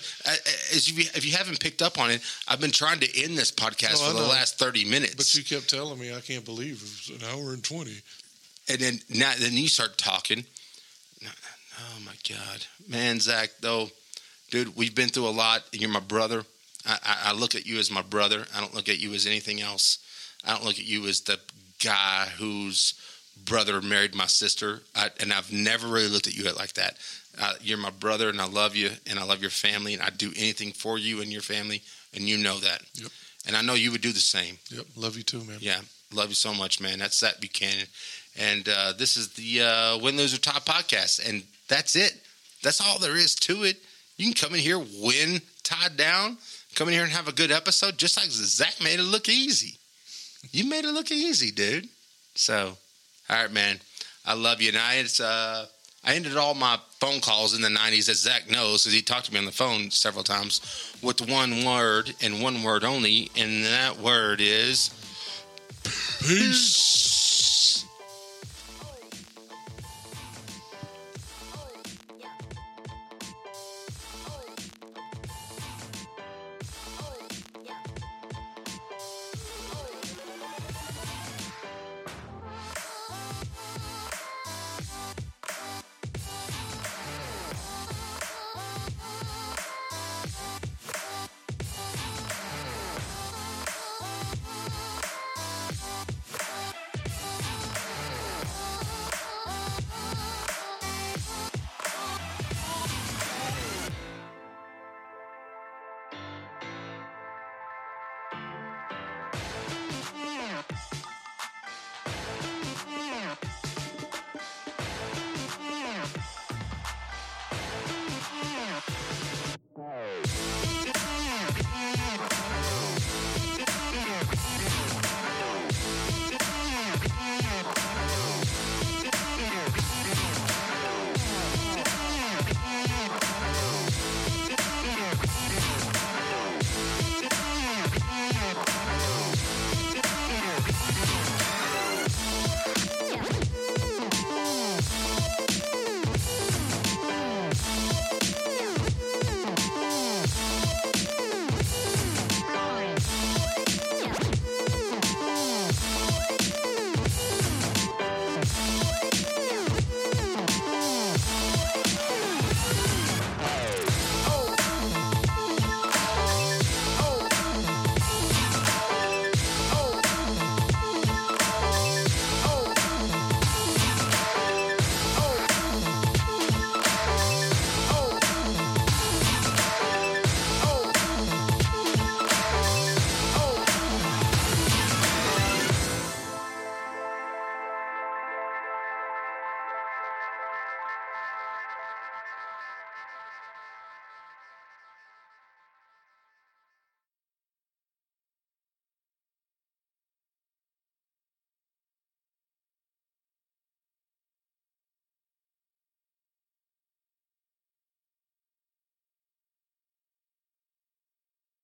as you, if you haven't picked up on it, I've been trying to end this podcast No, for the last thirty minutes. But you kept telling me I can't believe it was an hour and 20. and then now, then you start talking. Oh my God, man, Zac, though, dude, we've been through a lot. You're my brother. I, I, I look at you as my brother. I don't look at you as anything else. I don't look at you as the guy whose brother married my sister. I, and I've never really looked at you like that. Uh, you're my brother, and I love you, and I love your family, and I'd do anything for you and your family, and you know that. Yep. And I know you would do the same. Yep. Love you too, man. Yeah, love you so much, man. That's Zac Buchanan, and uh, this is the uh, Win Lose or Top podcast, and that's it. That's all there is to it. You can come in here, win, tied down, come in here and have a good episode, just like Zac made it look easy. You made it look easy, dude. So, all right, man. I love you. And I, it's, uh, I ended all my phone calls in the 90s, as Zac knows, because he talked to me on the phone several times, with one word and one word only, and that word is Peace.